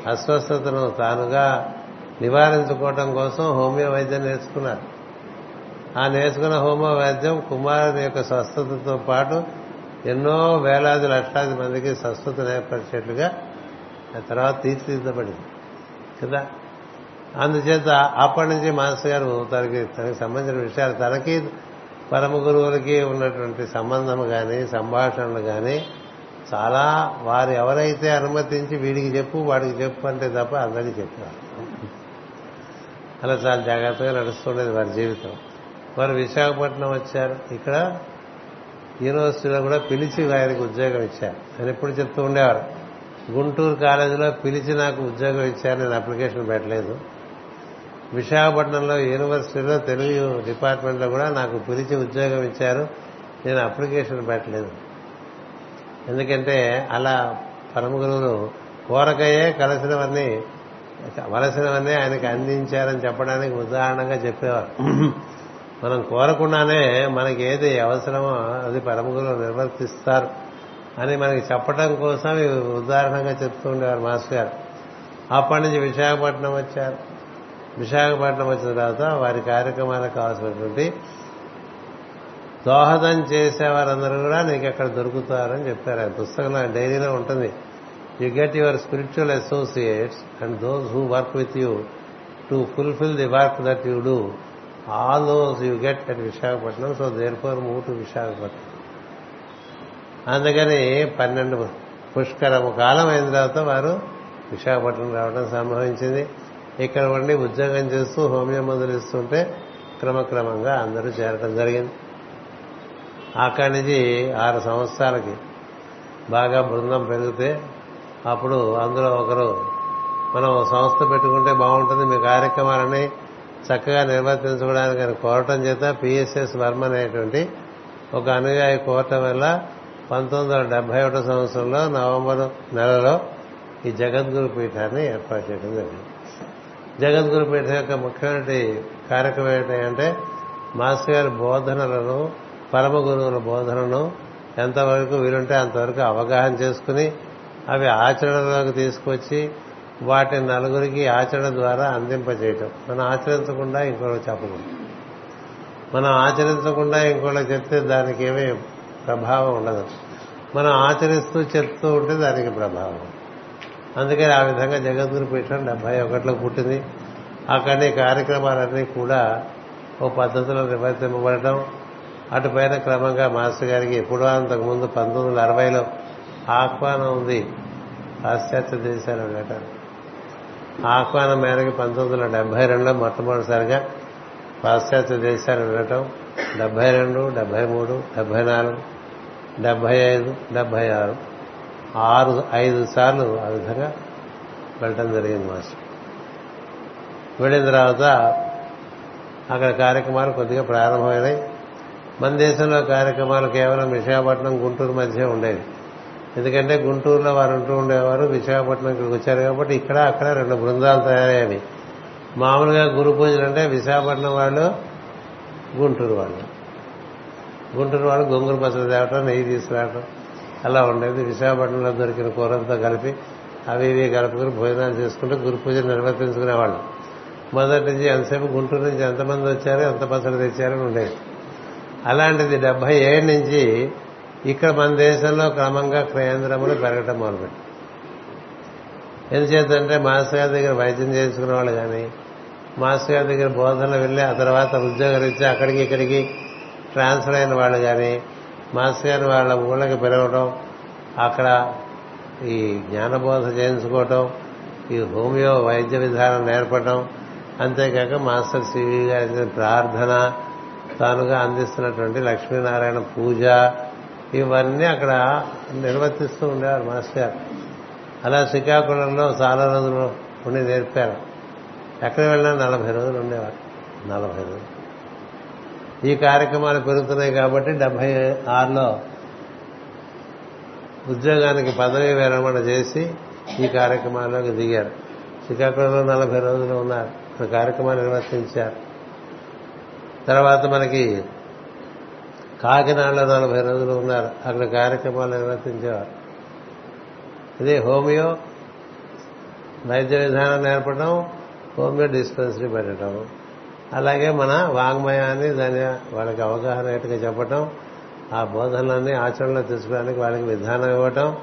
అస్వస్థతను తానుగా నివారించుకోవటం కోసం హోమియో వైద్యం నేర్చుకున్నారు. ఆ నేర్చుకున్న హోమియో వైద్యం కుమారుని యొక్క స్వస్థతతో పాటు ఎన్నో వేలాది లక్షలాది మందికి స్వస్థత ఏర్పరిచేట్లుగా ఆ తర్వాత తీర్చిదిద్దబడింది. కదా? అందుచేత అప్పటి నుంచి మాస్ గారు తనకి తనకి సంబంధించిన విషయాలు తనకి పరమ గురువులకి ఉన్నటువంటి సంబంధం కానీ సంభాషణలు కానీ చాలా వారు ఎవరైతే అనుమతించి వీడికి చెప్పు వాడికి చెప్పు అంటే తప్ప అందరికీ చెప్పారు. అలా చాలా జాగ్రత్తగా నడుస్తుండేది వారి జీవితం. వారు విశాఖపట్నం వచ్చారు. ఇక్కడ యూనివర్సిటీలో కూడా పిలిచి వారికి ఉద్యోగం ఇచ్చారు. అని ఎప్పుడు చెప్తూ ఉండేవారు గుంటూరు కాలేజీలో పిలిచి నాకు ఉద్యోగం ఇచ్చారు నేను అప్లికేషన్ పెట్టలేదు. విశాఖపట్నంలో యూనివర్సిటీలో తెలుగు డిపార్ట్మెంట్లో కూడా నాకు పిలిచి ఉద్యోగం ఇచ్చారు నేను అప్లికేషన్ పెట్టలేదు. ఎందుకంటే అలా పరమ గురువులు కోరకయే కలిసినవన్నీ వలసినవన్నీ ఆయనకి అందించారని చెప్పడానికి ఉదాహరణగా చెప్పేవారు. మనం కోరకుండానే మనకి ఏది అవసరమో అది పరమ గురువులు నిర్వర్తిస్తారు అని మనకి చెప్పడం కోసం ఉదాహరణగా చెప్తూ ఉండేవారు మాస్టర్ గారు. అప్పటి నుంచి విశాఖపట్నం వచ్చారు. విశాఖపట్నం వచ్చిన తర్వాత వారి కార్యక్రమాలకు కావాల్సినటువంటి దోహదం చేసేవారందరూ కూడా నీకు అక్కడ దొరుకుతారని చెప్పారు. ఆయన పుస్తకంలో డైరీలో ఉంటుంది. You get your spiritual associates and those who work with you to fulfil the work that you do all those you get at Visakhapatnam so therefore move to Visakhapatnam అందుకని పన్నెండు పుష్కరము కాలం అయిన తర్వాత వారు విశాఖపట్నం రావడం సంభవించింది. ఇక్కడ ఉండి ఉద్యోగం చేస్తూ హోమియో మందులు ఇస్తుంటే క్రమక్రమంగా అందరూ చేరడం జరిగింది. అక్కడి నుంచి ఆరు సంవత్సరాలకి బాగా బృందం పెరిగితే అప్పుడు అందులో ఒకరు మనం సంస్థ పెట్టుకుంటే బాగుంటుంది మీ కార్యక్రమాలని చక్కగా నిర్వర్తించుకోవడానికి అని కోరటం చేత పిఎస్ఎస్ వర్మ అనేటువంటి ఒక అనుయాయి కోరటం వల్ల పంతొమ్మిది వందల డెబ్బై ఒకటో సంవత్సరంలో నవంబర్ నెలలో ఈ జగద్గురు పీఠాన్ని ఏర్పాటు చేయడం జరిగింది. జగద్గురు పీఠం యొక్క ముఖ్యమైన కార్యక్రమం ఏంటంటే మాస్టర్ గారి బోధనలను పరమ గురువుల బోధనను ఎంతవరకు వీలుంటే అంతవరకు అవగాహన చేసుకుని అవి ఆచరణలోకి తీసుకొచ్చి వాటిని నలుగురికి ఆచరణ ద్వారా అందింపజేయటం మనం ఆచరించకుండా ఇంకోటి చెప్పకూడదు. మనం ఆచరించకుండా ఇంకోటి చెప్తే దానికి ఏమీ ప్రభావం ఉండదు. మనం ఆచరిస్తూ చెప్తూ ఉంటే దానికి ప్రభావం. అందుకని ఆ విధంగా జగద్గురు పీఠం డెబ్బై ఒకటిలో పుట్టింది. అక్కడి కార్యక్రమాలన్నీ కూడా ఓ పద్ధతిలో నిర్వర్తింపబడటం అటుపైన క్రమంగా మాస్టర్ గారికి ఎప్పుడో అంతకుముందు పంతొమ్మిది వందల అరవైలో ఆహ్వానం ఉంది. పాశ్చాత్య దేశాలు వెళ్ళటానికి ఆహ్వానం మేరకు పంతొమ్మిది వందల డెబ్బై రెండులో మొట్టమొదటిసారిగా పాశ్చాత్య దేశాలు వెళ్ళటం డెబ్బై రెండు డెబ్బై మూడు డెబ్బై నాలుగు డెబ్బై ఐదు డెబ్బై ఆరు. ఆరు ఐదు సార్లు ఆ విధంగా వెళ్ళటం జరిగింది మాస్టర్. వెళ్ళిన తర్వాత అక్కడ కార్యక్రమాలు కొద్దిగా ప్రారంభమైనాయి. మన దేశంలో కార్యక్రమాలు కేవలం విశాఖపట్నం గుంటూరు మధ్య ఉండేవి ఎందుకంటే గుంటూరులో వారు ఉంటూ ఉండేవారు విశాఖపట్నం ఇక్కడికి వచ్చారు కాబట్టి ఇక్కడ అక్కడ రెండు బృందాలు తయారయ్యేవి మామూలుగా గురు పూజలు అంటే విశాఖపట్నం వాళ్ళు గుంటూరు వాళ్ళు. గుంటూరు వాళ్ళు గొంగురు పచ్చడి తేవటం నెయ్యి తీసుకురావటం అలా ఉండేది. విశాఖపట్నంలో దొరికిన కూరలతో కలిపి అవి ఇవి కలుపుకుని భోజనాలు చేసుకుంటూ గురు పూజ నిర్వర్తించుకునేవాళ్ళు. మొదటి నుంచి ఎంతసేపు గుంటూరు నుంచి ఎంతమంది వచ్చారో ఎంత పచ్చడి తెచ్చారని ఉండేది. అలాంటిది డెబ్బై ఏడు నుంచి ఇక్కడ మన దేశంలో క్రమంగా కేంద్రములు పెరగటం మొదలుపెట్టి ఎందుచేతంటే మాస్టర్ గారి దగ్గర వైద్యం చేసుకునే వాళ్ళు కానీ మాస్టర్ గారి దగ్గర బోధనలు వెళ్ళి ఆ తర్వాత ఉద్యోగాలు ఇచ్చి అక్కడికి ఇక్కడికి ట్రాన్స్ఫర్ అయిన వాళ్ళు కానీ మాస్టర్ గారిని వాళ్ళ ఊళ్ళకి పెరగడం అక్కడ ఈ జ్ఞానబోధ చేయించుకోవటం ఈ హోమియో వైద్య విధానం నేర్పడం అంతేకాక మాస్టర్ సివి గారి ప్రార్థన తానుగా అందిస్తున్నటువంటి లక్ష్మీనారాయణ పూజ ఇవన్నీ అక్కడ నిర్వర్తిస్తూ ఉండేవారు మాస్టర్ గారు. అలా శ్రీకాకుళంలో చాలా రోజులు ఉండి నేర్పారు. ఎక్కడ వెళ్ళినా నలభై రోజులు ఉండేవారు. నలభై రోజులు. ఈ కార్యక్రమాలు పెరుగుతున్నాయి కాబట్టి డెబ్బై ఆరులో ఉద్యోగానికి పదవి విరమణ చేసి ఈ కార్యక్రమాల్లోకి దిగారు. శ్రీకాకుళంలో నలభై రోజులు ఉన్నారు. ఇక్కడ కార్యక్రమాలు నిర్వర్తించారు. తర్వాత మనకి కాకినాడలో నలభై రోజులు ఉన్నారు. అక్కడ కార్యక్రమాలు నిర్వర్తించేవారు. ఇది హోమియో వైద్య విధానం నేర్పడం హోమియో డిస్పెన్సరీ పెట్టడం అలాగే మన వాంగ్మయాన్ని దాని వాళ్ళకి అవగాహన ఏటుగా చెప్పటం ఆ బోధనలన్నీ ఆచరణలో తీసుకోవడానికి వాళ్ళకి విధానం ఇవ్వటం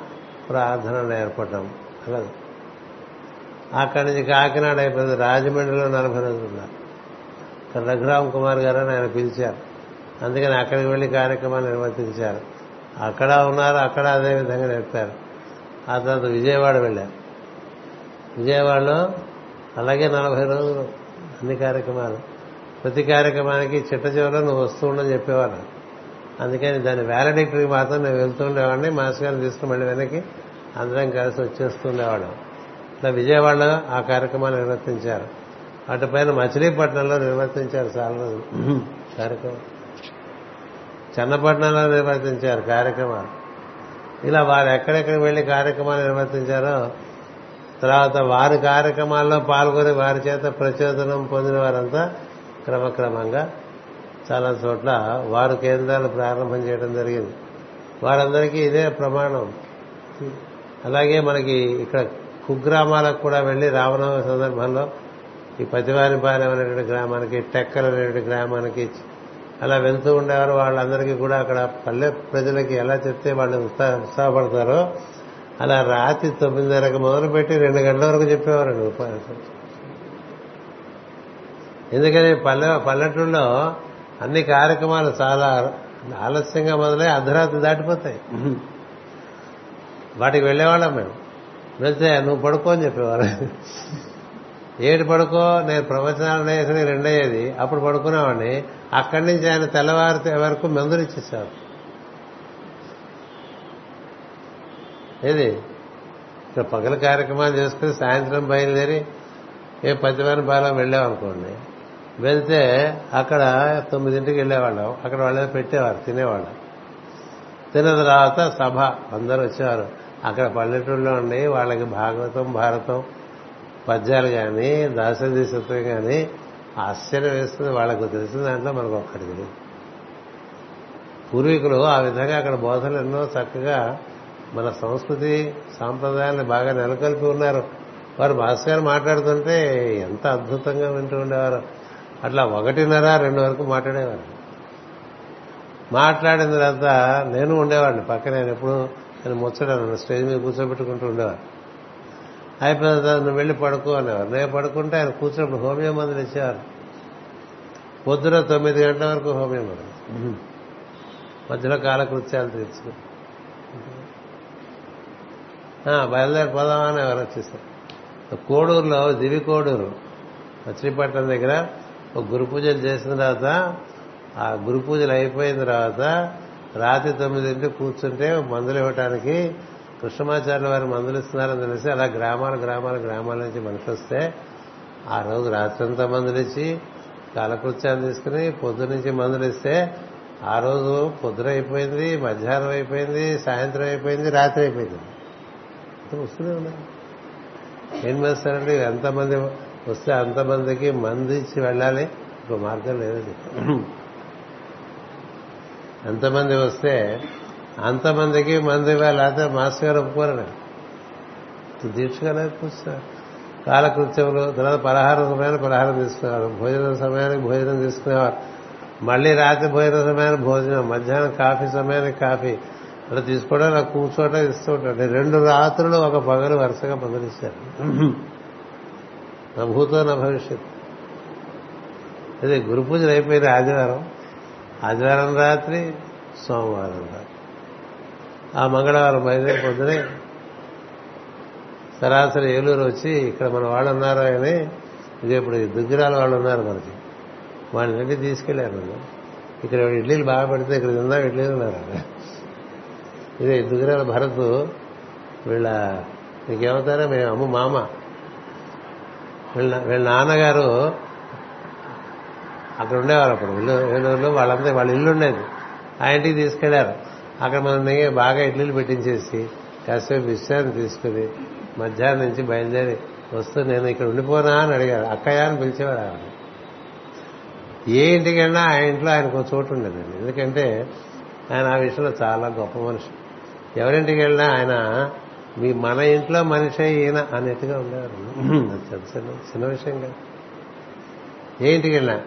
ప్రార్థన నేర్పటం. అలా. అక్కడి నుంచి కాకినాడ అయిపోయింది. రాజమండ్రిలో నలభై రోజులు ఉన్నారు. రఘురామ్ కుమార్ గారు అని ఆయన పిలిచారు. అందుకని అక్కడికి వెళ్ళి కార్యక్రమాన్ని నిర్వర్తించారు. అక్కడ ఉన్నారు అక్కడ అదే విధంగా నేర్పారు ఆ తర్వాత విజయవాడ వెళ్ళారు. విజయవాడలో అలాగే నలభై రోజులు అన్ని కార్యక్రమాలు. ప్రతి కార్యక్రమానికి చిట్ట చివరిలో నువ్వు వస్తూ ఉండని చెప్పేవారు. అందుకని దాని వ్యాలిడిక్టరీకి మాత్రం నేను వెళ్తూ ఉండేవాడిని. మాస్టర్ గారిని తీసుకుని మళ్ళీ వెనక్కి అందరం కలిసి వచ్చేస్తుండేవాడు ఇట్లా విజయవాడలో ఆ కార్యక్రమాలు నిర్వర్తించారు. అటుపైన మచిలీపట్నంలో నిర్వర్తించారు చాలా రోజులు కార్యక్రమం. చన్నపట్నంలో నిర్వర్తించారు కార్యక్రమాలు. ఇలా వారు ఎక్కడెక్కడికి వెళ్ళి కార్యక్రమాలు నిర్వర్తించారో తర్వాత వారి కార్యక్రమాల్లో పాల్గొని వారి చేత ప్రచోదనం పొందిన వారంతా క్రమక్రమంగా చాలా చోట్ల వారు కేంద్రాలు ప్రారంభం చేయడం జరిగింది. వారందరికీ ఇదే ప్రమాణం. అలాగే మనకి ఇక్కడ కుగ్రామాలకు కూడా వెళ్ళి రామనవమి సందర్భంలో ఈ పతివానిపాలెం అనేటువంటి గ్రామానికి టెక్కల్ అనేటువంటి గ్రామానికి అలా వెళ్తూ ఉండేవారు. వాళ్ళందరికీ కూడా అక్కడ పల్లె ప్రజలకి ఎలా చెప్తే వాళ్ళు ఉత్సాహ ఉత్సాహపడతారో అలా రాత్రి తొమ్మిదిన్నరకు మొదలుపెట్టి రెండు గంటల వరకు చెప్పేవారండి ఉపాయం ఎందుకని పల్లె పల్లెటూళ్ళలో అన్ని కార్యక్రమాలు చాలా ఆలస్యంగా మొదలై అర్ధరాత్రి దాటిపోతాయి. వాటికి వెళ్ళేవాళ్ళం మేము. వెళ్తే నువ్వు పడుకో అని చెప్పేవారు. ఏడు పడుకో నేను ప్రవచనాలు వేసుకుని రెండయ్యేది. అప్పుడు పడుకునేవాడిని. అక్కడి నుంచి ఆయన తెల్లవారి వరకు మందులు ఏది? ఇక్కడ పగల కార్యక్రమాలు చేసుకుని సాయంత్రం బయలుదేరి ఏ పతివారి బాలం వెళ్ళామనుకోండి. వెళ్తే అక్కడ తొమ్మిదింటికి వెళ్ళేవాళ్ళం. అక్కడ వాళ్ళే పెట్టేవారు తినేవాళ్ళం. తిన్న తర్వాత సభ అందరూ వచ్చేవారు. అక్కడ పల్లెటూరులో ఉండి వాళ్ళకి భాగవతం భారతం పద్యాలు కానీ దాసదీసత్వం కానీ ఆశ్చర్యం వేస్తుంది. వాళ్ళకు తెలిసిన దాంట్లో మనకు ఒక్కటి తెలియదు. పూర్వీకులు ఆ విధంగా అక్కడ బోధనలు ఎన్నో చక్కగా మన సంస్కృతి సాంప్రదాయాన్ని బాగా నెలకొల్పి ఉన్నారు. వారు మాస్టర్ గారు మాట్లాడుతుంటే ఎంత అద్భుతంగా వింటూ ఉండేవారు. అట్లా ఒకటిన్నర రెండు వరకు మాట్లాడేవారు. మాట్లాడిన తర్వాత నేను ఉండేవాడిని. పక్క నేను ఎప్పుడు నేను ముచ్చడాను స్టేజ్ మీద కూర్చోబెట్టుకుంటూ ఉండేవాడు అయిపోయిన తర్వాత నువ్వు వెళ్ళి పడుకో అనేవారు. నేను పడుకుంటే ఆయన కూర్చున్నప్పుడు హోమియో మందులు ఇచ్చేవారు. పొద్దున తొమ్మిది గంటల వరకు హోమియో మందులు. మధ్యలో కాలకృత్యాలు తీర్చుకుని. బయలుదేరి అని ఎవరు వచ్చేసారు. కోడూరులో దివి కోడూరు మచిలీపట్నం దగ్గర ఒక గురు పూజలు చేసిన తర్వాత ఆ గురు పూజలు అయిపోయిన తర్వాత రాత్రి తొమ్మిదింటి కూర్చుంటే మందులు ఇవ్వటానికి కృష్ణమాచార్య వారు మందులు ఇస్తున్నారని తెలిసి అలా గ్రామాల గ్రామాల గ్రామాల నుంచి మనిషి వస్తే ఆ రోజు రాత్రంతా మందులు ఇచ్చి కాలకృత్యాలు తీసుకుని పొద్దు నుంచి మందులు ఇస్తే ఆ రోజు పొద్దున అయిపోయింది మధ్యాహ్నం అయిపోయింది సాయంత్రం అయిపోయింది రాత్రి అయిపోయింది. వస్తూనే ఉన్నాయి. ఏం చేస్తారండి? ఎంతమంది వస్తే అంతమందికి మంది ఇచ్చి వెళ్ళాలి? ఇంకో మార్గం లేదు ఎంతమంది వస్తే అంతమందికి మంది లేకపోతే మాస్టర్ గారు ఒప్పుకోరండి దీక్షగానే కూర్చున్నారు కాలకృత్యంలో తర్వాత పలహార సమయాన్ని పలహారం తీసుకునేవారు. భోజనం సమయానికి భోజనం తీసుకునేవారు. మళ్ళీ రాత్రి భోజన సమయానికి భోజనం మధ్యాహ్నం కాఫీ సమయానికి కాఫీ. అలా తీసుకోవడం అలా కూర్చోవడం ఇస్తూ ఉంటాడు రెండు రాత్రులు ఒక పగలు వరుసగా పగలిస్తారు నా భూతో నా భవిష్యత్. అదే గురు పూజలు అయిపోయింది ఆదివారం. ఆదివారం రాత్రి సోమవారం రాత్రి. ఆ మంగళవారం బయలుదేరి పొద్దునే సరాసరి ఏలూరు వచ్చి ఇక్కడ మన వాళ్ళు ఉన్నారు అని ఇది ఇప్పుడు దుగ్గిరాల వాళ్ళు ఉన్నారు మనకి. వాళ్ళని వెళ్ళి తీసుకెళ్ళారు నన్ను. ఇక్కడ ఇడ్లీలు బాగా పెడితే ఇక్కడ తిందా ఇడ్లీలు ఉన్నారు ఇదే దుగ్గిరాల భరత్ వీళ్ళ నీకేమవుతారో మేము అమ్మ మామ. వీళ్ళ వీళ్ళ నాన్నగారు అక్కడ ఉండేవారు అప్పుడు. ఇల్లు ఏలూరులో వాళ్ళంతా వాళ్ళ ఇల్లు ఉండేది. ఆ ఇంటికి తీసుకెళ్ళారు. అక్కడ మనల్ని బాగా ఇడ్లీలు పెట్టించేసి కాసేపు విశ్రాంతి తీసుకుని మధ్యాహ్నం నుంచి బయలుదేరి వస్తూ నేను ఇక్కడ ఉండిపోనా అని అడిగారు అక్కయ్య అని పిలిచేవారు ఆవిడ ఏ ఇంటికి వెళ్ళినా ఆ ఇంట్లో ఆయనకు ఒక చోటు ఉండేదండి. ఎందుకంటే ఆయన ఆ విషయంలో చాలా గొప్ప మనిషి. ఎవరింటికి వెళ్ళినా ఆయన మీ మన ఇంట్లో మనిషి ఈయన అన్నట్టుగా ఉండేవారు. చిన్న చిన్న చిన్న విషయం కాదు. ఏ ఇంటికి వెళ్ళినా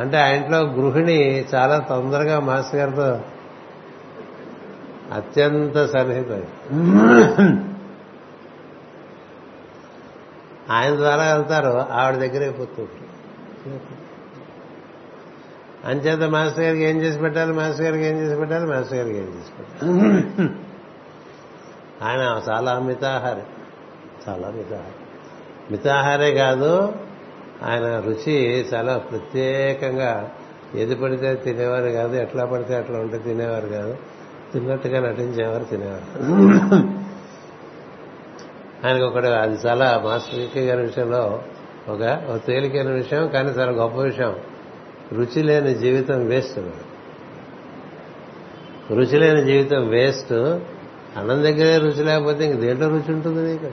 అంటే ఆ ఇంట్లో గృహిణి చాలా తొందరగా మాస్టర్ గారితో అత్యంత సన్నిహితం ఆయన ద్వారా వెళ్తారు ఆవిడ దగ్గర అయిపోతుంది అంచేత మాస్టర్ గారికి ఏం చేసి పెట్టాలి మాస్టర్ గారికి ఏం చేసి పెట్టాలి మాస్టర్ గారికి ఏం చేసి పెట్టాలి. ఆయన చాలా మితాహారి చాలా మితాహారి. మితాహారే కాదు ఆయన రుచి చాలా ప్రత్యేకంగా ఏది పడితే తినేవారు కాదు ఎట్లా పడితే అట్లా ఉంటే తినేవారు కాదు. తిన్నట్టుగా నటించేవారు తినేవారు. ఆయనకు ఒకటి అది చాలా మాస్టర్ వికే గారి విషయంలో ఒక తేలికైన విషయం కానీ చాలా గొప్ప విషయం. రుచి లేని జీవితం వేస్ట్ రుచి లేని జీవితం వేస్ట్. అన్నం దగ్గరే రుచి లేకపోతే ఇంక దేంట్లో రుచి ఉంటుంది నీకు?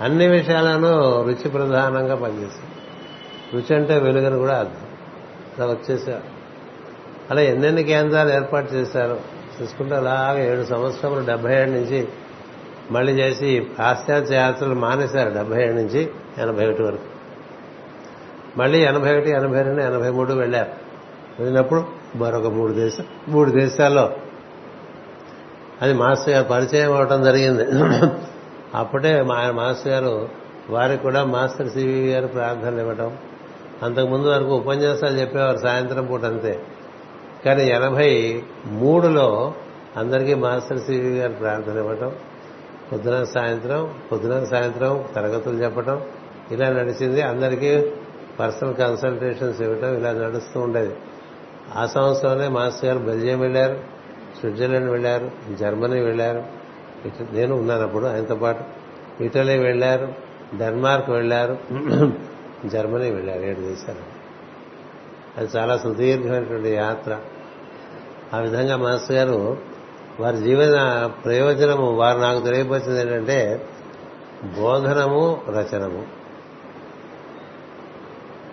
అన్ని విషయాలను రుచి ప్రధానంగా పనిచేస్తుంది రుచి అంటే వెలుగని కూడా అర్థం. అలా వచ్చేసారు. అలా ఎన్నెన్ని కేంద్రాలు ఏర్పాటు చేశారు? చూసుకుంటే అలాగే ఏడు సంవత్సరములు డెబ్బై ఏడు నుంచి మళ్ళీ చేసి పాశ్చాత్య యాత్రలు మానేశారు డెబ్బై ఏడు నుంచి ఎనభై ఒకటి వరకు. మళ్ళీ ఎనభై ఒకటి ఎనభై రెండు ఎనభై మూడు వెళ్ళారు. వెళ్ళినప్పుడు మరొక మూడు దేశాలు మూడు దేశాల్లో. అది మాస్టర్ గారు పరిచయం అవడం జరిగింది. అప్పుడే మా ఆయన మాస్టర్ గారు వారికి కూడా మాస్టర్ సివి గారు ప్రార్థనలు ఇవ్వటం. అంతకుముందు వరకు ఉపన్యాసాలు చెప్పేవారు సాయంత్రం పూట అంతే. కానీ ఎనభై మూడులో అందరికీ మాస్టర్ సివి గారు ప్రార్థన ఇవ్వటం పొద్దున సాయంత్రం పొద్దున సాయంత్రం తరగతులు చెప్పటం ఇలా నడిచింది. అందరికీ పర్సనల్ కన్సల్టేషన్స్ ఇవ్వటం ఇలా నడుస్తూ ఉండేది. ఆ సంవత్సరంలో మాస్టర్ గారు బెల్జియం వెళ్ళారు స్విట్జర్లాండ్ వెళ్ళారు జర్మనీ వెళ్ళారు నేను ఉన్నాను అప్పుడు ఆయనతో పాటు. ఇటలీ వెళ్ళారు డెన్మార్క్ వెళ్ళారు జర్మనీ వెళ్ళారు ఏడు దేశాలు. అది చాలా సుదీర్ఘమైనటువంటి యాత్ర. ఆ విధంగా మాస్టర్ గారు వారి జీవన ప్రయోజనము వారు నాకు తెలియపరిచింది ఏంటంటే బోధనము రచనము.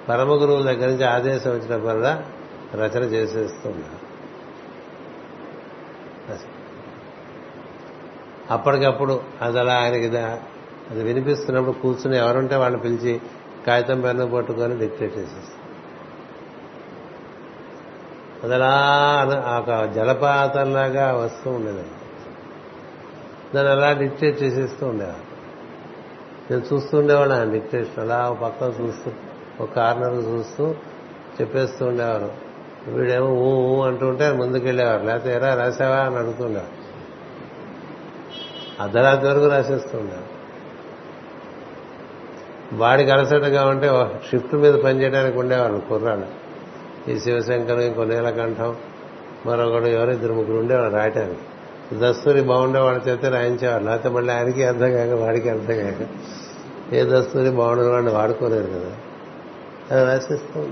పరమ గురువుల దగ్గర నుంచి ఆదేశం వచ్చినప్పుడల్లా రచన చేసేస్తున్నారు అప్పటికప్పుడు అది అలా ఆయనకి అది వినిపిస్తున్నప్పుడు కూర్చుని ఎవరుంటే వాళ్ళని పిలిచి కాగితం పెన్ను పట్టుకొని డిక్టేట్ చేసేస్తారు. అదలా ఒక జలపాతంలాగా వస్తూ ఉండేదండి. దాన్ని అలా డిక్టేట్ చేసేస్తూ ఉండేవాడు. నేను చూస్తూ ఉండేవాడు ఆయన డిక్టేషన్. అలా పక్కన చూస్తూ ఒక కార్నర్ చూస్తూ చెప్పేస్తూ ఉండేవారు వీడేమో ఊ ఊ అంటుంటే ముందుకెళ్ళేవారు లేకపోతే ఎరా రాసావా అని అడుగుతుండేవారు అర్ధరాత్రి వరకు రాసేస్తూ ఉండేవారు వాడికి అలసటగా ఉంటే షిఫ్ట్ మీద పనిచేయడానికి ఉండేవారు కుర్రాళ్ళు ఈ శివశంకరం ఇంకో నీలకంఠం మరొకడు ఎవరో ఇద్దరు ముగ్గురు ఉండేవాడు రాయటానికి. దస్తూరి బాగుండే వాళ్ళ చేత రాయించేవాడు లేకపోతే మళ్ళీ ఆయనకి అర్థం కాక వాడికి అర్థం కాక. ఏ దస్తూరి బాగుండే వాడిని వాడుకోలేరు కదా. అది రాసిస్తూ.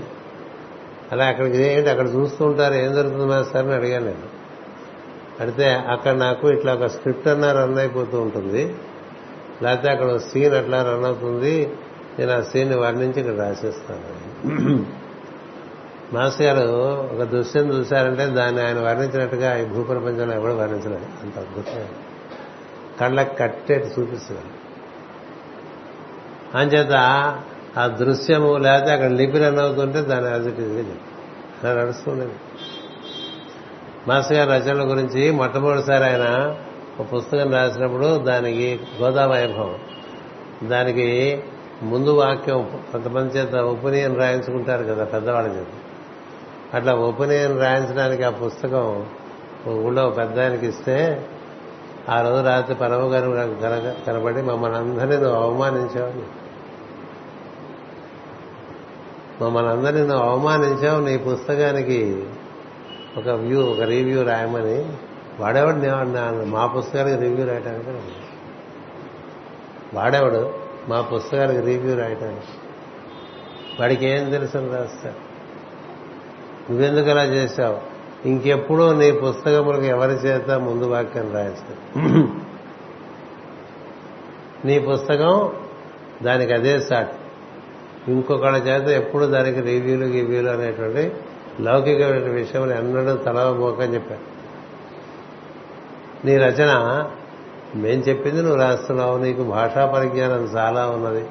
అలా అక్కడికి ఏంటి అక్కడ చూస్తూ ఉంటారు ఏం జరుగుతుంది మాస్టర్ అని అడిగాను నేను. అడిగితే అక్కడ నాకు ఇట్లా ఒక స్క్రిప్ట్ అన్నా రన్ అయిపోతూ ఉంటుంది. లేకపోతే అక్కడ సీన్ అట్లా రన్ అవుతుంది. నేను ఆ సీన్ వర్ణించి ఇక్కడ రాసేస్తాను. మాస్ గారు ఒక దృశ్యం చూశారంటే దాన్ని ఆయన వర్ణించినట్టుగా ఈ భూప్రపంచంలో ఎవడు వర్ణించలేదు. అంత అద్భుతమైన కళ్ళకు కట్టేటి చూపిస్తున్నారు. అంచేత ఆ దృశ్యము లేకపోతే అక్కడ లిపి రన్ అవుతుంటే దాన్ని యాజ్ ఇట్ అలా నడుస్తుండేది. మాస్టర్ గారి రచనల గురించి మొట్టమొదటిసారి ఆయన ఒక పుస్తకం రాసినప్పుడు దానికి గోదా వైభవం దానికి ముందు వాక్యం కొంతమంది చేత ఉపనీయం రాయించుకుంటారు కదా పెద్దవాళ్ళ చేత. అట్లా ఉపనయనం రాయించడానికి ఆ పుస్తకం ఊళ్ళో పెద్ద ఆయనకి ఇస్తే ఆ రోజు రాత్రి పరమ గారు కనబడి మమ్మల్ని అందరినీ నువ్వు అవమానించావు మమ్మల్ని అందరినీ నువ్వు అవమానించావు నీ పుస్తకానికి ఒక వ్యూ ఒక రివ్యూ రాయమని. వాడేవాడు నేను మా పుస్తకానికి రివ్యూ రాయటానికి? వాడేవాడు? మా పుస్తకానికి రివ్యూ రాయటానికి. వాడికి ఏం తెలుసు రాస్తాడు నువ్వెందుకు అలా చేశావు? ఇంకెప్పుడూ నీ పుస్తకములకు ఎవరి చేత ముందు వాక్యం రాయిస్తాడు నీ పుస్తకం దానికి అదే సాట్. ఇంకొకళ్ళ చేత ఎప్పుడు దానికి రివ్యూలు గివ్యూలు అనేటువంటి లౌకికమైన విషయంలో ఎన్నడూ తలవబోకని చెప్పారు. నీ రచన మేం చెప్పింది నువ్వు రాస్తున్నావు నీకు భాషా పరిజ్ఞానం చాలా ఉన్నది.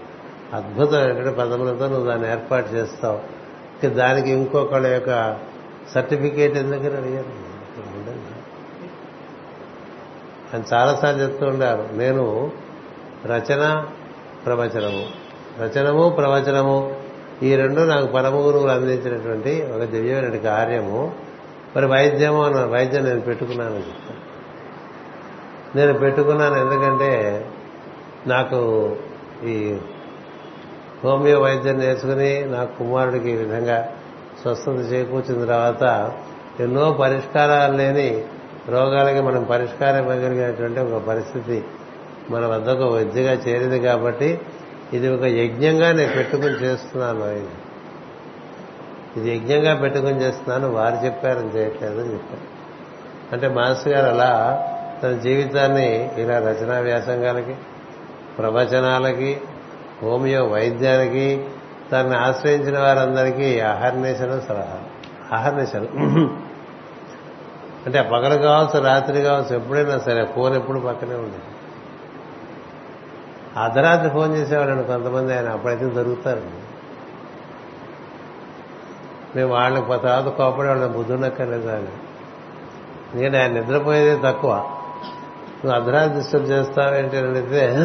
అద్భుతమైనటువంటి పదములతో నువ్వు దాన్ని ఏర్పాటు చేస్తావు. దానికి ఇంకొకళ్ళ యొక్క సర్టిఫికేట్ ఎందుకని అడిగారు? ఆయన చాలాసార్లు చెప్తూ ఉండారు. నేను రచన ప్రవచనము. రచనము ప్రవచనము ఈ రెండు నాకు పరమ గురువులు అందించినటువంటి ఒక దివ్యమైన కార్యము. మరి వైద్యము అన్న వైద్యం నేను పెట్టుకున్నానని చెప్తాను నేను పెట్టుకున్నాను ఎందుకంటే నాకు ఈ హోమియో వైద్యం నేర్చుకుని నా కుమారుడికి ఈ విధంగా స్వస్థత చేకూర్చిన తర్వాత ఎన్నో పరిష్కారాలు లేని రోగాలకి మనం పరిష్కారం ఇవ్వగలిగినటువంటి ఒక పరిస్థితి మన వద్దకు విద్యగా చేరింది కాబట్టి ఇది ఒక యజ్ఞంగా నేను పెట్టుకుని చేస్తున్నాను ఇది ఇది యజ్ఞంగా పెట్టుకుని చేస్తున్నాను వారు చెప్పారని చేయట్లేదు అని చెప్పారు. అంటే మాస్టర్ గారు అలా తన జీవితాన్ని ఇలా రచనా వ్యాసంగాలకి ప్రవచనాలకి హోమియో వైద్యానికి తనని ఆశ్రయించిన వారందరికీ అహర్నిశలు సలహా అహర్నిశలు. అంటే పగలు కావచ్చు రాత్రి కావచ్చు ఎప్పుడైనా సరే ఫోన్ ఎప్పుడు పక్కనే ఉండేది. అర్ధరాత్రి ఫోన్ చేసేవాళ్ళని కొంతమంది ఆయన అప్పుడైతే దొరుకుతారు. మేము వాళ్ళకి తర్వాత కోపడే వాళ్ళని బుద్ధునక్కర్లేదు ఆయన ఎందుకంటే ఆయన నిద్రపోయేదే తక్కువ. నువ్వు అర్ధరాత్రి డిస్టర్బ్ చేస్తావేంటి అని అడిగితే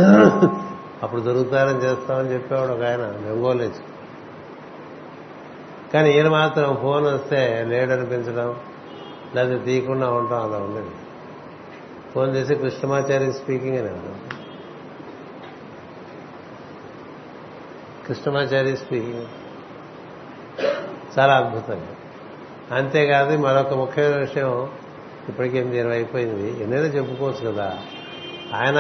అప్పుడు దొరుకుతారని చేస్తామని చెప్పేవాడు ఒక ఆయన బెంగోలేచి కానీ ఈయన మాత్రం ఫోన్ వస్తే లేడనిపించడం లేదా తీయకుండా ఉండటం అలా ఉండేది. ఫోన్ చేసి కృష్ణమాచారి స్పీకింగ్ అని కృష్ణమాచారి స్పీకింగ్. చాలా అద్భుతంగా అంతేకాదు మరొక ముఖ్యమైన విషయం ఇప్పటికి ఎనిమిది ఇరవై అయిపోయింది ఎన్నైనా చెప్పుకోవచ్చు కదా. ఆయన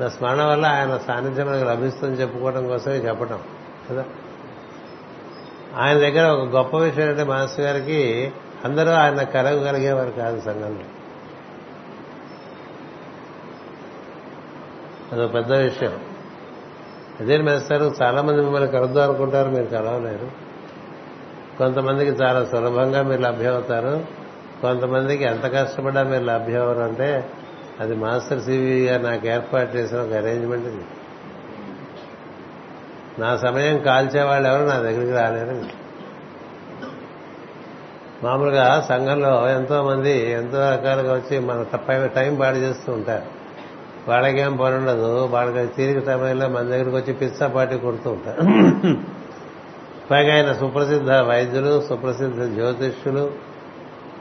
నా స్మరణ వల్ల ఆయన సాన్నిధ్యం మనకు లభిస్తుందని చెప్పుకోవడం కోసమే చెప్పటం కదా? ఆయన దగ్గర ఒక గొప్ప విషయం అంటే మాస్టర్ గారికి అందరూ ఆయన కలగగలిగేవారు కాదు సంఘంలో. అదొక పెద్ద విషయం. అదే మేస్తారు చాలా మంది మిమ్మల్ని కలుద్దాం అనుకుంటారు మీరు కలవలేరు. కొంతమందికి చాలా సులభంగా మీరు లభ్యమవుతారు. కొంతమందికి ఎంత కష్టపడ్డా మీరు లభ్యమవరు అంటే అది మాస్టర్ సివి గారు నాకు ఏర్పాటు చేసిన ఒక అరేంజ్మెంట్ ఇది నా సమయం కాల్చే వాళ్ళు ఎవరు నా దగ్గరికి రాలేరు. మామూలుగా సంఘంలో ఎంతో మంది ఎంతో రకాలుగా వచ్చి మన టైం పాడు చేస్తూ ఉంటారు. వాళ్ళకేం పని ఉండదు. వాళ్ళకి తీరిక సమయంలో మన దగ్గరికి వచ్చి పిచ్చా పార్టీ కొడుతూ ఉంటారు. పైగా ఆయన సుప్రసిద్ధ వైద్యులు సుప్రసిద్ధ జ్యోతిష్యులు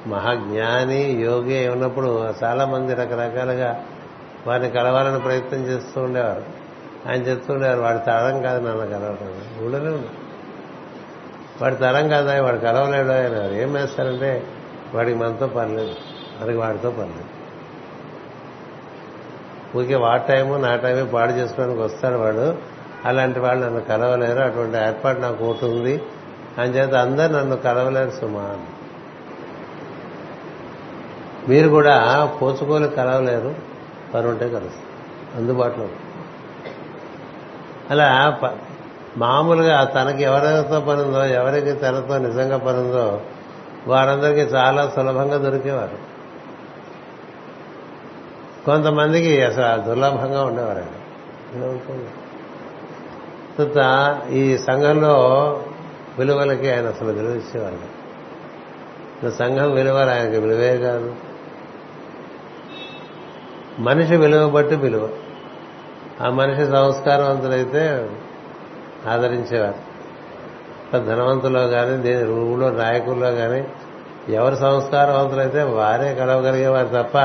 మహాజ్ఞాని యోగి అయి ఉన్నప్పుడు చాలా మంది రకరకాలుగా వారిని కలవాలని ప్రయత్నం చేస్తూ ఉండేవారు. ఆయన చెప్తూ ఉండేవారు వాడి తరం కాదు నన్ను కలవటం. ఊళ్ళోనే ఉంది. వాడి తరం కాదా వాడు కలవలేడు ఆయన. ఏం వేస్తారంటే వాడికి మనతో పర్లేదు. మనకి వాడితో పర్లేదు. ఊరికే వాడి టైము నా టైమే పాడు చేసుకోవడానికి వస్తాడు వాడు. అలాంటి వాళ్ళు నన్ను కలవలేరు. అటువంటి ఏర్పాటు నాకు ఒకటి ఉంది. అని చేత అందరు నన్ను కలవలేరు సుమా అని మీరు కూడా పోచుకొని కలవలేరు వారు ఉంటే కలుస్తారు అందుబాటులో అలా ప- మామూలుగా తనకి ఎవరితో పనుందో ఎవరికి తనతో నిజంగా పనుందో వారందరికీ చాలా సులభంగా దొరికేవారు. కొంతమందికి అసలు దుర్లభంగా ఉండేవారు. ఆయన. ఇలా ఉంటుంది. ఈ సంఘంలో విలువలకి ఆయన అసలు విలువ ఇచ్చేవారు. సంఘం విలువలు ఆయనకి విలువే కాదు. మనిషి విలువ బట్టి విలువ. ఆ మనిషి సంస్కారవంతులైతే ఆదరించేవారు. ధనవంతుల్లో కానీ దేని రూములో నాయకుల్లో కానీ ఎవరు సంస్కారవంతులైతే వారే కలవగలిగేవారు తప్ప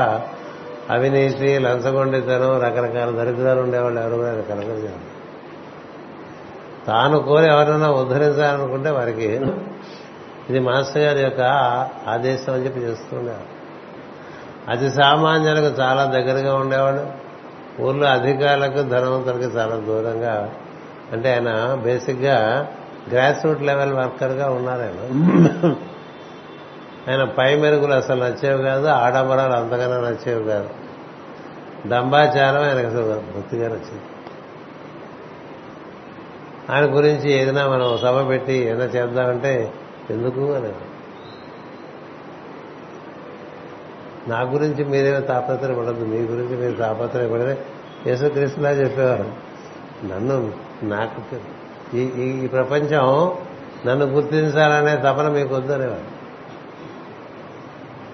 అవినీతి లంచగొండితనం రకరకాల దరిద్రాలు ఉండేవాళ్ళు ఎవరు కూడా కలగలిగేవారు. తాను కోరి ఎవరైనా ఉద్ధరించాలనుకుంటే వారికి ఇది మాస్టర్ గారి యొక్క ఆదేశం అని చెప్పి చేస్తుండేవాడు అతి సామాన్యులకు చాలా దగ్గరగా ఉండేవాడు. ఊర్లో అధికారులకు ధనవంతులకు చాలా దూరంగా. అంటే ఆయన బేసిక్గా గ్రాస్ రూట్ లెవెల్ వర్కర్గా ఉన్నారు ఆయన. ఆయన పై మెరుగులు అసలు నచ్చేవి కాదు ఆడంబరాలు అంతగానో నచ్చేవి కాదు. దంబాచారం ఆయనకు అసలు బొత్తిగా నచ్చింది. ఆయన గురించి ఏదైనా మనం సభ పెట్టి ఏదైనా చేద్దామంటే ఎందుకు అని నా గురించి మీరేమో తాపత్రయపడద్దు మీ గురించి మీరు తాపత్రయపడదే యేసుక్రీస్తులా చెప్పేవారు. నన్ను నాకు ఈ ఈ ప్రపంచం నన్ను గుర్తించాలనే తపన మీకు వద్దనేవారు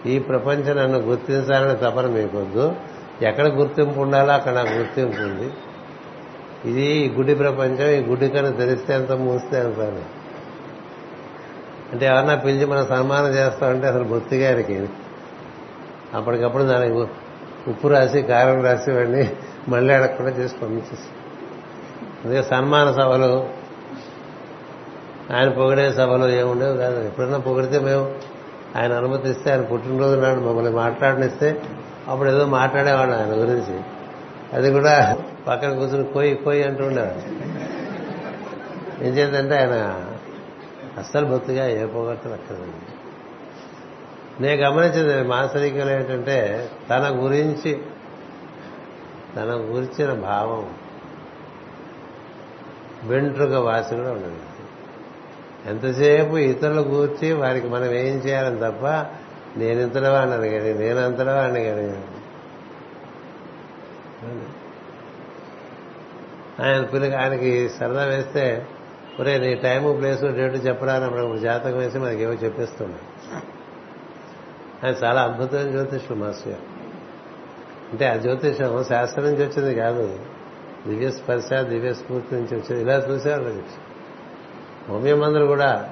ఈ ప్రపంచం నన్ను గుర్తించాలనే తపన మీకు వద్దు. ఎక్కడ గుర్తింపు ఉండాలో అక్కడ నాకు గుర్తింపు ఉంది. ఇది ఈ గుడి ప్రపంచం ఈ గుడి కన్నా తెలిస్తే ఎంత మూస్తే ఎంత అంటే ఎవరన్నా పిలిచి మనం సన్మానం చేస్తామంటే అసలు బొత్తిగారికి అప్పటికప్పుడు దానికి ఉప్పు రాసి కారం రాసి వాడిని మళ్ళీ అడగకుండా చేసి పంపించేసి. అందుకే సన్మాన సభలు ఆయన పొగిడే సభలు ఏముండేవి కాదు. ఎప్పుడైనా పొగిడితే మేము ఆయన అనుమతిస్తే ఆయన పుట్టినరోజు నాడు మమ్మల్ని మాట్లాడనిస్తే అప్పుడు ఏదో మాట్లాడేవాడు ఆయన గురించి. అది కూడా పక్కన కూర్చుని కోయి కోయి అంటూ ఉండేవాడు. ఏం చేద్దంటే ఆయన అస్సలు బొత్తుగా ఏ పొగట్టలు అక్కర్లేదు. నేను గమనించింది మాసరికలు ఏంటంటే తన గురించి తన గురించిన భావం వెంట్రుక వాసి కూడా ఉండదు. ఎంతసేపు ఇతరుల గూర్చి వారికి మనం ఏం చేయాలని తప్ప నేను ఇంతలో వాడిని కానీ నేను అంతలో వాడిని కానీ ఆయన పిల్లకి ఆయనకి సరదా వేస్తే ఒరే నీ టైము ప్లేసు డేటు చెప్పడానికి అప్పుడు జాతకం వేసి మనకి ఏవో చెప్పేస్తున్నాడు. ఆయన చాలా అద్భుతమైన జ్యోతిష్యుడు మాస్టర్. గారు అంటే ఆ జ్యోతిషం శాస్త్రం నుంచి వచ్చింది కాదు. దివ్య స్పర్శ దివ్య స్ఫూర్తి నుంచి వచ్చింది. ఇలా చూసేవారు హోమియో మందులు కూడా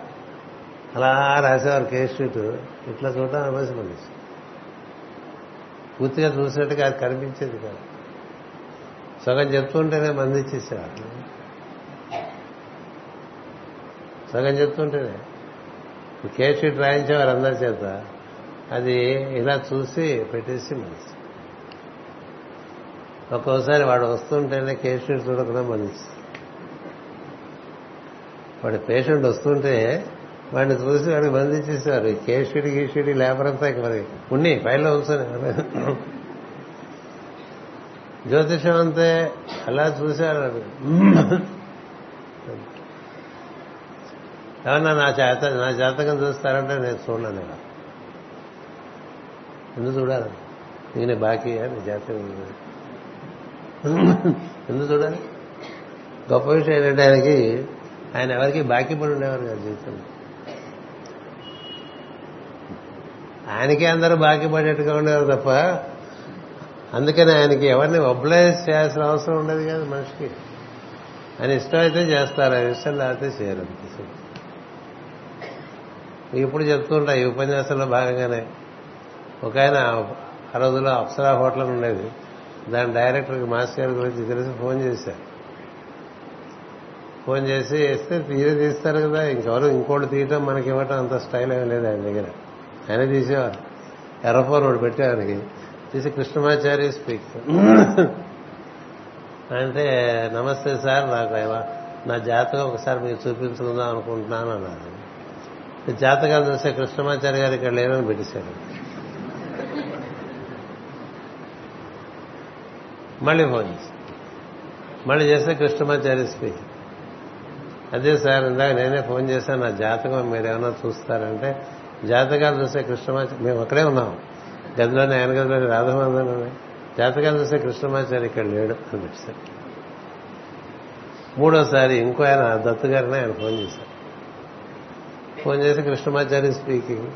అలా రాసేవారు కేస్ ఇట్లా చూడటం అవసరం అండి పూర్తిగా చూసినట్టుగా అది కనిపించేది కాదు. సగం చెప్తుంటేనే మంది ఇచ్చేసేవారు. సగం చెప్తుంటేనే. కేస్ రాయించేవారు అందరి చేత. అది ఇలా చూసి పెట్టేసి మనసు ఒక్కోసారి వాడు వస్తుంటేనే కేస్ చూడకుండా మనసు వాడి పేషెంట్ వస్తుంటే వాడిని చూసి వాడిని బంధించేసేవారు. ఈ కేషీడి గీషీడి లేబర్ అంతా ఇక మరి ఉన్ని ఫైల్లో ఉంచుని జ్యోతిషం అంతే అలా చూశారు ఏమన్నా నా చేత నా జాతకం చూస్తారంటే నేను చూడలేను ఎందుకు చూడాలి? నేనే బాకీ నీ జాతీయ ఎందుకు చూడాలి? గొప్ప విషయం ఏంటంటే ఆయనకి ఆయన ఎవరికి బాకీ పడి ఉండేవారు కాదు జీవితంలో. ఆయనకే అందరూ బాకీ పడేట్టుగా ఉండేవారు తప్ప అందుకని ఆయనకి ఎవరిని ఒబ్లైజ్ చేయాల్సిన అవసరం ఉండదు కదా మనిషికి. ఆయన ఇష్టం అయితే చేస్తారు ఆయన ఇష్టం లేకపోతే చేయరు. ఇప్పుడు చెప్తుంటా ఈ ఉపన్యాసంలో భాగంగానే. ఒక ఆయన ఆ రోజుల్లో అప్సరా హోటల్ ఉండేది. దాని డైరెక్టర్కి మాస్టర్ గారి గురించి తెలిసి ఫోన్ చేశారు. ఫోన్ చేసి వేస్తే తీరే తీస్తారు కదా ఇంకెవరు ఇంకోటి తీయటం మనకి ఇవ్వటం అంత స్టైల్ ఏమీ లేదు ఆయన దగ్గర? ఆయన తీసేవారు. ఎర్రఫోన్ ఒకటి పెట్టేవారికి తీసి కృష్ణమాచార్య స్పీక్. అంటే నమస్తే సార్ నాకు నా జాతకం ఒకసారి మీకు చూపించుకుందాం అనుకుంటున్నాను అన్నారు. జాతకాలు చూస్తే కృష్ణమాచార్య గారు ఇక్కడ లేరని పెట్టేశాడు మళ్ళీ ఫోన్ చేసి. మళ్ళీ చేస్తే కృష్ణమాచార్య స్పీక్ అదే సార్ ఇందాక నేనే ఫోన్ చేశాను నా జాతకం మీరు ఏమైనా చూస్తారంటే జాతకాలు చూస్తే కృష్ణమాచారి మేము అక్కడే ఉన్నాం. గదిలోనే ఆయన గదిలోనే రాధమాధవనే జాతకాలు చూస్తే కృష్ణమాచారి ఇక్కడ లేడు సార్. మూడోసారి ఇంకో ఆయన దత్తు గారిని ఆయన ఫోన్ చేశారు. ఫోన్ చేసి కృష్ణమాచారి స్పీకింగ్.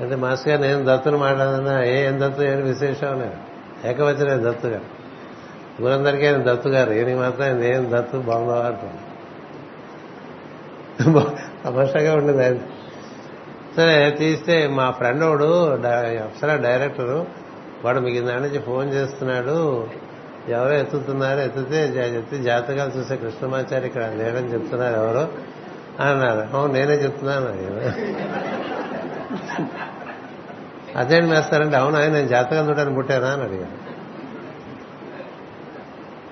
అంటే మాస్టర్ గారు నేను దత్తును మాట్లాడదన్నా ఏ ఏం దత్తు ఏం విశేషం లేదు ఏకవచన దత్తు గారు. ఊరందరికీ ఆయన దత్తు గారు. ఈయన మాత్రం ఏం దత్తు బాగుందా అంటాను తమాషాగా ఉండేది ఆయన. సరే తీస్తే మా ఫ్రెండ్ వాడు అప్సరా డైరెక్టరు వాడు మీకు ఇందా నుంచి ఫోన్ చేస్తున్నాడు. ఎవరో ఎత్తుతున్నారు ఎత్తితే చెప్తే జాతకాలు చూసే కృష్ణమాచారి ఇక్కడ లేడని చెప్తున్నారు ఎవరో. అన్నారు. అవును నేనే చెప్తున్నాను అదేంటి వేస్తారంటే అవును ఆయన నేను జాతకాలు చూడడానికి పుట్టానా అని అడిగాను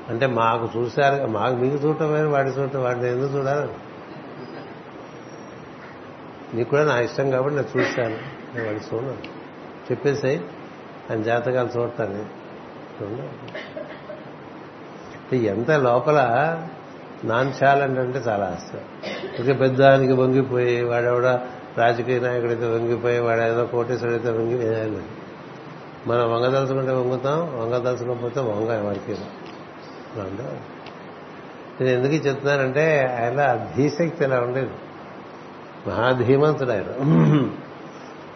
అంటే మాకు చూశారు మాకు మీకు చూడటం వేరు వాడి చూడటం వాడిని ఎందుకు చూడాలి? నీకు కూడా నా ఇష్టం కాబట్టి నేను చూశాను. నేను వాడిని చూడను. చెప్పేసాయి ఆయన జాతకాలు చూడతాను. ఎంత లోపల నాన్చాలంటే అంటే చాలా ఆశ. ఇక పెద్దానికి వంగిపోయి వాడెవడ రాజకీయ నాయకుడైతే వంగిపోయి వాడేదో కోటేశ్వరుడైతే వంగి మనం వంగదలుచుకుంటే వంగుతాం వంగదలుచుకోకపోతే వంగ ఎవరికి నేను ఎందుకు చెప్తున్నానంటే ఆయన ధీశక్తి ఇలా ఉండేది. మహాధీమంతుడు ఆయన.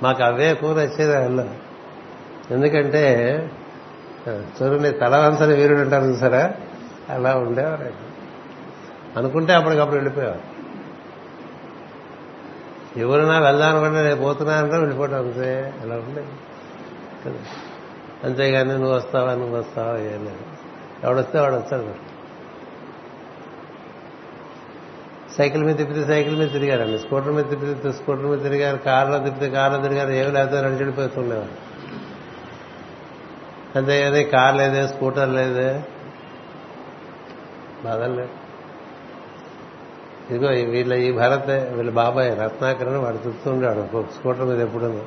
మాకు అవే కూర వచ్చేది ఆయన ఎందుకంటే చూడండి తలవంతని వీరుడు అంటారు చూసారా? అలా ఉండేవారు ఆయన. అనుకుంటే అప్పటికప్పుడు వెళ్ళిపోయేవారు. ఎవరైనా వెళ్దాం అనుకుంటే నేను పోతున్నానంటే వెళ్ళిపోవడం అంతే. అలా ఉండేది. అంతేగాని నువ్వు వస్తావా నువ్వు వస్తావా ఏం లేదు. ఎవడొస్తే వాడు వస్తాడు సైకిల్ మీద తిప్పితే సైకిల్ మీద తిరిగారండి. స్కూటర్ మీద తిప్పితే స్కూటర్ మీద తిరిగారు కార్లో తిప్పితే కార్లో తిరిగారు ఏమి లేకపోతే నడిచిడిపోతుండేవారు అంతేగాని కార్ లేదే స్కూటర్ లేదే. బాధలేదు ఇదిగో వీళ్ళ ఈ భరత్ వీళ్ళ బాబాయ్ రత్నాకరణ వాడు తిప్పుతుండాడు ఒక స్కూటర్ మీద ఎప్పుడు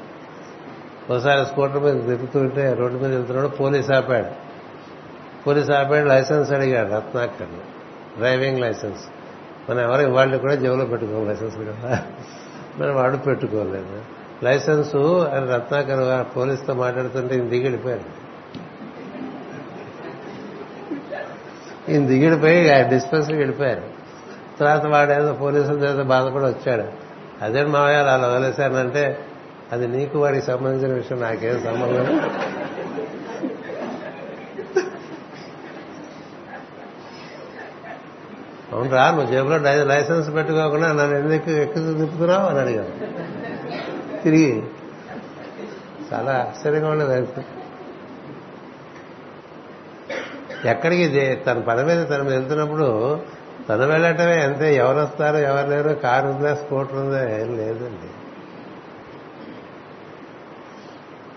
ఒకసారి స్కూటర్ మీద తిప్పుతుంటే రోడ్డు మీద వెళ్తున్నాడు పోలీస్ ఆపాడు. పోలీస్ ఆపేడు లైసెన్స్ అడిగాడు రత్నాకర్ డ్రైవింగ్ లైసెన్స్. మనం ఎవరు వాళ్ళు కూడా జేబులో పెట్టుకోవాలి లైసెన్స్ కదా మనం వాడు పెట్టుకోలేదు. లైసెన్సు అని రత్నాకర్ గారు పోలీసుతో మాట్లాడుతుంటే ఈయన దిగిడిపోయారు ఈయన దిగిడిపోయి డిస్పెన్సరీ వెళ్ళిపోయారు. తర్వాత వాడేదో పోలీసుల చేత బాధపడి వచ్చాడు. అదే మావయ్య అలా వదిలేశానంటే అది నీకు వాడికి సంబంధించిన విషయం నాకేం సంబంధం అవునరా నువ్వు జేబులో డై- లైసెన్స్ పెట్టుకోకుండా నన్ను ఎందుకు ఎక్కువ తిప్పుతున్నావు అని అడిగాను తిరిగి చాలా ఆశ్చర్యంగా ఉండేది అది. ఎక్కడికి ఇది- తన పని మీద తన మీద వెళ్తున్నప్పుడు తను వెళ్ళటమే అంతే ఎవరు వస్తారు ఎవరు లేరు కారు ఉందా స్కూటర్ ఉందా ఏం లేదండి.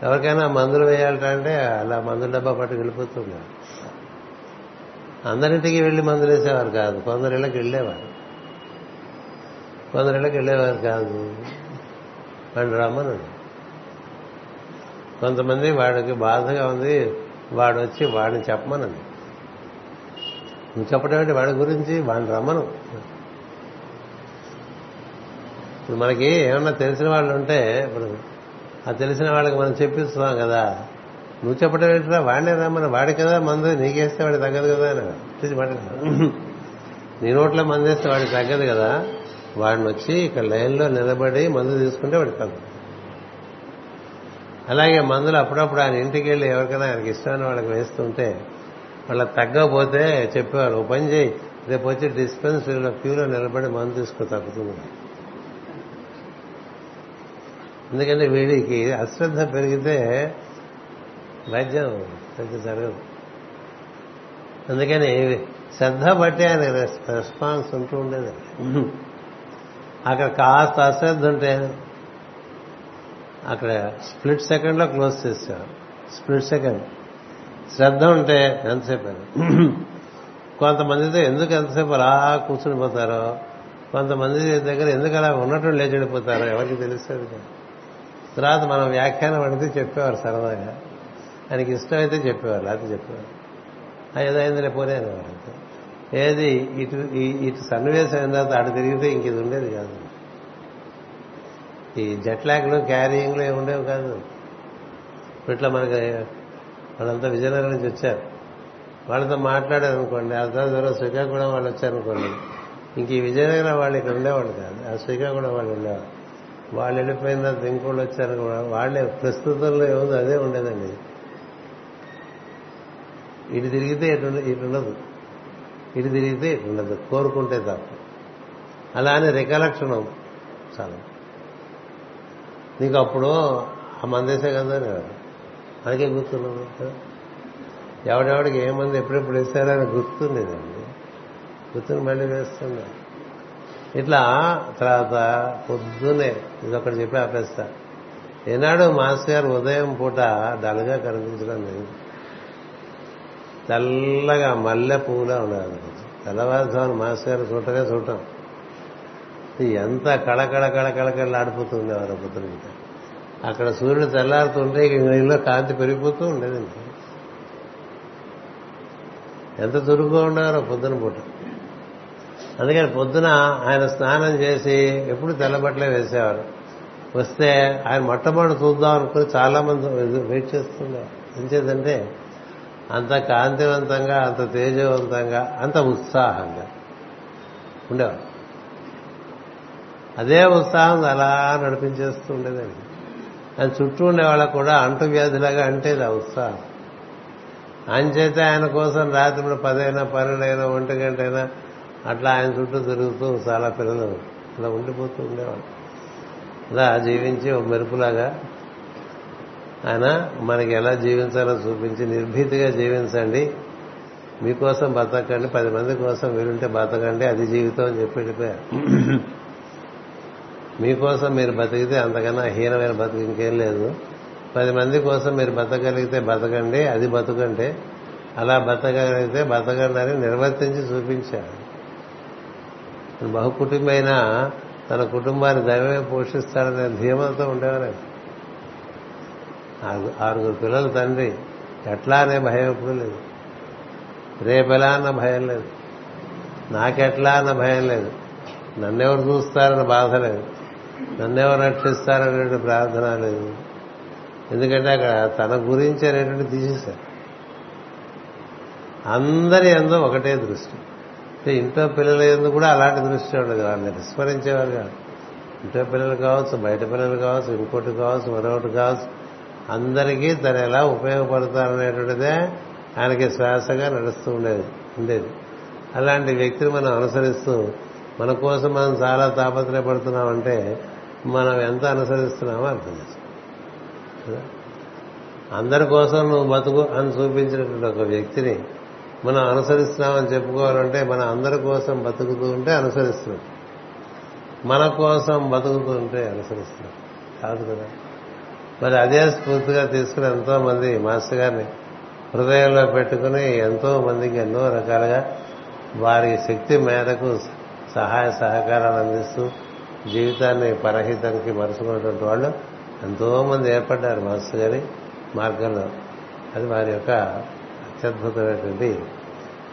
ఎవరికైనా మందులు వేయాలంటే అలా మందుల డబ్బా పట్టుకు వెళ్ళిపోతున్నారు అందరింటికి వెళ్ళి మందులేసేవారు కాదు. కొందరిళ్ళకి వెళ్ళేవారు. కొందరిళ్ళకి వెళ్ళేవారు కాదు. వాడు రమ్మను కొంతమంది వాడికి బాధగా ఉంది. వాడు వచ్చి వాడిని చెప్పమనండి. నువ్వు చెప్పడం ఏంటి? వాడి గురించి వాడిని రమ్మను ఇప్పుడు మనకి ఏమన్నా తెలిసిన వాళ్ళు ఉంటే ఇప్పుడు ఆ తెలిసిన వాళ్ళకి మనం చెప్పిస్తున్నాం కదా. నువ్వు చెప్పడం ఏంటిరా? వాడినే రమ్మని వాడి కదా మందు. నీకేస్తే వాడి తగ్గదు కదా అని. నీ నోట్లో మందు వేస్తే వాడికి తగ్గదు కదా. వాడిని వచ్చి ఇక్కడ లైన్లో నిలబడి మందు తీసుకుంటే వాడికి తగ్గుతుంది అలాగే మందులు అప్పుడప్పుడు ఆయన ఇంటికి వెళ్ళి ఎవరికైనా ఆయనకి ఇష్టమైన వాళ్ళకి వేస్తుంటే వాళ్ళ తగ్గకపోతే చెప్పేవారు ఓ పని చేయి. రేపు వచ్చి డిస్పెన్సరీలో క్యూలో నిలబడి మందు తీసుకో తగ్గుతుంది. ఎందుకంటే వీడికి అశ్రద్ధ పెరిగితే వైద్యం పెద్ద జరగదు. అందుకని శ్రద్ధ బట్టి ఆయన రెస్- రెస్పాన్స్ ఉంటూ ఉండేది. అక్కడ కాస్త అశ్రద్ధ ఉంటే అక్కడ స్ప్లిట్ సెకండ్లో క్లోజ్ చేశారు. Split second. శ్రద్ధ ఉంటే ఎంతసేపు కొంతమందితో ఎందుకు ఎంతసేపు అలా కూర్చుని పోతారో కొంతమంది దగ్గర ఎందుకు అలా ఉన్నట్టు లేచి వెళ్ళిపోతారో ఎవరికి తెలుస్తుంది? తర్వాత మనం వ్యాఖ్యానం అడిగితే చెప్పేవారు సరదాగా. ఆయనకి ఇష్టమైతే చెప్పేవారు లేకపోతే చెప్పేవారు "ఆ, ఏదో అయిందిలే పోనే అనేవారు అంతే. ఏది ఇటు ఈ- ఇటు సన్నివేశం అయిన తర్వాత అటు తిరిగితే ఇంక ఇది ఉండేది కాదు. ఈ జట్లాగ్లు క్యారియింగ్లు ఏమి ఉండేవి కాదు. ఇట్లా మనకి వాళ్ళంతా విజయనగరం నుంచి వచ్చారు. వాళ్ళతో మాట్లాడారు అనుకోండి ఆ తర్వాత ఎవరో శ్రీకాకుళం వాళ్ళు వచ్చారనుకోండి ఇంక ఈ విజయనగరం వాళ్ళు ఇక్కడ ఉండేవాళ్ళు కాదు. ఆ శ్రీకాకుళం వాళ్ళు ఉండేవాళ్ళు. వాళ్ళు వెళ్ళిపోయిన తర్వాత ఇంకోళ్ళు వచ్చారు కూడా వాళ్ళే ప్రస్తుతంలో ఏముందో అదే ఉండేదండి. ఇటు తిరిగితే ఇటు ఇటు ఉండదు ఇటు తిరిగితే ఇటు ఉండదు కోరుకుంటే తప్ప అలానే రికలక్షణం. చాలా. నీకు అప్పుడు ఆ మందేసే కదా మనకే గుర్తున్నాను ఎవడెవడికి ఏ మంది ఎప్పుడెప్పుడు వేస్తారని గుర్తుండేదండి గుర్తుని మళ్ళీ వేస్తున్నా ఇట్లా తర్వాత పొద్దునే ఇదొకటి చెప్పి ఆపేస్తా. ఏనాడు మాస్టర్ గారు ఉదయం పూట డల్గా కనిపించడం లేదు. తెల్లగా మల్లె పువ్వులా ఉన్నారు తెల్లవారుజామున మాస్ గారు చూడటమే చూడటం. ఎంత కళకళ కళకళకళ ఆడిపోతూ ఉండేవారు పొద్దున అక్కడ సూర్యుడు తెల్లారుతుంటే ఇల్లు కాంతి పెరిగిపోతూ ఉండేది ఎంత చురుగ్గా ఉండేవారో పొద్దున పూట. అందుకని పొద్దున ఆయన స్నానం చేసి ఎప్పుడు తెల్లబట్టలే వేసేవారు. వస్తే ఆయన మొట్టమొదటి చూద్దాం అనుకుని చాలా మంది వెయిట్ చేస్తున్నారు ఏం చేద్దంటే అంత కాంతివంతంగా అంత తేజవంతంగా అంత ఉత్సాహంగా ఉండేవారు. అదే ఉత్సాహం అలా నడిపించేస్తూ ఉండేదండి. అది చుట్టూ ఉండే వాళ్ళకు కూడా అంటు వ్యాధిలాగా అంటేది ఆ ఉత్సాహం. అంచేతే ఆయన కోసం రాత్రి పదైనా పన్నెండైనా ఒంటి గంటైనా అట్లా ఆయన చుట్టూ తిరుగుతూ చాలా పిల్లలు ఇలా ఉండిపోతూ ఉండేవాళ్ళు. ఇలా జీవించి ఒక మెరుపులాగా ఆయన మనకి ఎలా జీవించాలో చూపించి నిర్భీతిగా జీవించండి. మీకోసం బతకండి పది మంది కోసం వీలుంటే బతకండి అది జీవితం అని చెప్పి వెళ్ళిపోయారు మీకోసం మీరు బతికితే అంతకన్నా హీనమైన బతుకు ఇంకేం లేదు. పది మంది కోసం మీరు బతకగలిగితే బతకండి అది బతుకంటే. అలా బతకగలిగితే బతకండి అని నిర్వర్తించి చూపించారు బహుకుటుంబైనా తన కుటుంబాన్ని దైవమే పోషిస్తాడనే ధీమతో ఉండేవారు. ఆరుగురు పిల్లల తండ్రి. ఎట్లా అనే భయం ఎప్పుడు లేదు. రేపెలా అన్న భయం లేదు. నాకెట్లా అన్న భయం లేదు. నన్నెవరు చూస్తారన్న బాధ లేదు. నన్నెవరు రక్షిస్తారనేటువంటి ప్రార్థన లేదు. ఎందుకంటే అక్కడ తన గురించి అనేటువంటి తీసేశారు. అందరి ఎందు ఒకటే దృష్టి. ఇంట్లో పిల్లల ఎందు కూడా అలాంటి దృష్టి ఉండదు. వాళ్ళని విస్మరించేవారు కాదు. ఇంట్లో పిల్లలు కావచ్చు బయట పిల్లలు కావచ్చు ఇంకోటి కావచ్చు మరొకటి కావచ్చు. అందరికీ తను ఎలా ఉపయోగపడతారనేటువంటిదే ఆయనకి శ్వాసగా నడుస్తూ ఉండేది ఉండేది. అలాంటి వ్యక్తిని మనం అనుసరిస్తూ మన కోసం మనం చాలా తాపత్రయపడుతున్నామంటే మనం ఎంత అనుసరిస్తున్నామో అర్థం చేసుకో అందరి కోసం నువ్వు బతుకు అని చూపించినటువంటి ఒక వ్యక్తిని మనం అనుసరిస్తున్నామని చెప్పుకోవాలంటే మన అందరి కోసం బతుకుతూ ఉంటే అనుసరిస్తున్నాం. మన కోసం బతుకుతూ ఉంటే అనుసరిస్తున్నాం. కాదు కదా? మరి అదే స్ఫూర్తిగా తీసుకుని ఎంతో మంది మాస్టర్ గారిని హృదయంలో పెట్టుకుని ఎంతో మందికి ఎన్నో రకాలుగా వారి శక్తి మేరకు సహాయ సహకారాలు అందిస్తూ జీవితాన్ని పరహితానికి మరుచుకున్నటువంటి వాళ్ళు ఎంతో మంది ఏర్పడ్డారు మాస్టర్ గారి మార్గంలో. అది వారి యొక్క అత్యద్భుతమైనటువంటి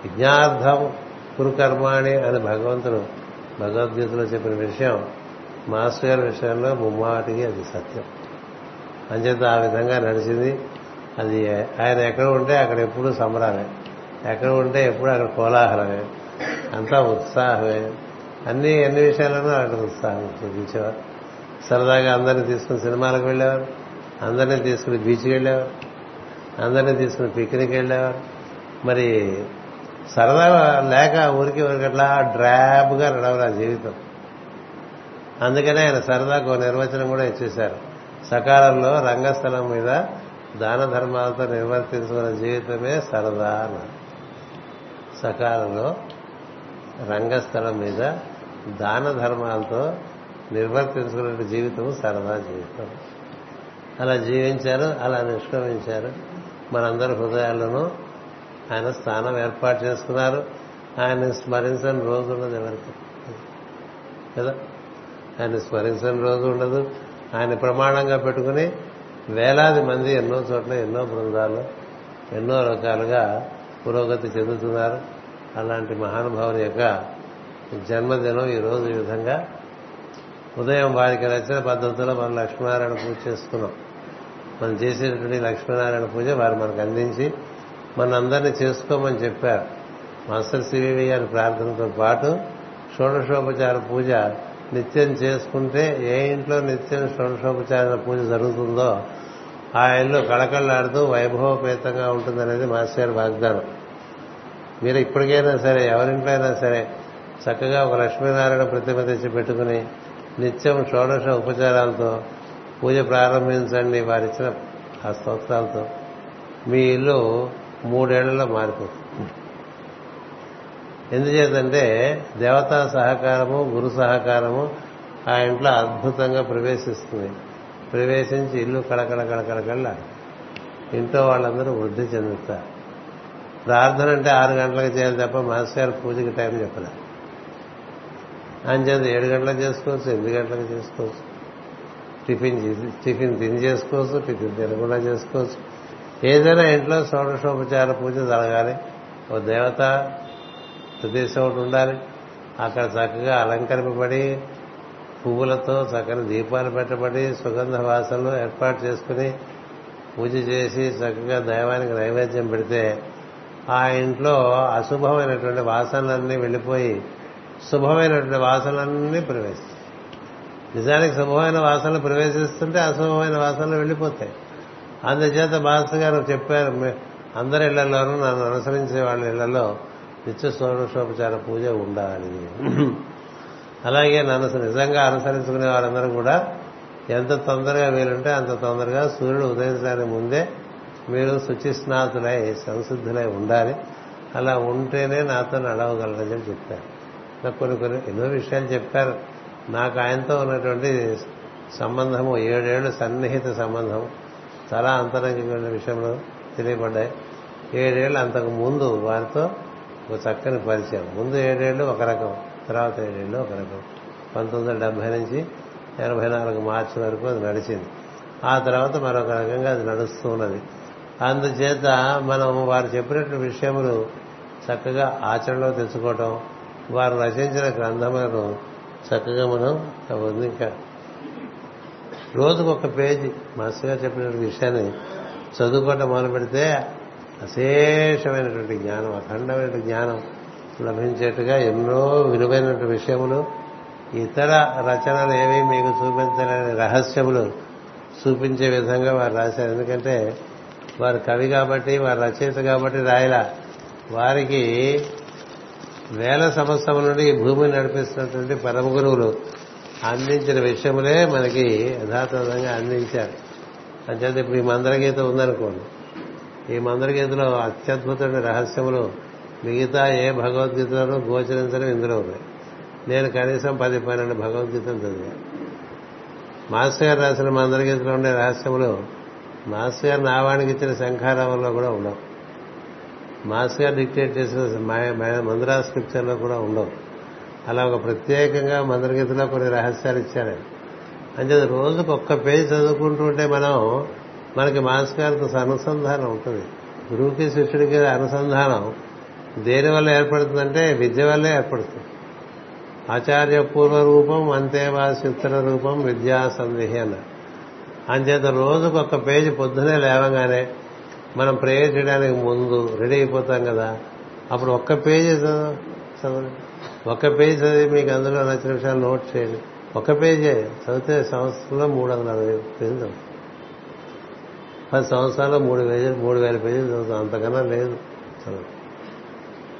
విజ్ఞార్థం కురుకర్మాణి అని భగవంతుడు భగవద్గీతలో చెప్పిన విషయం మాస్టర్ గారి విషయంలో ముమ్మాటికి అది సత్యం. అంచేత ఆ విధంగా నడిచింది. అది ఆయన ఎక్కడ ఉంటే అక్కడ ఎప్పుడు సంబరాలే. ఎక్కడ ఉంటే ఎప్పుడు అక్కడ కోలాహలమే. అంతా ఉత్సాహమే. అన్ని అన్ని విషయాల్లోనూ అక్కడ ఉత్సాహం చూపించేవారు. సరదాగా అందరినీ తీసుకుని సినిమాలకు వెళ్ళేవారు. అందరినీ తీసుకుని బీచ్కి వెళ్ళేవారు. అందరినీ తీసుకుని పిక్నిక్ వెళ్ళేవారు. మరి సరదాగా లేక ఊరికి ఊరికట్లా డ్రాబ్గా నడవరు ఆ జీవితం. అందుకనే ఆయన సరదాకు నిర్వచనం కూడా ఇచ్చేశారు. సకాలంలో రంగస్థలం మీద దాన ధర్మాలతో నిర్వర్తించుకున్న జీవితమే సరదా సకాలంలో రంగస్థలం మీద దాన ధర్మాలతో నిర్వర్తించుకున్న జీవితం సరదా జీవితం. అలా జీవించారు అలా నిష్క్రమించారు. మనందరి హృదయాల్లోనూ ఆయన స్థానం ఏర్పాటు చేసుకున్నారు. ఆయన స్మరించని రోజు ఉండదు ఎవరికి. కదా? ఆయన స్మరించని రోజు ఉండదు. ఆయన ప్రమాణంగా పెట్టుకుని వేలాది మంది ఎన్నో చోట్ల ఎన్నో బృందాలు ఎన్నో రకాలుగా పురోగతి చెందుతున్నారు. అలాంటి మహానుభావుని యొక్క జన్మదినం ఈరోజు ఈ విధంగా. ఉదయం వారికి నచ్చిన పద్ధతిలో మనం లక్ష్మీనారాయణ పూజ చేసుకున్నాం. మనం చేసేటువంటి లక్ష్మీనారాయణ పూజ వారు మనకు అందించి మనందరినీ చేసుకోమని చెప్పారు. మాస్టర్ సివివి గారి ప్రార్థనతో పాటు షోడశోపచార పూజ నిత్యం చేసుకుంటే ఏ ఇంట్లో నిత్యం షోడశోపచార పూజ జరుగుతుందో ఆ ఇల్లు కళకళలాడుతూ వైభవపేతంగా ఉంటుందనేది మాస్టర్ వాగ్దానం. మీరు ఇప్పటికైనా సరే ఎవరింట్లో అయినా సరే చక్కగా ఒక లక్ష్మీనారాయణ ప్రతిమ తెచ్చి పెట్టుకుని నిత్యం షోడశ ఉపచారాలతో పూజ ప్రారంభించండి వారిచ్చిన ఆ స్తోత్రాలతో. మీ ఇల్లు మూడేళ్ళలో మారిపోతుంది. ఎందుచేతంటే దేవతా సహకారము గురు సహకారము ఆ ఇంట్లో అద్భుతంగా ప్రవేశిస్తుంది. ప్రవేశించి ఇల్లు కళకళ కళకళకళ్ళ ఇంట్లో వాళ్ళందరూ వృద్ధి చెందుతారు. ప్రార్థన అంటే ఆరు గంటలకు చేయాలి తప్ప మాస్టర్ గారు పూజకి టైం చెప్పలే అంచేది ఏడు గంటలకు చేసుకోవచ్చు ఎనిమిది గంటలకు చేసుకోవచ్చు. టిఫిన్ టిఫిన్ తిని చేసుకోవచ్చు టిఫిన్ తినకుండా చేసుకోవచ్చు. ఏదైనా ఇంట్లో షోడశోపచార పూజ జరగాలి. ఓ దేవత ప్రదేశం ఒకటి ఉండాలి. అక్కడ చక్కగా అలంకరింపబడి పువ్వులతో చక్కని దీపాలు పెట్టబడి సుగంధ వాసనలు ఏర్పాటు చేసుకుని పూజ చేసి చక్కగా దైవానికి నైవేద్యం పెడితే ఆ ఇంట్లో అశుభమైనటువంటి వాసనలన్నీ వెళ్ళిపోయి శుభమైనటువంటి వాసనలన్నీ ప్రవేశిస్తాయి. నిజానికి శుభమైన వాసనలు ప్రవేశిస్తుంటే అశుభమైన వాసనలు వెళ్ళిపోతాయి. అందుచేత మాస్టర్ గారు చెప్పారు అందరి ఇళ్ళలోనూ నన్ను అనుసరించే వాళ్ళ ఇళ్ళలో నిత్య షోడశోపచార పూజ ఉండాలి. అలాగే నన్ను నిజంగా అనుసరించుకునే వారందరూ కూడా ఎంత తొందరగా వీలుంటే అంత తొందరగా సూర్యుడు ఉదయించడానికి ముందే మీరు శుచిస్నాతులై సంసిద్ధులై ఉండాలి. అలా ఉంటేనే నాతో నడవగలరని చెప్పి చెప్పారు. నాకు కొన్ని కొన్ని ఎన్నో విషయాలు చెప్పారు. నాకు ఆయనతో ఉన్నటువంటి సంబంధము ఏడేళ్ళు సన్నిహిత సంబంధం చాలా అంతరంగికమైన విషయంలో తెలియబడ్డాయి ఏడేళ్ళు అంతకు ముందు వారితో ఒక చక్కని పరిచయం. ముందు ఏడేళ్ళు ఒక రకం తర్వాత ఏడేళ్ళు ఒక రకం. పంతొమ్మిది వందల డెబ్బై నుంచి ఎనభై నాలుగు మార్చి వరకు అది నడిచింది. ఆ తర్వాత మరొక రకంగా అది నడుస్తూ ఉన్నది. అందుచేత మనం వారు చెప్పినట్టు విషయములు చక్కగా ఆచరణలో తెచ్చుకోవటం వారు రచించిన గ్రంథములను చక్కగా మనం ఉంది ఇంకా రోజుకు ఒక పేజీ మనసుగా చెప్పిన విషయాన్ని చదువుకోవటం మొదలు పెడితే అశేషమైనటువంటి జ్ఞానం అఖండమైనటువంటి జ్ఞానం లభించేట్టుగా ఎన్నో విలువైనటువంటి విషయములు ఇతర రచనలు ఏవి మీకు చూపించలేని రహస్యములు చూపించే విధంగా వారు రాశారు. ఎందుకంటే వారు కవి కాబట్టి వారు రచయిత కాబట్టి రాయలా వారికి వేల సంవత్సరం నుండి ఈ భూమిని నడిపిస్తున్నటువంటి పరమ గురువులు అందించిన విషయములే మనకి యథాతథంగా అందించారు. అంచేత ఇప్పుడు ఈ మందరగీత ఉందనుకోండి. ఈ మందరగీతలో అత్యద్భుతమైన రహస్యములు మిగతా ఏ భగవద్గీతలోనూ గోచరించడం ఇందులో ఉన్నాయి. నేను కనీసం పది పన్నెండు భగవద్గీతలు చదివాను. మాస్టర్ గారు రాసిన మందరగీతలో ఉండే రహస్యములు మాస్టర్ గారు నావానికి ఇచ్చిన శంఖారావంలో కూడా ఉండవు. మాస్టర్ గారు డిక్టేట్ చేసిన మందిరా స్క్రిప్చర్లో కూడా ఉండవు. అలా ఒక ప్రత్యేకంగా మందరగీతలో కొన్ని రహస్యాలు ఇచ్చారు. అంటే రోజుకు ఒక్క పేజీ చదువుకుంటూ ఉంటే మనం మనకి మాస్ గారితో అనుసంధానం ఉంటుంది. గురువుకి శిష్యుడికి అనుసంధానం దేని వల్ల ఏర్పడుతుందంటే విద్య వల్లే ఏర్పడుతుంది. ఆచార్య పూర్వ రూపం అంతే వాసిత్తర రూపం విద్యా సందేహి అన్నారు అంచేత రోజుకు ఒక పేజీ పొద్దునే లేవగానే మనం ప్రేయర్ చేయడానికి ముందు రెడీ అయిపోతాం కదా. అప్పుడు ఒక్క పేజీ చదవండి. ఒక్క పేజీ చదివి మీకు అందులో నచ్చిన విషయాలు నోట్ చేయండి. ఒక పేజే చదివితే సంవత్సరంలో మూడు వందల అరవై పేజీలు చదువు పది సంవత్సరాలు మూడు వేలు మూడు వేల పేజీలు చదువుతాం అంతకన్నా లేదు. చదువు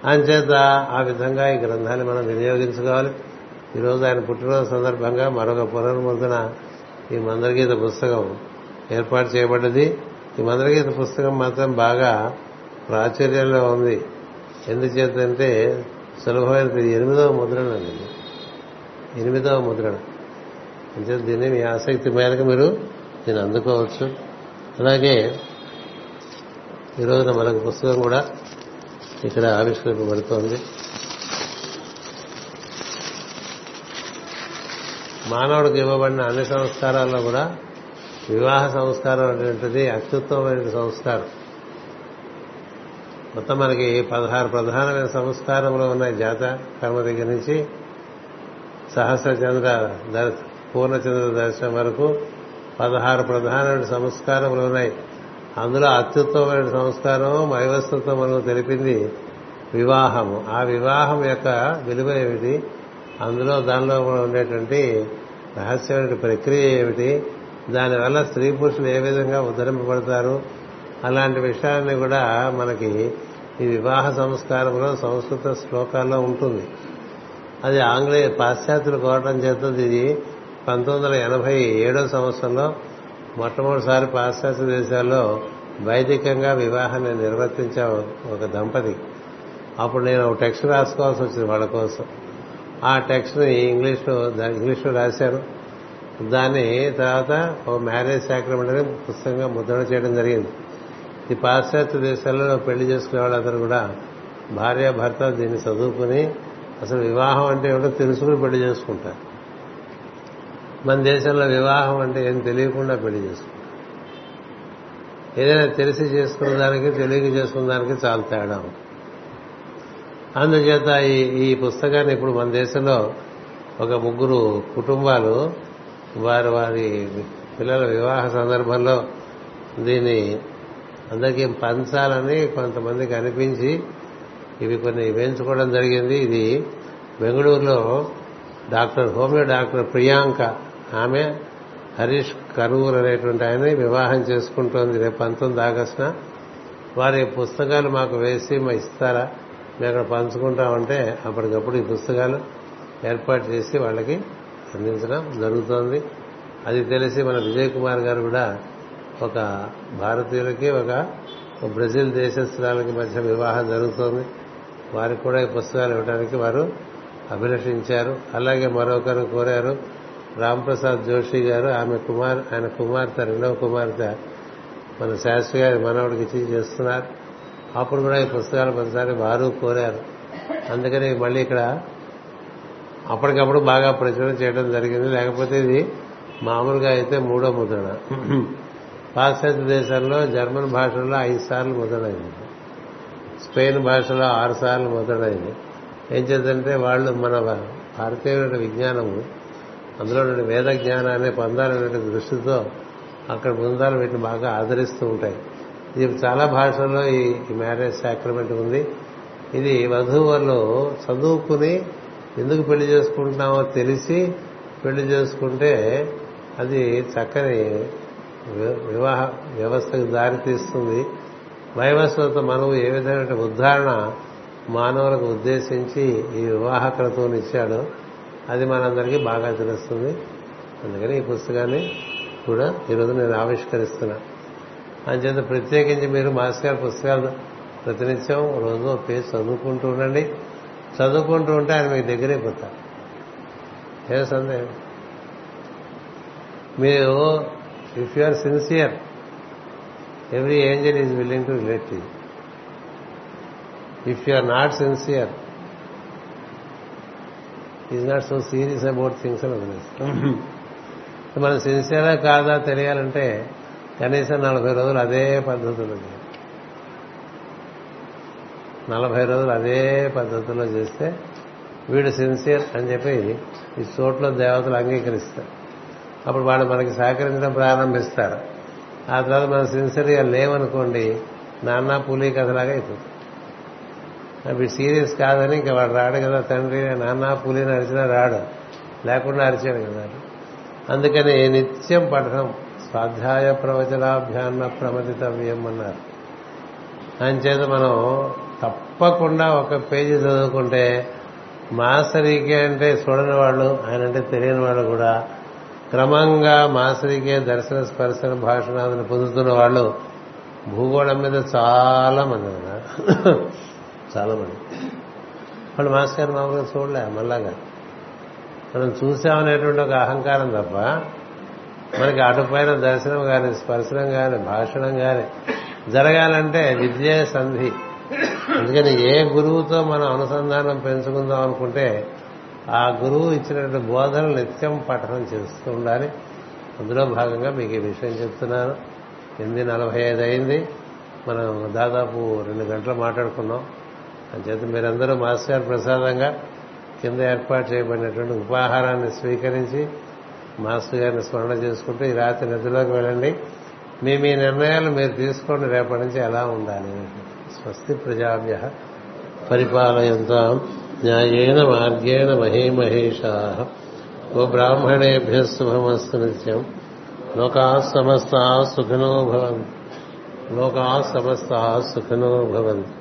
అంచేత ఆ విధంగా ఈ గ్రంథాన్ని మనం వినియోగించుకోవాలి. ఈరోజు ఆయన పుట్టినరోజు సందర్భంగా మరొక పునర్ముద్రణ ఈ మందరగీత పుస్తకం ఏర్పాటు చేయబడ్డది. ఈ మందరగీత పుస్తకం మాత్రం బాగా ప్రాచుర్యంలో ఉంది. ఎందుచేతంటే సులభమైన ఎనిమిదవ ముద్రణ అండి. ఎనిమిదవ ముద్రణ. అంటే దీన్ని మీ ఆసక్తి మేరకు మీరు దీన్ని అందుకోవచ్చు. అలాగే ఈ రోజున మనకు పుస్తకం కూడా ఇక్కడ ఆవిష్కరింపబడుతోంది. మానవుడికి ఇవ్వబడిన అన్ని సంస్కారాల్లో కూడా వివాహ సంస్కారం అనేటువంటిది అత్యుత్తమైన సంస్కారం. మొత్తం మనకి పదహారు ప్రధానమైన సంస్కారములు ఉన్నాయి. జాత కర్మ దగ్గర నుంచి సహస్రచంద్ర పూర్ణచంద్ర దర్శనం వరకు పదహారు ప్రధానమైన సంస్కారములు ఉన్నాయి. అందులో అత్యుత్తమైన సంస్కారం వైవస్వత్వమును తెలిపింది వివాహము. ఆ వివాహం యొక్క విలువ ఏమిటి? అందులో దానిలో ఉండేటువంటి రహస్యమైన ప్రక్రియ ఏమిటి? దానివల్ల స్త్రీ పురుషులు ఏ విధంగా ఉద్ధరింపబడతారు? అలాంటి విషయాన్ని కూడా మనకి ఈ వివాహ సంస్కారంలో సంస్కృత శ్లోకాల్లో ఉంటుంది. అది ఆంగ్లేయ పాశ్చాత్యులు కోరటం చేత ఇది. పంతొమ్మిది వందల ఎనభై ఏడో సంవత్సరంలో మొట్టమొదటిసారి పాశ్చాత్య దేశాల్లో వైదికంగా వివాహాన్ని నిర్వర్తించే ఒక దంపతి. అప్పుడు నేను ఒక టెక్స్ట్ రాసుకోవాల్సి వచ్చింది వాళ్ళ కోసం. ఆ టెక్స్ట్ని ఇంగ్లీష్లో ఇంగ్లీష్లో రాశాను. దాన్ని తర్వాత ఒక మ్యారేజ్ సాక్రమెంట్ అని పుస్తకంగా ముద్రణ చేయడం జరిగింది. ఈ పాశ్చాత్య దేశాల్లో పెళ్ళి చేసుకునే వాళ్ళందరూ కూడా భార్య భర్త దీన్ని చదువుకుని అసలు వివాహం అంటే ఏమిటో తెలుసుకుని పెళ్ళి చేసుకుంటారు. మన దేశంలో వివాహం అంటే ఏం తెలియకుండా పెళ్ళి చేసుకుంటాం. ఏదైనా తెలిసి చేసుకున్న దానికి తెలియక చేసుకున్న దానికి చాలా తేడా అందుచేత ఈ ఈ పుస్తకాన్ని ఇప్పుడు మన దేశంలో ఒక ముగ్గురు కుటుంబాలు వారి వారి పిల్లల వివాహ సందర్భంలో దీన్ని అందరికీ పంచాలని కొంతమందికి అనిపించి ఇవి కొన్ని వేయించుకోవడం జరిగింది. ఇది బెంగళూరులో డాక్టర్ హోమియో డాక్టర్ ప్రియాంక ఆమె హరీష్ కరూర్ అనేటువంటి ఆయన వివాహం చేసుకుంటోంది రేపు పంతొమ్మిది ఆగస్టున. వారి పుస్తకాలు మాకు వేసి మా ఇస్తారా? మేము అక్కడ పంచుకుంటామంటే అప్పటికప్పుడు ఈ పుస్తకాలు ఏర్పాటు చేసి వాళ్ళకి అందించడం జరుగుతోంది. అది తెలిసి మన విజయ్ కుమార్ గారు కూడా ఒక భారతీయులకి ఒక బ్రెజిల్ దేశస్థురాలకి మధ్య వివాహం జరుగుతోంది. వారికి కూడా ఈ పుస్తకాలు ఇవ్వడానికి వారు అభిలషించారు. అలాగే మరొకరు కోరారు రాంప్రసాద్ జోషి గారు ఆమె కుమార్ ఆయన కుమార్తె రెండవ కుమార్తె మన శాస్త్రి గారి మనవడికి ఇచ్చి చేస్తున్నారు. అప్పుడు కూడా ఈ పుస్తకాలు పదిసారి వారు కోరారు. అందుకని మళ్ళీ ఇక్కడ అప్పటికప్పుడు బాగా ప్రచురణ చేయడం జరిగింది. లేకపోతే ఇది మామూలుగా అయితే మూడో ముద్రణ. పాశ్చాత్య దేశాల్లో జర్మన్ భాషలో ఐదు సార్లు ముద్రణైంది స్పెయిన్ భాషలో ఆరు సార్లు ముద్రణైంది ఏం చేద్దంటే వాళ్ళు మన భారతీయుల విజ్ఞానము అందులో నుండి వేద జ్ఞానాన్ని పొందాలనే దృష్టితో అక్కడ బృందాలు వీటిని బాగా ఆదరిస్తూ ఉంటాయి. ఇది చాలా భాషల్లో ఈ మ్యారేజ్ సాక్రమెంట్ ఉంది. ఇది వధువులు చదువుకుని ఎందుకు పెళ్ళి చేసుకుంటున్నామో తెలిసి పెళ్ళి చేసుకుంటే అది చక్కని వివాహ వ్యవస్థకు దారితీస్తుంది. వైవస్వత మనవు ఏ విధమైన ఉద్ధారణ మానవులకు ఉద్దేశించి ఈ వివాహ క్రతువుని ఇచ్చాడో అది మనందరికీ బాగా తెలుస్తుంది. అందుకని ఈ పుస్తకాన్ని కూడా ఈరోజు నేను ఆవిష్కరిస్తున్నా. అంచేత ప్రత్యేకించి మీరు మాస్ గారి పుస్తకాలు ప్రతినిత్యం రోజు పేజ్ చదువుకుంటూ ఉండండి. చదువుకుంటూ ఉంటే ఆయన మీకు దగ్గరే పోతారు. ఏ సందేహం? మీరు if you are sincere every angel is willing to relate to if you are not sincere is not so serious about things అని వదిలేస్తాం మనం సిన్సియరా కాదా తెలియాలంటే కనీసం నలభై రోజులు అదే పద్ధతిలో నలభై రోజులు అదే పద్ధతిలో చేస్తే వీడు సిన్సియర్ అని చెప్పి ఈ చోట్ల దేవతలు అంగీకరిస్తారు. అప్పుడు వాళ్ళు మనకి సహకరించడం ప్రారంభిస్తారు. ఆ తర్వాత మనం సిన్సియర్గా లేవనుకోండి నాన్న పులి కథలాగా అయిపోతుంది. అవి సీరియస్ కాదని ఇంకా వాడు రాడు కదా తండ్రి నాన్న పులిని అరిచినా రాడు. లేకుండా అరిచాడు కదా. అందుకని నిత్యం పఠనం. స్వాధ్యాయ ప్రవచనాభ్యాన్న ప్రమదితవ్యం అన్నారు. అంచేత మనం తప్పకుండా ఒక పేజీ చదువుకుంటే మాసరికే అంటే చూడని వాళ్ళు ఆయన అంటే తెలియని వాళ్ళు కూడా క్రమంగా మాసరికే దర్శన స్పర్శన భాషణాలను పొందుతున్న వాళ్ళు భూగోళం మీద చాలా మంది ఉన్నారు. చాలా మంది. వాళ్ళు మాస్ గారు మామూలుగా చూడలే మళ్ళాగా. మనం చూసామనేటువంటి ఒక అహంకారం తప్ప మనకి అటుపైన దర్శనం కానీ స్పర్శనం కానీ భాషణం కానీ జరగాలంటే విద్యే సంధి. అందుకని ఏ గురువుతో మనం అనుసంధానం పెంచుకుందాం అనుకుంటే ఆ గురువు ఇచ్చినటువంటి బోధనలు నిత్యం పఠనం చేస్తూ ఉండాలి. అందులో భాగంగా మీకు ఈ విషయం చెప్తున్నాను. ఎనిమిది నలభై ఐదు అయింది. మనం దాదాపు రెండు గంటలు మాట్లాడుకున్నాం. అంచేత మీరందరూ మాస్టర్ గారు ప్రసాదంగా కింద ఏర్పాటు చేయబడినటువంటి ఉపాహారాన్ని స్వీకరించి మాస్టర్ గారిని స్మరణ చేసుకుంటూ ఈ రాత్రి నిద్రలోకి వెళ్ళండి. మీ మీ నిర్ణయాలు మీరు తీసుకోండి. రేపటి నుంచి ఎలా ఉండాలి? స్వస్తి ప్రజాభ్య పరిపాలయంతా న్యాయేన మార్గేణ మహేమహేషా. ఓ బ్రాహ్మణేభ్య శుభమస్తు నిత్యం. లోకా సమస్త సుఖినో భవంతు. లోకా సమస్త సుఖినో భవంతు.